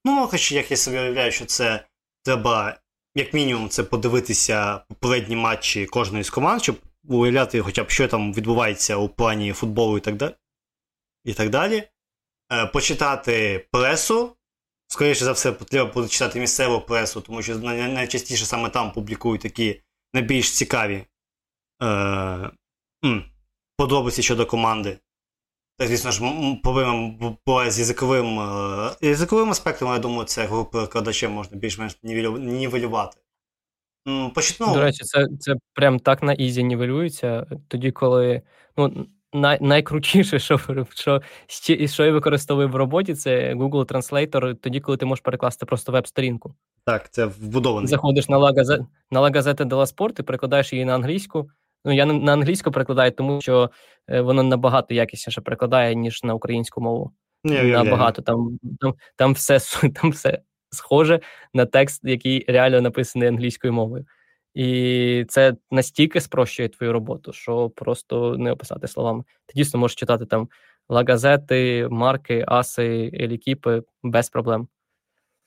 Speaker 1: Ну, хоч як я собі уявляю, що це треба, як мінімум, це подивитися попередні матчі кожної з команд, щоб уявляти, хоча б що там відбувається у плані футболу і так далі. І так далі. Е, почитати пресу. Скоріше за все, треба буде читати місцеву пресу, тому що найчастіше саме там публікують такі найбільш цікаві е, подробиці щодо команди. Так, звісно ж, повинен буває з язиковим е, язиковим аспектом, я думаю, це групу перекладачем можна більш-менш нівелювати.
Speaker 2: Почну. До речі, це це прям так на easy нівелюється. Тоді, коли ну, най, найкрутіше, що що, що я використовую в роботі, це Google Translator, тоді, коли ти можеш перекласти просто веб-сторінку.
Speaker 1: Так, це вбудований.
Speaker 2: Заходиш на La на Gazzetta dello Sport і перекладаєш її на англійську. Ну, я на англійську перекладаю, тому що е, воно набагато якісніше перекладає, ніж на українську мову. Не, набагато. Там, там, там, все, там все схоже на текст, який реально написаний англійською мовою. І це настільки спрощує твою роботу, що просто не описати словами. Ти дійсно можеш читати там лагазети, марки, аси, елікіпи без проблем.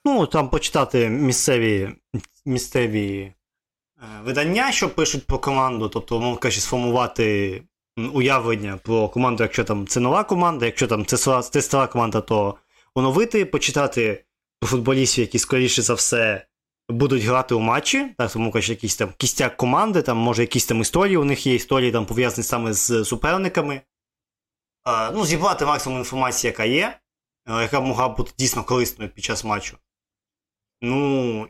Speaker 1: Ну, там почитати місцеві місцеві е, видання, що пишуть про команду, тобто, мов кажучи, сформувати уявлення про команду, якщо там це нова команда, якщо там це, це стара команда, то оновити, почитати футболістів, які, скоріше за все, будуть грати у матчі, так, тому кажуть, якийсь там кістяк команди, там, може, якісь там історії у них є, історії там пов'язані саме з суперниками. А, ну, Зібрати максимум інформації, яка є, яка могла бути дійсно корисною під час матчу. Ну,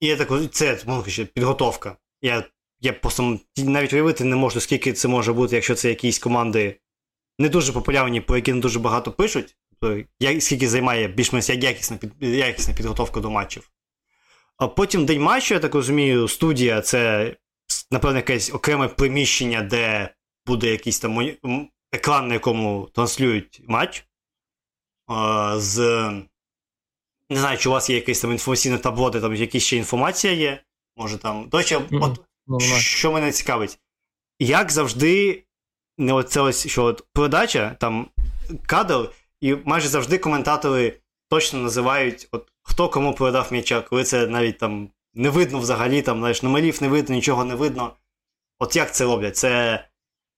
Speaker 1: і я так, це можна сказати, підготовка. Я я просто навіть уявити не можу, скільки це може бути, якщо це якісь команди не дуже популярні, про які не дуже багато пишуть. Тобто, скільки займає більш-менш якісна якісна підготовка до матчів. А потім день матчу, я так розумію, студія це, напевно, якесь окреме приміщення, де буде якийсь там екран, на якому транслюють матч. А, з... Не знаю, чи у вас є якесь там інформаційне табло, де там якась ще інформація є. Може там. До речі, mm-hmm. от, mm-hmm. що мене цікавить, як завжди, не оце ось, що от передача, там кадр, і майже завжди коментатори точно називають, от хто кому передав м'яча, коли це навіть там не видно взагалі, там, знаєш, номерів не видно, нічого не видно. От як це роблять? Це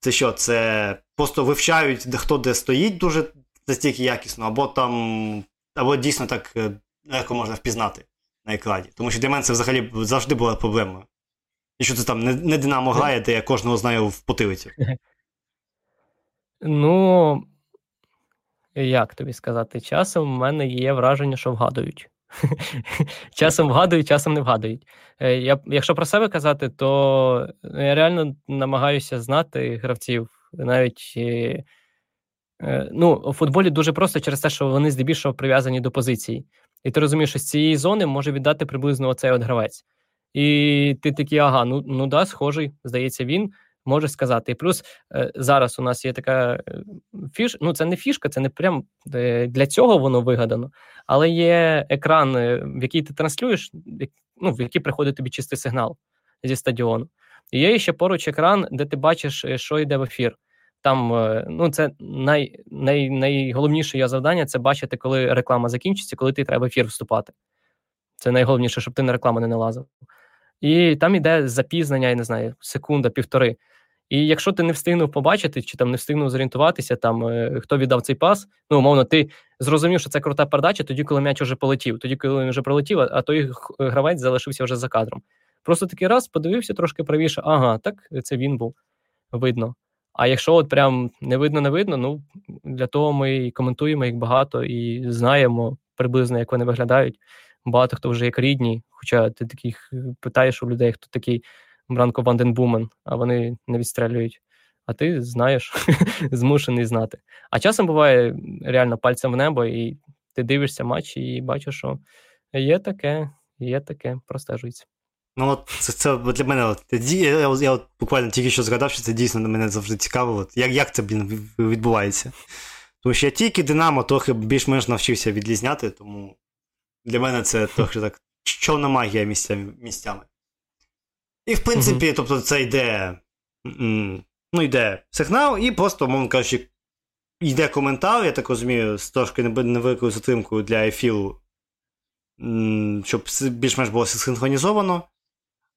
Speaker 1: це що? Це просто вивчають, де хто де стоїть дуже настільки якісно, або там, або дійсно так е, легко можна впізнати на екрані. Тому що для мене це взагалі завжди була проблемою. І що це там не, не Динамо грає, де я кожного знаю в потилиці.
Speaker 2: Ну, як тобі сказати, часом в мене є враження, що вгадують. Часом вгадують, часом не вгадують. Е, я, Якщо про себе казати, то я реально намагаюся знати гравців. Навіть е, е, ну, у футболі дуже просто через те, що вони здебільшого прив'язані до позиції. І ти розумієш, що з цієї зони може віддати приблизно оцей от гравець. І ти такий, ага, ну ну да, схожий, здається, він може сказати. І плюс е, зараз у нас є така е, фіш, ну це не фішка, це не прям е, для цього воно вигадано, але є екран, в який ти транслюєш, ну, в який приходить тобі чистий сигнал зі стадіону. І є ще поруч екран, де ти бачиш, що йде в ефір. Там ну це най, най, найголовніше його завдання це бачити, коли реклама закінчиться, коли ти треба в ефір вступати. Це найголовніше, щоб ти на рекламу не налазив. І там іде запізнення, я не знаю, секунда, півтори. І якщо ти не встигнув побачити, чи там не встигнув зорієнтуватися, там е, хто віддав цей пас, ну умовно, ти зрозумів, що це крута передача, тоді, коли м'яч вже полетів, тоді, коли він вже пролетів, а той гравець залишився вже за кадром. Просто такий раз подивився трошки правіше, ага, так це він був видно. А якщо от прям не видно, не видно, ну для того ми і коментуємо їх багато і знаємо приблизно, як вони виглядають. Багато хто вже як рідні, хоча ти таких е, питаєш у людей, хто такий Бранко Ванденбумен, а вони не відстрелюють. А ти знаєш, змушений знати. А часом буває реально пальцем в небо, і ти дивишся матч і бачиш, що є таке, є таке, простежується.
Speaker 1: Ну, от це це для мене. От, я, я, я от буквально тільки що згадав, що це дійсно мене завжди цікаво. От, Як як це блін, відбувається? Тому що я тільки Динамо трохи більш-менш навчився відрізняти, тому для мене це трохи так чорна магія місцями. місцями. І, в принципі, mm-hmm. тобто, це йде. Ну, йде сигнал, і просто, мовно кажучи, йде коментар, я так розумію, з трошки невеликою затримкою для ефіру, щоб більш-менш було синхронізовано.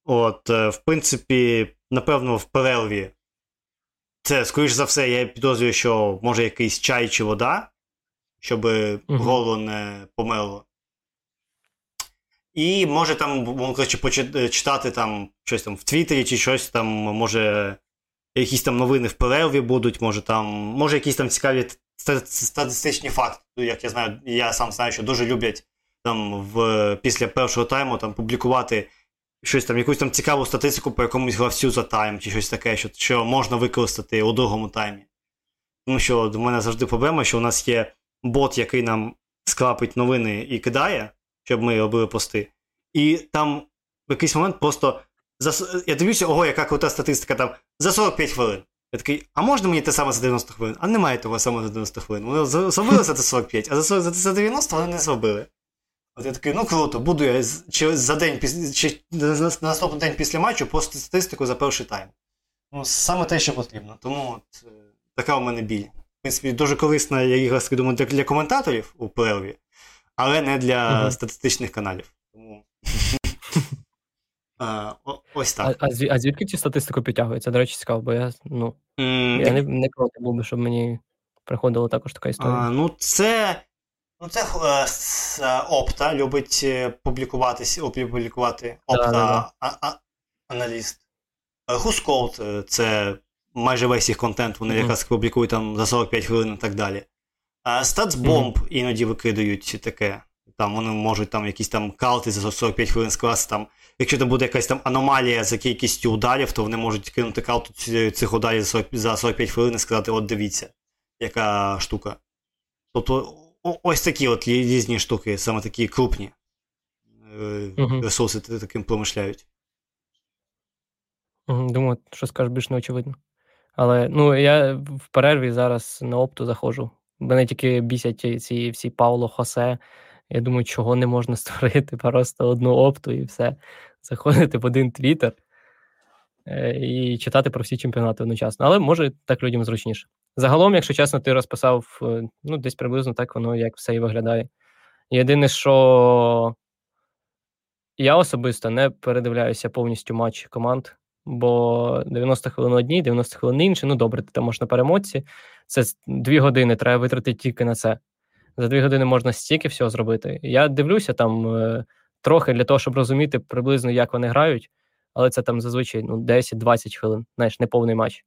Speaker 1: От, е, в принципі, напевно, в перерві. Це, скоріш за все, я підозрюю, що може якийсь чай чи вода, щоб горло не померло. І може там, мовно почитати там щось там в Твіттері чи щось там, може, якісь там новини в перерві будуть, може там, може якісь там цікаві статистичні факти. Як я знаю, я сам знаю, що дуже люблять там в, після першого тайму там публікувати щось там, якусь там цікаву статистику по якомусь гравцю за тайм, чи щось таке, що що можна використати у другому таймі. Тому що до мене завжди проблема, що у нас є бот, який нам скрапить новини і кидає, щоб ми робили пости. І там в якийсь момент просто за, я дивлюся, ого, яка крута статистика там за 45 хвилин. Я такий, а можна мені те саме за 90 хвилин? А немає того самого за 90 хвилин. Вони зробили за 45, а за, за 90 вони не зробили. От я такий, ну круто, буду я чи за день чи на наступний день після матчу постити статистику за перший тайм. Ну, саме те, що потрібно. Тому от, е, така у мене біль. В принципі, дуже корисна я ігра думаю, для коментаторів у перерві, але не для угу. статистичних каналів. Тому. а, Ось так.
Speaker 2: А, а звідки цю статистику підтягується? До речі, цікаво, бо я ну, mm, я не не проти був би, щоб мені приходила також така історія.
Speaker 1: А, Ну, це Ну, це е, е, Опта любить е, публікуватися, опублікувати Опта аналіст. Хускоут це майже весь їх контент, вони mm-hmm. якраз публікують там за 45 хвилин і так далі. Статсбомб mm-hmm. іноді викидають таке. Там вони можуть там якісь там калти за 45 хвилин скласти. Там, Якщо там буде якась там аномалія за кількістю ударів, то вони можуть кинути калту цих ударів за 45 хвилин і сказати: от дивіться, яка штука. Тобто ось такі от різні штуки, саме такі крупні uh-huh. ресурси таким промишляють.
Speaker 2: Думаю, що скажеш більш неочевидно. Але ну, я в перерві зараз на опту заходжу. Мене тільки бісять ці всі Пауло Хосе. Я думаю, чого не можна створити просто одну опту і все. Заходити в один твіттер е, і читати про всі чемпіонати одночасно. Але може так людям зручніше. Загалом, якщо чесно, ти розписав е, ну, десь приблизно так воно як все і виглядає. Єдине, що я особисто не передивляюся повністю матч команд, бо 90 хвилин одні, 90 хвилин інші. Ну, добре, ти там можеш на перемоці. Це дві години треба витратити тільки на це. За дві години можна стільки всього зробити. Я дивлюся там е, трохи для того, щоб розуміти приблизно, як вони грають, але це там зазвичай ну, 10-20 хвилин, знаєш, не повний матч.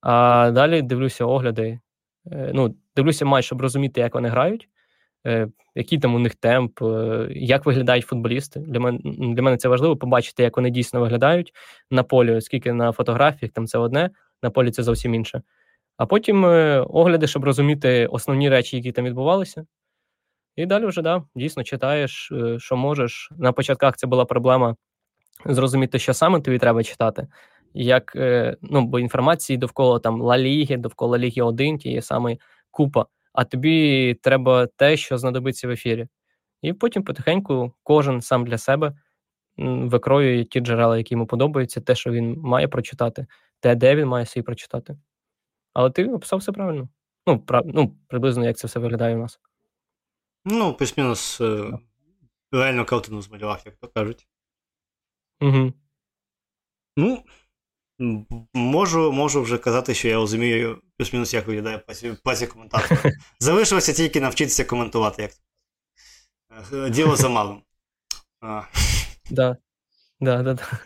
Speaker 2: А далі дивлюся огляди. Е, ну, Дивлюся матч, щоб розуміти, як вони грають, який там у них темп, е, як виглядають футболісти. Для мене для мене це важливо побачити, як вони дійсно виглядають на полі, оскільки на фотографіях там це одне, на полі це зовсім інше. А потім огляди, щоб розуміти основні речі, які там відбувалися. І далі вже да, дійсно читаєш, що можеш. На початках це була проблема зрозуміти, що саме тобі треба читати як е, ну, бо інформації довкола там Ла Ліги, довкола Ліги 1, тієї саме купа, а тобі треба те, що знадобиться в ефірі. І потім потихеньку кожен сам для себе викроює ті джерела, які йому подобаються, те, що він має прочитати, те, де він має свій прочитати. Але ти описав все правильно. Ну, прав... ну, приблизно як це все виглядає у нас.
Speaker 1: Ну, плюс-мінус е, реально картину змалював, як то кажуть.
Speaker 2: Угу.
Speaker 1: Ну, Можу можу вже казати, що я розумію плюс-мінус, як виглядає пасі коментатора. Залишилося тільки навчитися коментувати. як Діло за малим.
Speaker 2: Да. Да, да, да.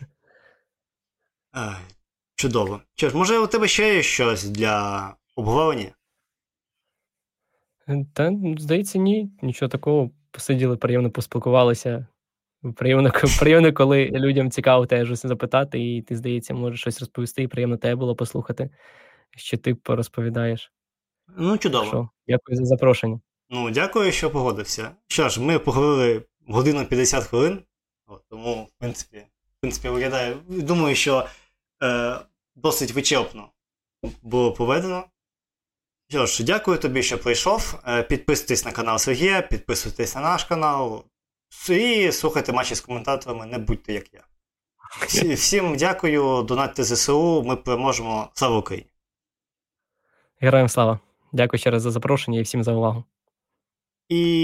Speaker 1: Чудово. Що ж, може, у тебе ще є щось для обговорення?
Speaker 2: Та, здається, ні. Нічого такого. Посиділи, приємно поспілкувалися. Приємно, приємно, коли людям цікаво теж щось запитати, і ти, здається, можеш щось розповісти, і приємно тебе було послухати, що ти порозповідаєш.
Speaker 1: Ну, чудово.
Speaker 2: Що, Дякую за запрошення.
Speaker 1: Ну, дякую, що погодився. Що ж, ми поговорили годину 50 хвилин, От, тому, в принципі, в принципі, виглядає. Думаю, що е, досить вичерпно було проведено. Що ж, дякую тобі, що прийшов. Е, підписуйтесь на канал Сергія, підписуйтесь на наш канал. І слухайте матчі з коментаторами, не будьте як я. Всім дякую, донатьте ЗСУ, ми переможемо. Слава Україні!
Speaker 2: Героям слава! Дякую ще раз за запрошення і всім за увагу.
Speaker 1: І